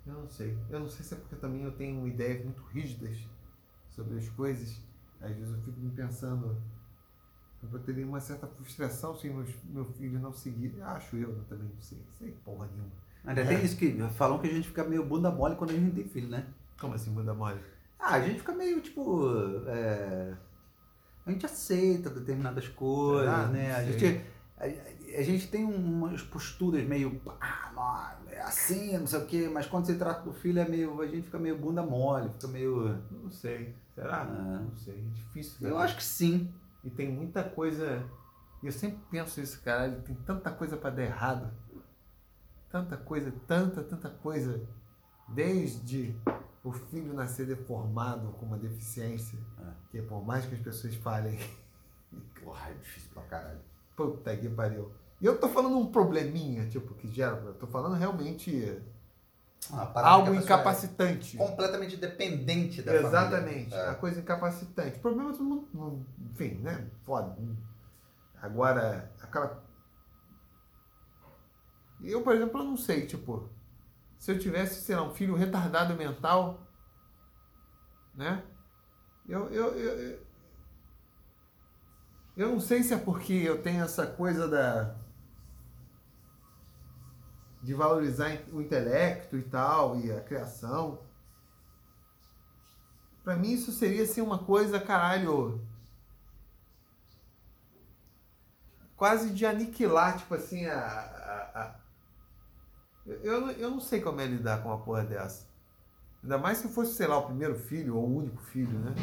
Eu não sei. Eu não sei se é porque também eu tenho ideias muito rígidas sobre as coisas. Às vezes eu fico me pensando. Eu teria uma certa frustração se meus, meu filho não seguir. Acho eu, eu também não sei. Sei porra nenhuma. Ainda tem isso que falam que a gente fica meio bunda mole quando a gente tem filho, né? Como assim, bunda mole? Ah, a gente fica meio tipo. é, A gente aceita determinadas coisas, Será? né? A gente, a, a gente tem umas posturas meio. Ah, não, é assim, não sei o quê, mas quando se trata do filho, é meio. A gente fica meio bunda mole, fica meio. Não sei. Será? Ah. Não sei. É difícil. Eu né? acho que sim. E tem muita coisa. E eu sempre penso isso, caralho, tem tanta coisa pra dar errado. Tanta coisa, tanta, tanta coisa. Desde o filho nascer deformado com uma deficiência, É. que por mais que as pessoas falem, Porra, é difícil pra caralho. puta que pariu. E eu tô falando um probleminha, tipo, que gera. Eu tô falando realmente que algo a pessoa incapacitante. é completamente dependente da Exatamente, família. uma coisa incapacitante. O problema é todo mundo, enfim, né? Foda. Agora, aquela. Eu, por exemplo, eu não sei, tipo, se eu tivesse, sei lá, um filho retardado mental, né? Eu, eu, eu, eu, não sei se é porque eu tenho essa coisa da. de valorizar o intelecto e tal, e a criação. Pra mim isso seria assim uma coisa, caralho. Quase de aniquilar, tipo assim, a. a, a- Eu, não- eu não sei como é lidar com uma porra dessa. Ainda mais se fosse, sei lá, o primeiro filho ou o único filho, né?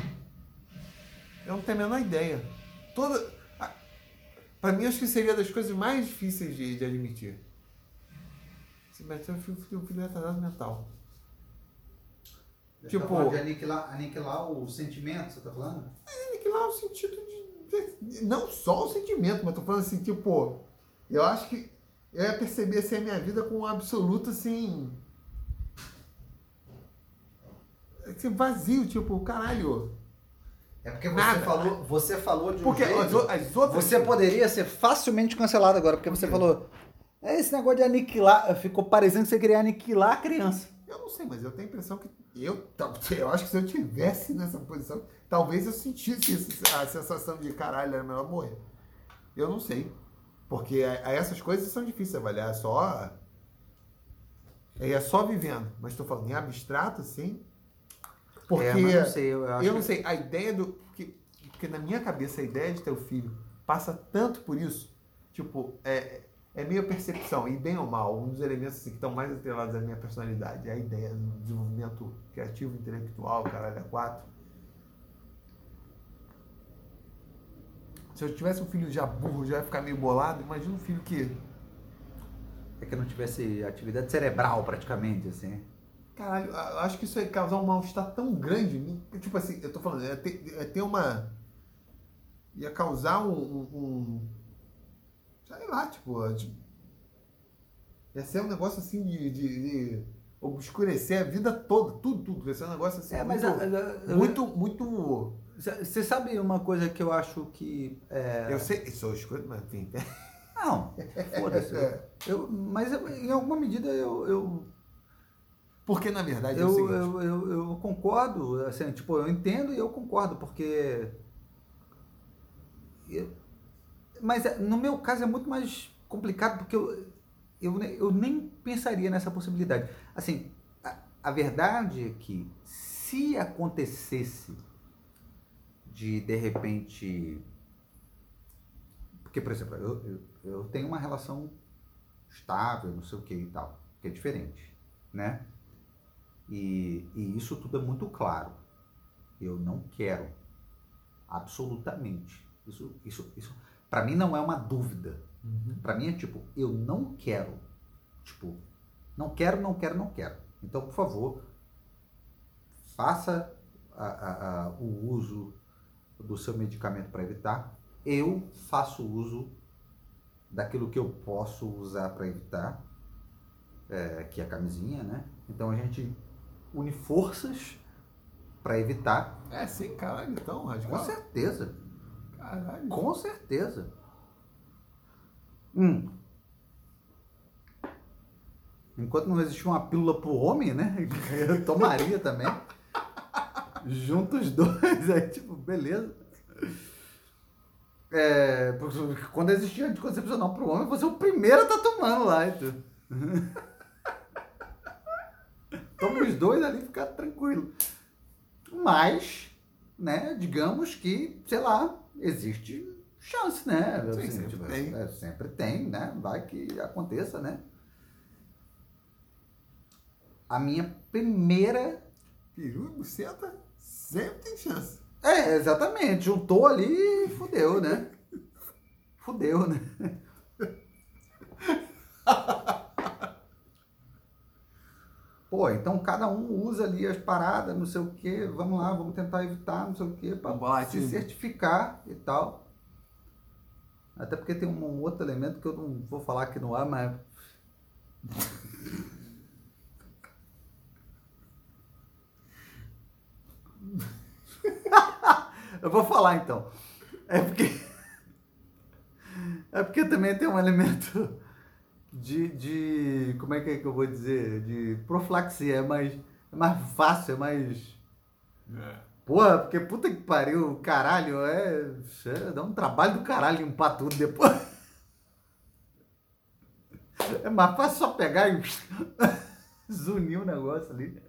Eu não tenho a menor ideia. Toda. a- Pra mim, acho que seria das coisas mais difíceis de, de admitir. Se meter um filho, filho, filho retardado mental. Você Tipo- tá de aniquilar, aniquilar o sentimento, você tá falando? aniquilar o sentido de, de- Não só o sentimento, mas tô falando assim, tipo. Eu acho que eu ia perceber assim, a minha vida com um absoluto assim. assim, vazio, tipo, caralho. É porque você Nada. falou, você falou de um Porque jeito... as, outras. Você poderia ser facilmente cancelado agora, porque você falou. É esse negócio de aniquilar. Ficou parecendo que você queria aniquilar a criança. Eu não sei, mas eu tenho a impressão que. Eu, eu acho que se eu tivesse nessa posição, talvez eu sentisse a sensação de caralho, era melhor morrer. Eu não sei. Porque a- a essas coisas são difíceis de avaliar, é só. É só vivendo. Mas estou falando em abstrato, assim. Porque. É, mas não sei, eu acho Eu não que- sei, a ideia do. Porque, porque na minha cabeça a ideia de ter o filho passa tanto por isso. Tipo, é, é meio percepção, e bem ou mal, um dos elementos assim, que estão mais atrelados à minha personalidade é a ideia do desenvolvimento criativo, intelectual, caralho, a quatro. Se eu tivesse um filho já burro, já ia ficar meio bolado, imagina um filho que. É que não tivesse atividade cerebral praticamente, assim. Caralho, eu acho que isso ia causar um mal-estar tão grande em mim. que, Tipo assim, eu tô falando, ia ter, ia ter uma. ia causar um, um- um- sei lá, tipo, de- ia ser um negócio assim de, de- de obscurecer a vida toda, tudo, tudo. Ia ser um negócio assim É, mas muito, a- a- muito, muito. Você sabe uma coisa que eu acho que. É... Eu sei, sou escuro, mas enfim. Não, foda-se. É. Eu, mas eu- em alguma medida eu, eu, Porque na verdade é o eu, seguinte. eu, eu, eu concordo, assim, tipo, eu entendo e eu concordo, porque. eu- mas é, no meu caso é muito mais complicado, porque eu, eu, eu nem pensaria nessa possibilidade. Assim, a, a verdade é que se acontecesse de de repente. Porque, por exemplo, eu, eu, eu tenho uma relação estável, não sei o que e tal, que é diferente, né? E, e isso tudo é muito claro. Eu não quero, absolutamente. Isso, isso, isso, para mim não é uma dúvida. Uhum. Para mim é tipo, eu não quero. Tipo, não quero, não quero, não quero. Então, por favor, faça a- a- a- o uso do seu medicamento para evitar, eu faço uso daquilo que eu posso usar para evitar, é, que é a camisinha, né? Então a gente une forças para evitar. É sim, caralho, então, Com radical. certeza. Caralho. Com certeza. Hum. Enquanto não existia uma pílula pro homem, né? Eu tomaria também. Junto os dois, aí tipo, beleza. É, porque quando existia anticoncepcional pro homem, você é o primeiro a estar tomando lá. Então. Toma os dois ali e fica tranquilo. Mas, né, digamos que, sei lá, existe chance, né? Sim, Assim, sempre tipo, tem. é, sempre tem, né? Vai que aconteça, né? A minha primeira. Peru buceta sempre tem chance. É, exatamente. Juntou ali e fudeu, né? Fudeu, né? Pô, então cada um usa ali as paradas, não sei o quê, vamos lá, vamos tentar evitar, não sei o quê, para se certificar e tal. Até porque tem um outro elemento que eu não vou falar aqui no ar, mas. eu vou falar então. É porque. É porque também tem um elemento de, de como é que, é que eu vou dizer? De profilaxia, é mais, é mais fácil, é mais. Porra, porque puta que pariu, caralho, é, é. Dá um trabalho do caralho limpar tudo depois. É mais fácil só pegar e zunir o negócio ali.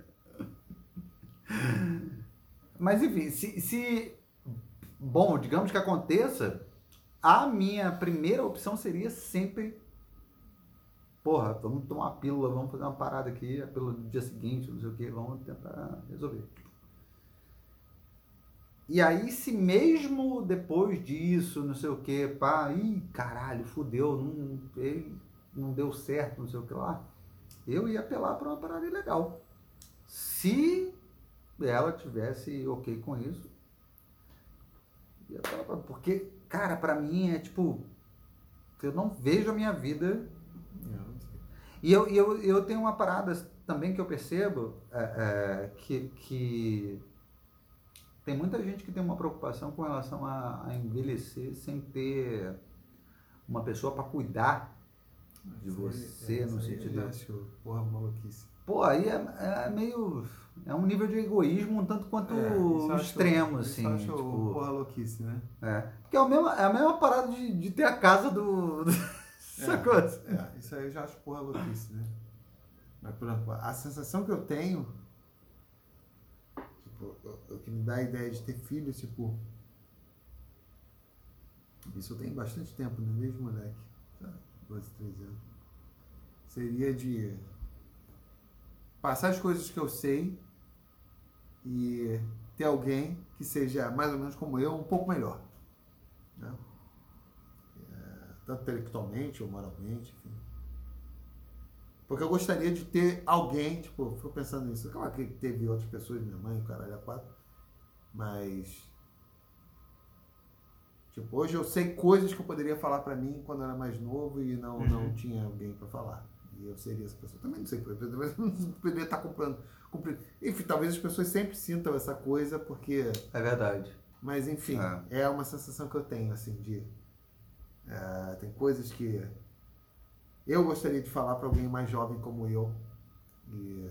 Mas enfim, se, se. Bom, digamos que aconteça, a minha primeira opção seria sempre porra, vamos tomar uma pílula, vamos fazer uma parada aqui, a pílula do dia seguinte, não sei o que, vamos tentar resolver. E aí, se mesmo depois disso, não sei o que, pá, ih, caralho, fudeu, não, não deu certo, não sei o que lá, eu ia apelar para uma parada ilegal. Se ela tivesse ok com isso, porque, cara, pra mim é tipo, eu não vejo a minha vida e eu, eu, eu tenho uma parada também que eu percebo é, é, que, que tem muita gente que tem uma preocupação com relação a, a envelhecer sem ter uma pessoa para cuidar de você no sentido. Eu acho, porra, maluquice. Pô, aí é, é meio. É um nível de egoísmo um tanto quanto É, isso eu acho- extremo, isso assim. eu acho tipo, porra louquice, né? é. Porque é a mesma, é a mesma parada de, de ter a casa do. Sacou? É, isso aí eu já acho porra louquice, né? Mas, por exemplo, a sensação que eu tenho, tipo, o- que me dá a ideia de ter filho, tipo, isso eu tenho bastante tempo, né? Desde moleque, tá? 12, 13 anos. Seria de passar as coisas que eu sei e ter alguém que seja mais ou menos como eu, um pouco melhor. Né? tanto intelectualmente ou moralmente, enfim. Porque eu gostaria de ter alguém, tipo, fico pensando nisso. Claro que teve outras pessoas, minha mãe, o caralho, a quatro, mas. Tipo, hoje eu sei coisas que eu poderia falar pra mim quando eu era mais novo e não, não tinha alguém pra falar. E eu seria essa pessoa. Também não sei, eu não poderia estar comprando, cumprindo. Enfim, talvez as pessoas sempre sintam essa coisa, porque. É verdade. Mas enfim, É. é uma sensação que eu tenho, assim, de. é, tem coisas que eu gostaria de falar para alguém mais jovem como eu. E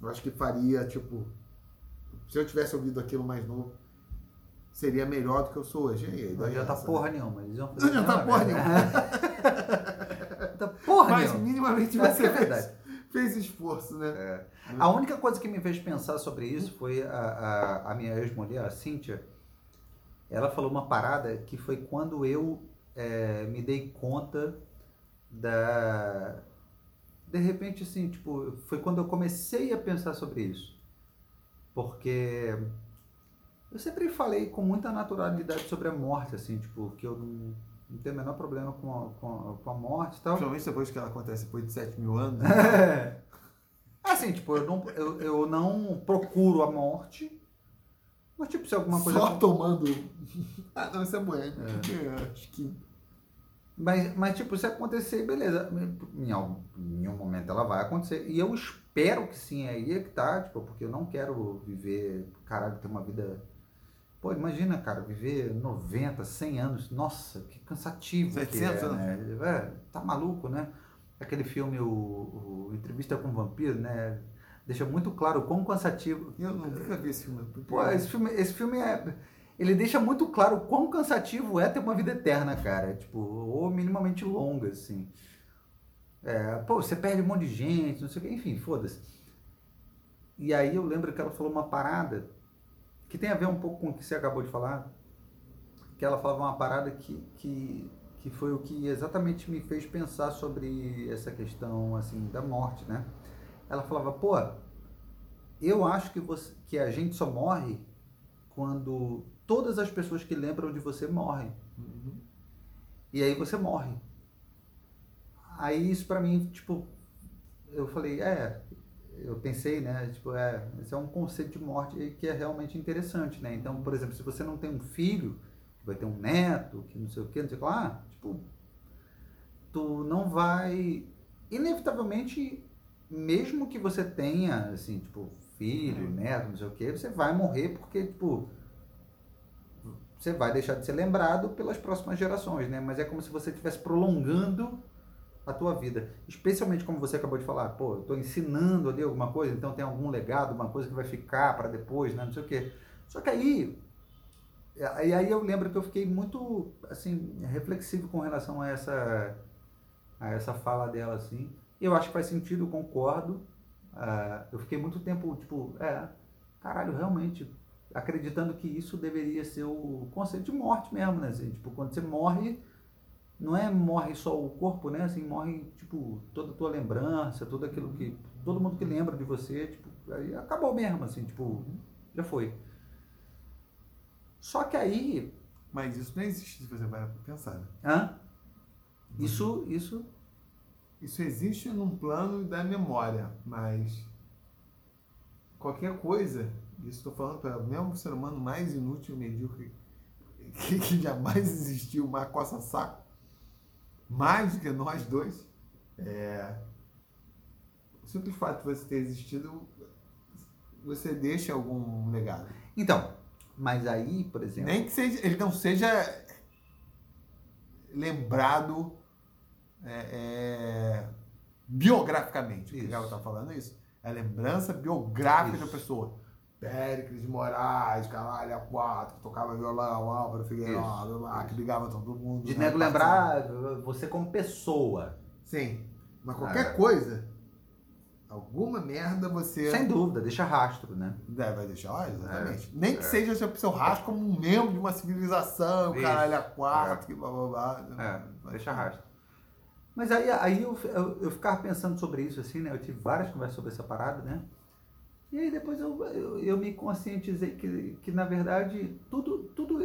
eu acho que faria, tipo, se eu tivesse ouvido aquilo mais novo, seria melhor do que eu sou hoje. E Não adianta essa, porra né? nenhuma. Eles vão Não fazer a adianta porra nenhuma. Não adianta porra Mas nenhuma. minimamente Mas você é verdade. Fez esforço, né? É. A única coisa que me fez pensar sobre isso foi a, a, a minha ex-mulher, a Cíntia. Ela falou uma parada que foi quando eu é, me dei conta da. De repente, assim, tipo, foi quando eu comecei a pensar sobre isso. Porque eu sempre falei com muita naturalidade sobre a morte, assim, tipo, que eu não, não tenho o menor problema com a, com a, com a morte e tal. Principalmente depois que ela acontece depois de 7 mil anos. Assim, tipo, eu não, eu, eu não procuro a morte, Mas tipo, se alguma coisa. Só tomando. ah, não, isso é bueno. É. Acho que. Mas, mas, tipo, se acontecer, beleza. Em algum, em um momento ela vai acontecer. E eu espero que sim, aí é que tá, tipo, porque eu não quero viver, caralho, ter uma vida. Pô, imagina, cara, viver 90, 100 anos. Nossa, que cansativo. 700 que é, né? É, tá maluco, né? Aquele filme, o, o Entrevista com o Vampiro, né? Deixa muito claro o quão cansativo. Eu nunca vi esse filme. Pô, esse filme, esse filme é. Ele deixa muito claro o quão cansativo é ter uma vida eterna, cara. Tipo, ou minimamente longa, assim. É, pô, você perde um monte de gente, não sei o que, enfim, foda-se. E aí eu lembro que ela falou uma parada que tem a ver um pouco com o que você acabou de falar. Que ela falava uma parada que, que que foi o que exatamente me fez pensar sobre essa questão assim da morte, né? Ela falava, pô, eu acho que você, que a gente só morre quando todas as pessoas que lembram de você morrem. Uhum. E aí você morre. Aí isso para mim, tipo, eu falei, é, eu pensei, né, tipo, é, esse é um conceito de morte que é realmente interessante, né? Então, por exemplo, se você não tem um filho, vai ter um neto, que não sei o que, não sei o que lá, tipo, tu não vai, inevitavelmente, mesmo que você tenha, assim, tipo, filho, uhum. neto, não sei o que, você vai morrer porque, tipo, você vai deixar de ser lembrado pelas próximas gerações, né? Mas é como se você estivesse prolongando a tua vida. Especialmente como você acabou de falar, pô, tô ensinando ali alguma coisa, então tem algum legado, uma coisa que vai ficar para depois, né? Não sei o quê. Só que aí e aí eu lembro que eu fiquei muito, assim, reflexivo com relação a essa, a essa fala dela, assim. Eu acho que faz sentido, concordo. Uh, eu fiquei muito tempo, tipo, é, caralho, realmente, acreditando que isso deveria ser o conceito de morte mesmo, né? Assim, tipo, quando você morre, não é morre só o corpo, né? Assim, morre, tipo, toda a tua lembrança, tudo aquilo que... Todo mundo que lembra de você, tipo, aí acabou mesmo, assim, tipo, já foi. Só que aí. Mas isso não existe se você vai pensar. Né? Hã? Isso, isso. Isso existe num plano da memória, mas qualquer coisa, isso estou falando para o mesmo ser humano mais inútil medíocre que, que jamais existiu, uma coça-saco, mais do que nós dois, é, o simples fato de você ter existido, você deixa algum legado. Então, mas aí, por exemplo. Nem que seja, ele não seja lembrado é, é, biograficamente. O Gabriel está falando isso. É lembrança biográfica isso. da pessoa. Péricles de Moraes, caralho, a quatro, que tocava violão, Álvaro Figueiredo, que ligava todo mundo. De né, nego lembrar você como pessoa. Sim. Mas qualquer ah. coisa alguma merda você. Sem dúvida, deixa rastro, né? É, vai deixar, exatamente. É, Nem que é. seja seu rastro como um membro de uma civilização, Isso. caralho, a quatro, é. que blá blá blá. É, deixa rastro. Mas aí, aí eu, eu, eu, ficava pensando sobre isso, assim, né? Eu tive várias conversas sobre essa parada, né? E aí depois eu, eu, eu me conscientizei que, que, na verdade, tudo. tudo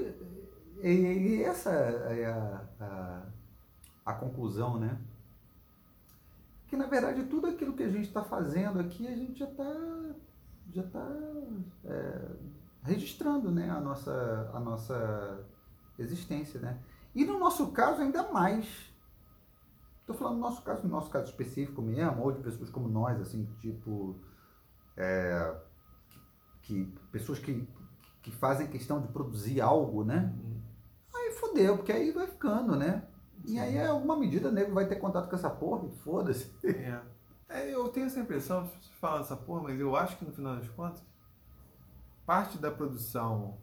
e, e essa é a, a, a conclusão, né? que na verdade tudo aquilo que a gente está fazendo aqui a gente já está já tá, é, registrando né, a, nossa, a nossa existência. Né? E no nosso caso ainda mais. Estou falando no nosso caso, no nosso caso específico mesmo, ou de pessoas como nós, assim, tipo. É, que, pessoas que, que fazem questão de produzir algo, né? Uhum. Aí fodeu, porque aí vai ficando, né? E aí, em alguma medida, o nego vai ter contato com essa porra, foda-se. É. é. Eu tenho essa impressão, você fala dessa porra, mas eu acho que no final das contas, parte da produção.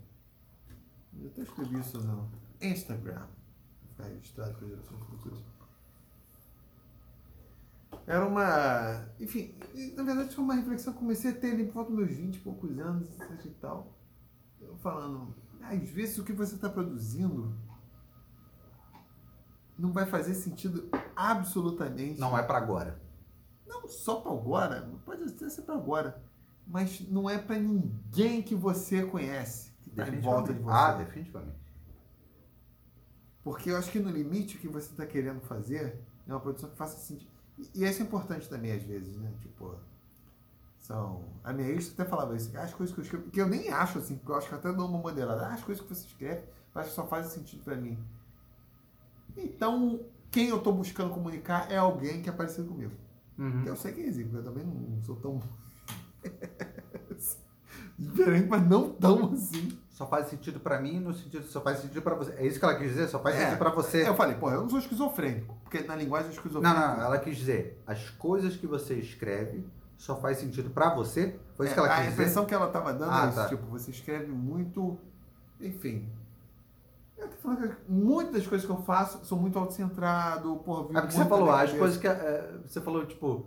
Eu até escrevi isso no Instagram. Registrado com gerações futuras. Era uma. Enfim, na verdade foi uma reflexão que comecei a ter ali por volta dos meus 20 e poucos anos e tal. Eu falando, às vezes o que você está produzindo não vai fazer sentido absolutamente. Não é para agora. Não só para agora, pode até ser para agora, mas não é para ninguém que você conhece que está em volta de você. Ah, definitivamente. Porque eu acho que no limite o que você está querendo fazer é uma produção que faça sentido. E isso é importante também às vezes, né? Tipo, são. A minha ex até falava isso, as coisas que eu escrevo, que eu nem acho assim, porque eu acho que até dou uma moderada. Ah, as coisas que você escreve, acho que só fazem sentido pra mim. Então, quem eu tô buscando comunicar é alguém que é parecido comigo. Uhum. Eu sei que existe, eu também não sou tão. Diferente, mas não tão assim. Só faz sentido pra mim no sentido só faz sentido pra você. É isso que ela quis dizer? Só faz É. sentido pra você. Eu falei, pô, eu não sou esquizofrênico, porque na linguagem eu Não, esquizofrênico. não, ela quis dizer, as coisas que você escreve só faz sentido pra você? Foi isso que ela É, quis a dizer? impressão que ela tava dando Ah, é isso, tá. tipo, você escreve muito, enfim. Eu tô falando que muitas das coisas que eu faço são muito autocentrado, porra, É porque você falou, as coisas que. é, você falou, tipo.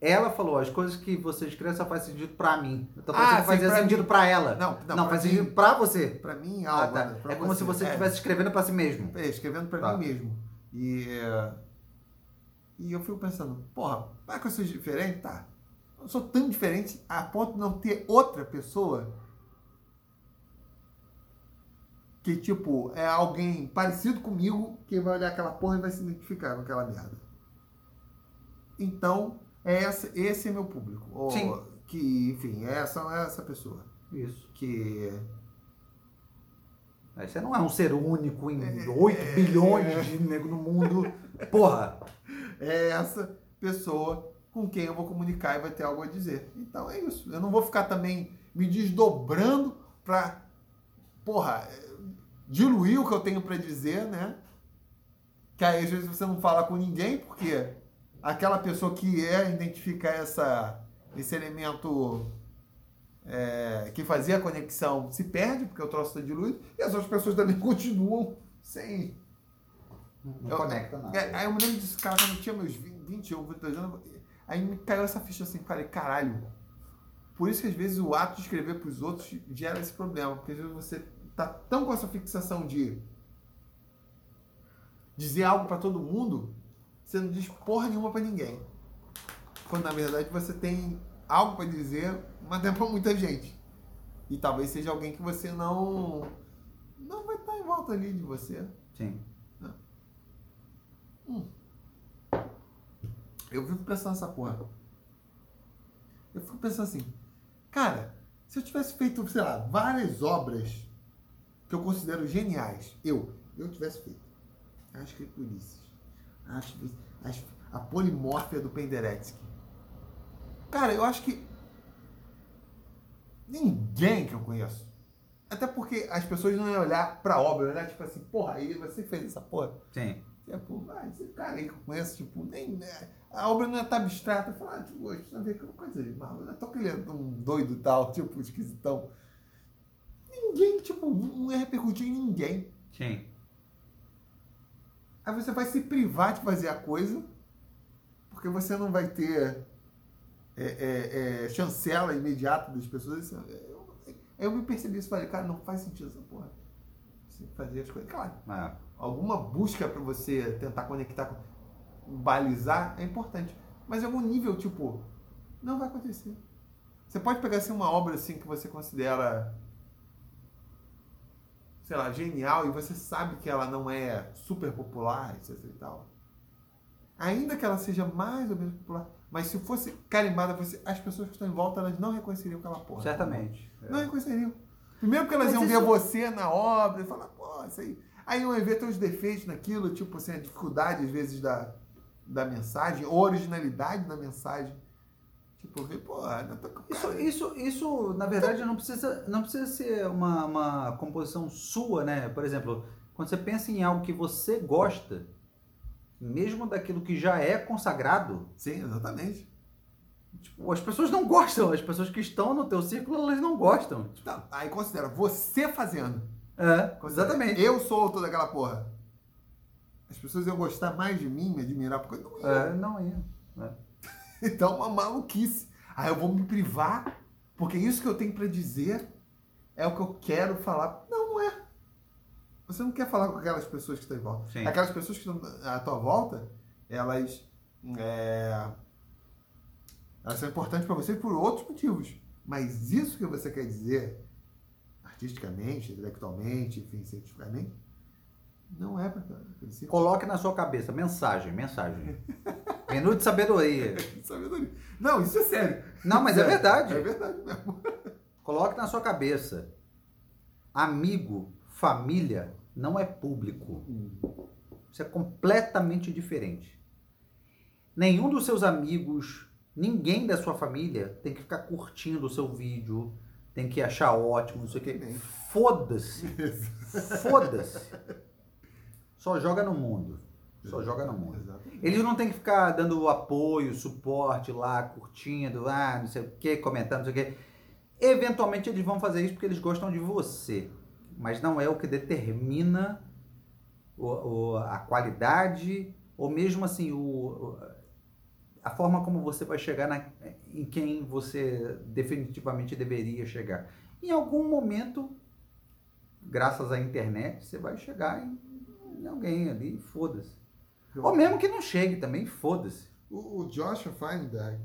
Ela falou, as coisas que você escreve só faz sentido pra mim. Tô Ah, sim, fazia pra sentido mim. pra ela. Não, não, Não, faz mim- sentido pra você. Pra mim, Ah, tá. né? É como se você é. estivesse escrevendo pra si mesmo. É, escrevendo pra Tá. mim mesmo. E, é, e eu fico pensando, porra, vai que eu seja diferente? Tá. Eu sou tão diferente a ponto de não ter outra pessoa que, tipo, é alguém parecido comigo que vai olhar aquela porra e vai se identificar com aquela merda. Então, é essa, esse é meu público. Ou, Sim. Que, enfim, é essa é essa pessoa. Isso. Que Aí Você não é um ser único em É, 8 é, bilhões é. de nego no mundo. Porra! é essa pessoa com quem eu vou comunicar e vai ter algo a dizer. Então é isso. Eu não vou ficar também me desdobrando pra, porra, diluir o que eu tenho pra dizer, né? Que aí às vezes você não fala com ninguém, porque aquela pessoa que é identificar essa, esse elemento é, que fazia a conexão se perde, porque o troço está diluído, e as outras pessoas também continuam sem, Não Eu- conecta nada. é, aí eu me lembro disso, cara, quando eu tinha meus 20, 21, 22 anos, aí me caiu essa ficha assim, falei, caralho. Por isso que às vezes o ato de escrever pros outros gera esse problema, porque às vezes você tá tão com essa fixação de dizer algo pra todo mundo, você não diz porra nenhuma pra ninguém. Quando na verdade você tem algo pra dizer, mas é pra muita gente. E talvez seja alguém que você não não vai estar em volta ali de você. Sim. Eu fico pensando nessa porra. Eu fico pensando assim, cara, se eu tivesse feito, sei lá, várias obras que eu considero geniais, eu, eu tivesse feito. As Ulisses, as, as, a polimórfia do Penderecki. Cara, eu acho que ninguém que eu conheço. Até porque as pessoas não iam olhar pra obra, olhar tipo assim, porra, aí você fez essa porra. Sim. Tipo, ah, esse cara aí que eu conheço, tipo, nem. né, A obra não é tão abstrata. Falar, ah, tipo, precisa ver que é uma coisa aí, mas não é tão que ele é um doido tal, tipo, esquisitão. Ninguém, tipo, não ia repercutir em ninguém. Sim. Aí você vai se privar de fazer a coisa, porque você não vai ter é, é, é, chancela imediata das pessoas. Eu, eu me percebi isso e falei, cara, não faz sentido essa porra. Você fazer as coisas. Claro, É. alguma busca para você tentar conectar, balizar é importante. Mas em algum nível, tipo, não vai acontecer. Você pode pegar assim uma obra assim que você considera sei lá, genial e você sabe que ela não é super popular, etc e tal. Ainda que ela seja mais ou menos popular, mas se fosse carimbada, você, as pessoas que estão em volta, elas não reconheceriam aquela porra. Certamente. Não reconheceriam. Primeiro porque elas Mas iam isso- ver você na obra e falar, pô, isso aí. Aí iam ver teus defeitos naquilo, tipo assim, a dificuldade às vezes da, da mensagem, originalidade da mensagem. Tipo, ver, pô, não tô com Isso, cara. isso, isso, na verdade, não precisa, não precisa ser uma, uma composição sua, né? Por exemplo, quando você pensa em algo que você gosta, mesmo daquilo que já é consagrado, Sim, exatamente. tipo, as pessoas não gostam. As pessoas que estão no teu círculo, elas não gostam. Tipo, Não, aí considera você fazendo. é, Considera, exatamente. Eu sou o autor daquela porra. As pessoas iam gostar mais de mim, me admirar, porque eu não ia. É, não ia. Então, uma maluquice. Aí eu vou me privar, porque isso que eu tenho pra dizer é o que eu quero falar. Não, não é. Você não quer falar com aquelas pessoas que estão em volta. Sim. Aquelas pessoas que estão à tua volta, elas, é, elas são importantes para você por outros motivos. Mas isso que você quer dizer, artisticamente, intelectualmente, enfim, cientificamente, não é para. Coloque na sua cabeça, mensagem, mensagem. Minuto de sabedoria. Sabedoria. Não, isso é sério. Não, mas é Sério. verdade. É verdade mesmo. Coloque na sua cabeça. Amigo, família, não é público. Isso é completamente diferente. Nenhum dos seus amigos, ninguém da sua família tem que ficar curtindo o seu vídeo, tem que achar ótimo, não sei o quê. Foda-se. Foda-se. Só joga no mundo. Só joga no mundo. Exatamente. Eles não têm que ficar dando apoio, suporte lá, curtindo, ah, não sei o que, comentando, não sei o que. Eventualmente eles vão fazer isso porque eles gostam de você. Mas não é o que determina o, o- a qualidade, ou mesmo assim, o, o- a forma como você vai chegar na- em quem você definitivamente deveria chegar. Em algum momento, graças à internet, você vai chegar em, em alguém ali, foda-se. Ou mesmo que não chegue também, foda-se. O, o Joshua Feinberg,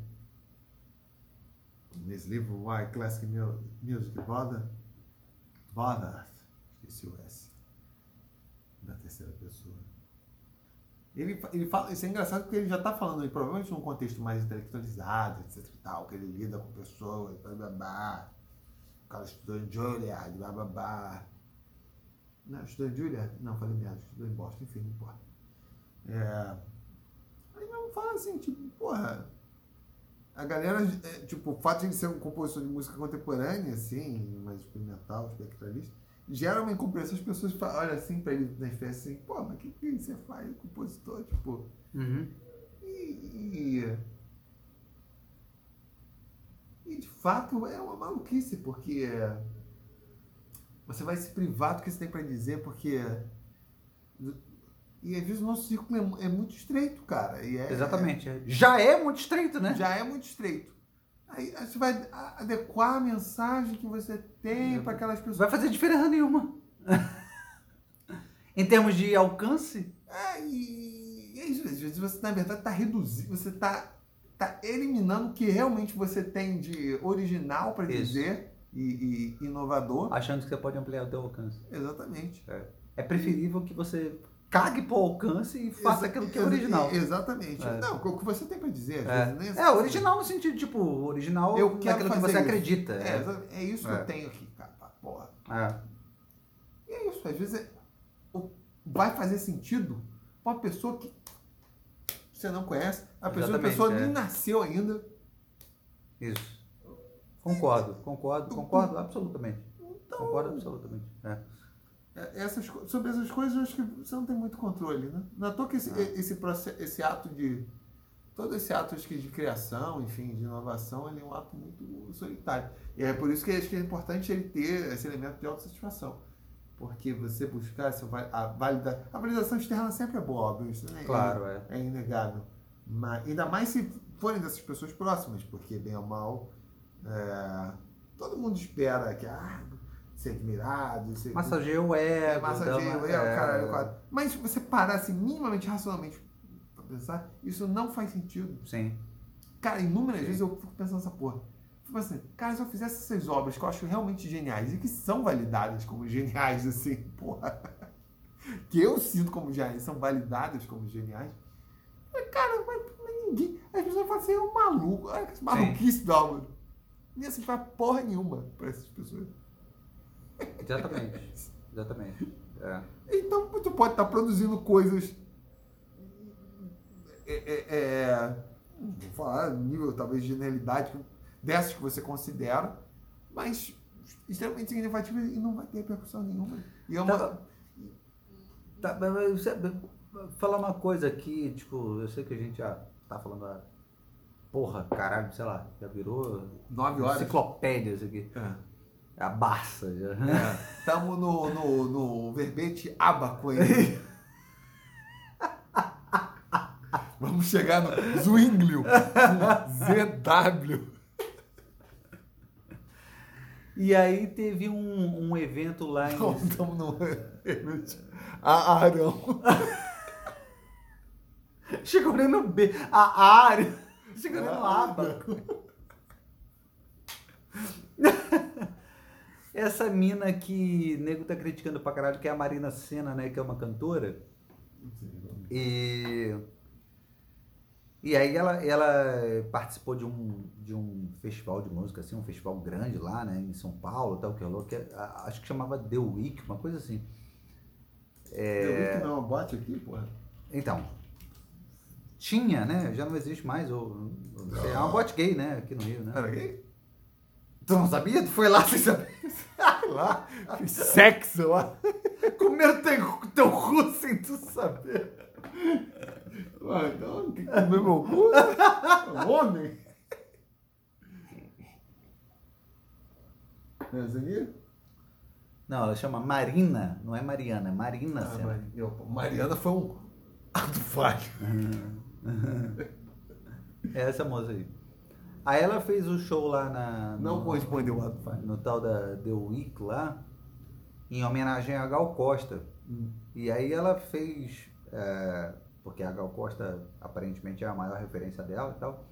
nesse livro Why Classic Mu- Music Bother, Bother, esqueci o S, da terceira pessoa. Ele, ele fala, isso é engraçado porque ele já está falando, provavelmente num contexto mais intelectualizado, etc e tal, que ele lida com pessoas, blá blá blá. O cara estudou em Juilliard, blá blá blá. Não, estudou em Juilliard? Não, falei merda, estudou em Boston, enfim, não importa. É, Aí mesmo fala assim, tipo, porra. A galera, é, tipo, o fato de ele ser um compositor de música contemporânea, assim, mais experimental, espectralista, gera uma incompreensão. As pessoas falam, olham assim pra ele nas festas assim, pô, mas o que, que você faz, compositor? Tipo, e, e, e, de fato é uma maluquice, porque você vai se privar do que você tem pra dizer, porque. E às vezes o nosso círculo é, é muito estreito, cara. É, Exatamente. Já é muito estreito, né? já é muito estreito. Aí aí você vai adequar a mensagem que você tem para aquelas pessoas. vai fazer diferença nenhuma. em termos de alcance, É, e, e é isso. Às vezes você, na verdade, está reduzindo, você está tá eliminando o que realmente você tem de original para dizer e, e inovador. achando que você pode ampliar o teu alcance. Exatamente. É preferível que você cague pro alcance e faça Exa- aquilo que é original. Exatamente. É. Não, o que você tem para dizer. às É, vezes, nem é, original no sentido, tipo, original Eu que você isso. acredita. É, é isso que É. eu tenho aqui, cara. Porra. É. E é isso, às vezes é- vai fazer sentido pra uma pessoa que você não conhece, a pessoa, a pessoa é. nem nasceu ainda. Isso. Concordo, concordo, concordo absolutamente. Então, Concordo absolutamente. É. é, essas, sobre essas coisas eu acho que você não tem muito controle, né? Não é à toa que esse, esse, processo, esse ato de. Todo esse ato acho que, de criação, enfim, de inovação, ele é um ato muito solitário. E é por isso que acho que é importante ele ter esse elemento de autossatisfação. Porque você buscar essa, a, valida, a validação externa sempre é boa, óbvio. Isso né? Claro, é. é inegável. Mas, ainda mais se forem dessas pessoas próximas, porque, bem ou mal, é, todo mundo espera que ah, ser admirado, ser. Massageia o é, ego. massageia dá o ego, é, caralho, quadro. Mas se você parar assim, minimamente racionalmente pra pensar, isso não faz sentido. Sim. Cara, inúmeras vezes eu fico pensando nessa porra. Fico assim, cara, se eu fizesse essas obras que eu acho realmente geniais e que são validadas como geniais, assim, porra, que eu sinto como geniais, são validadas como geniais, cara, mas, mas ninguém. As pessoas falam assim, é um maluco, olha que maluquice do Álvaro. Ia servir pra porra nenhuma pra essas pessoas. Exatamente. Exatamente. É. Então, tu pode estar produzindo coisas. É, é, é, vou falar nível talvez de genialidade dessas que você considera, mas extremamente significativa e não vai ter repercussão nenhuma. E é uma. Tá, tá, mas- falar uma coisa aqui, tipo, eu sei que a gente já tá falando a porra, caralho, sei lá, já virou Nove horas. enciclopédia isso aqui. É. A Barça já. Estamos no, no, no verbete abaco aí. Vamos chegar no Zwinglio. ZW. E aí teve um, um evento lá em. Estamos no a Arão. Chegou no B. A área. Chegou no aba. Essa mina que o nego tá criticando pra caralho, que é a Marina Senna, né? Que é uma cantora. E E aí ela, ela participou de um, de um festival de música, assim, um festival grande lá, né, em São Paulo, tal, que rolou, que é- acho que chamava The Week, uma coisa assim. Eu vi que não, bote aqui, porra. Então, tinha, né, já não existe mais, ou, sei, é uma boate gay, né, aqui no Rio, né. Era gay? Tu não sabia? Tu foi lá sem saber? Lá, fiz sexo lá. Comer teu, teu cu sem tu saber. Ué, então tem que comer meu cu? né? Homem? É essa aqui? Não, ela chama Marina, não é Mariana, é Marina. Ah. Mari- eu- Mariana foi um ato falho. É essa moça aí. Aí ela fez o show lá na. Não no- correspondeu falho. no tal da The Week lá, em homenagem a Gal Costa. Hum. E aí ela fez, é, porque a Gal Costa aparentemente é a maior referência dela e tal.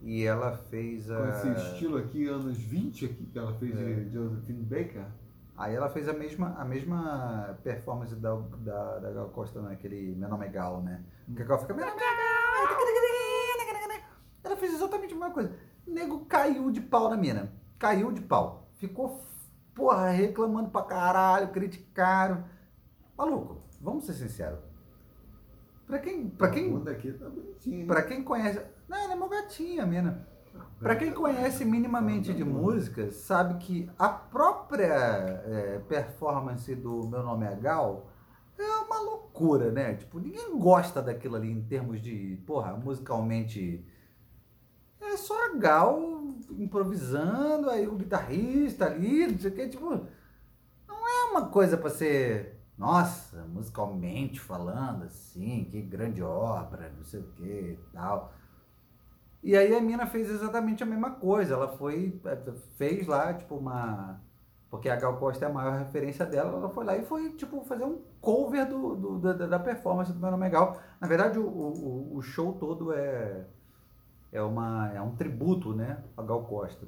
E ela fez Com a. esse estilo aqui, anos 20 aqui, que ela fez É. de Josephine Baker. Aí ela fez a mesma, a mesma performance da, da, da Gal Costa naquele Meu Nome é Gal, né? Que a Gal fica. Meu nome é Gal! Ela fez exatamente a mesma coisa. O nego caiu de pau na mina. Caiu de pau. Ficou, porra, reclamando pra caralho, criticaram. Maluco, vamos ser sinceros. Pra quem, pra quem, tá pra quem conhece. Não, ela é uma gatinha, mina. Pra quem conhece minimamente de música, sabe que a própria é, performance do Meu Nome é Gal é uma loucura, né? Tipo, ninguém gosta daquilo ali em termos de, porra, musicalmente. É só a Gal improvisando, aí o guitarrista ali, não sei o que, tipo. Não é uma coisa pra ser. Nossa, musicalmente falando, assim, que grande obra, não sei o que e tal. E aí a mina fez exatamente a mesma coisa. Ela foi, eh, fez lá, tipo, uma. Porque a Gal Costa é a maior referência dela, ela foi lá e foi, tipo, fazer um cover do, do- da, da performance do Meu Nome é Gal. Na verdade, o, o, o show todo é, é, uma, é um tributo, né, a Gal Costa.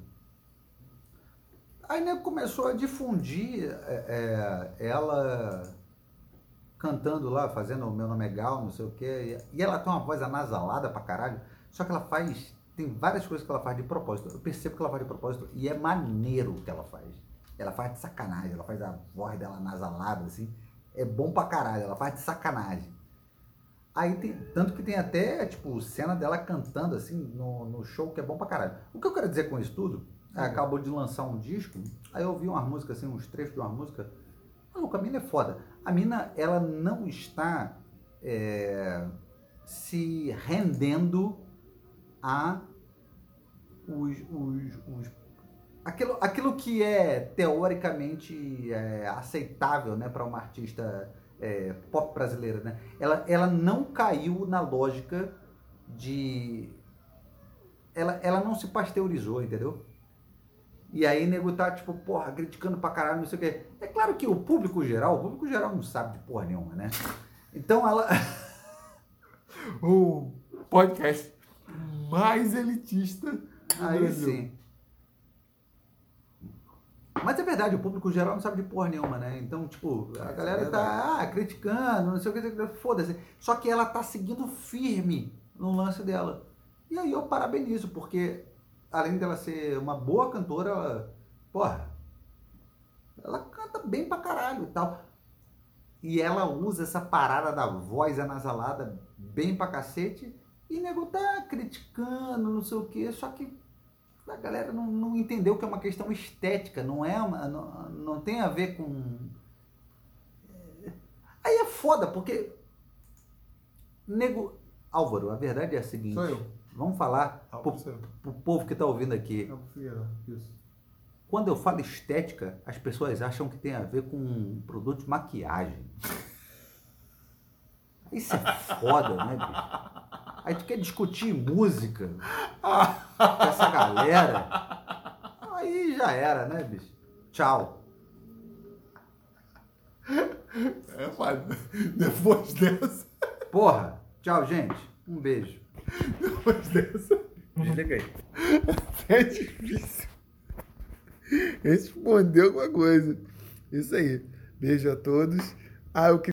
Aí, né, começou a difundir é, é, ela cantando lá, fazendo o Meu Nome é Gal, não sei o quê. E ela tem uma voz anasalada pra caralho. Só que ela faz. Tem várias coisas que ela faz de propósito. Eu percebo que ela faz de propósito e é maneiro o que ela faz. Ela faz de sacanagem, ela faz a voz dela anasalada, assim. É bom pra caralho, ela faz de sacanagem. Aí tem. Tanto que tem até, tipo, cena dela cantando, assim, no, no show, que é bom pra caralho. O que eu quero dizer com isso tudo? Ela acabou de lançar um disco, aí eu ouvi umas músicas, assim, uns trechos de uma música. Maluco, a mina é foda. A mina, ela não está é, se rendendo a os, os, os- aquilo, aquilo que é teoricamente é, aceitável né, para uma artista é, pop brasileira. Né? Ela, ela não caiu na lógica de. Ela, ela não se pasteurizou, entendeu? E aí nego tá, tipo, porra, criticando pra caralho, não sei o quê. É claro que o público geral, o público geral não sabe de porra nenhuma, né? Então ela. O podcast mais elitista do Aí Brasil. sim. Mas é verdade, o público geral não sabe de porra nenhuma, né? Então, tipo, a É galera tá ah, criticando, não sei o que, foda-se. Só que ela tá seguindo firme no lance dela. E aí eu parabenizo, porque além dela ser uma boa cantora, ela, porra, ela canta bem pra caralho e tal. E ela usa essa parada da voz anasalada bem pra cacete. E nego tá criticando, não sei o que, só que a galera não, não entendeu que é uma questão estética, não é uma, não, não tem a ver com. Aí é foda, porque. Nego. Álvaro, a verdade é a seguinte. Sou eu. Vamos falar pro, pro povo que tá ouvindo aqui. Figueirão, isso. Quando eu falo estética, as pessoas acham que tem a ver com um produto de maquiagem. Isso é foda, né, bicho? Aí tu quer discutir música com essa galera. Aí já era, né, bicho? Tchau. É, pai, depois dessa, Porra. Tchau, gente. Um beijo. depois dessa, Desliga aí. é difícil responder alguma coisa. Isso aí. Beijo a todos. Ah, eu queria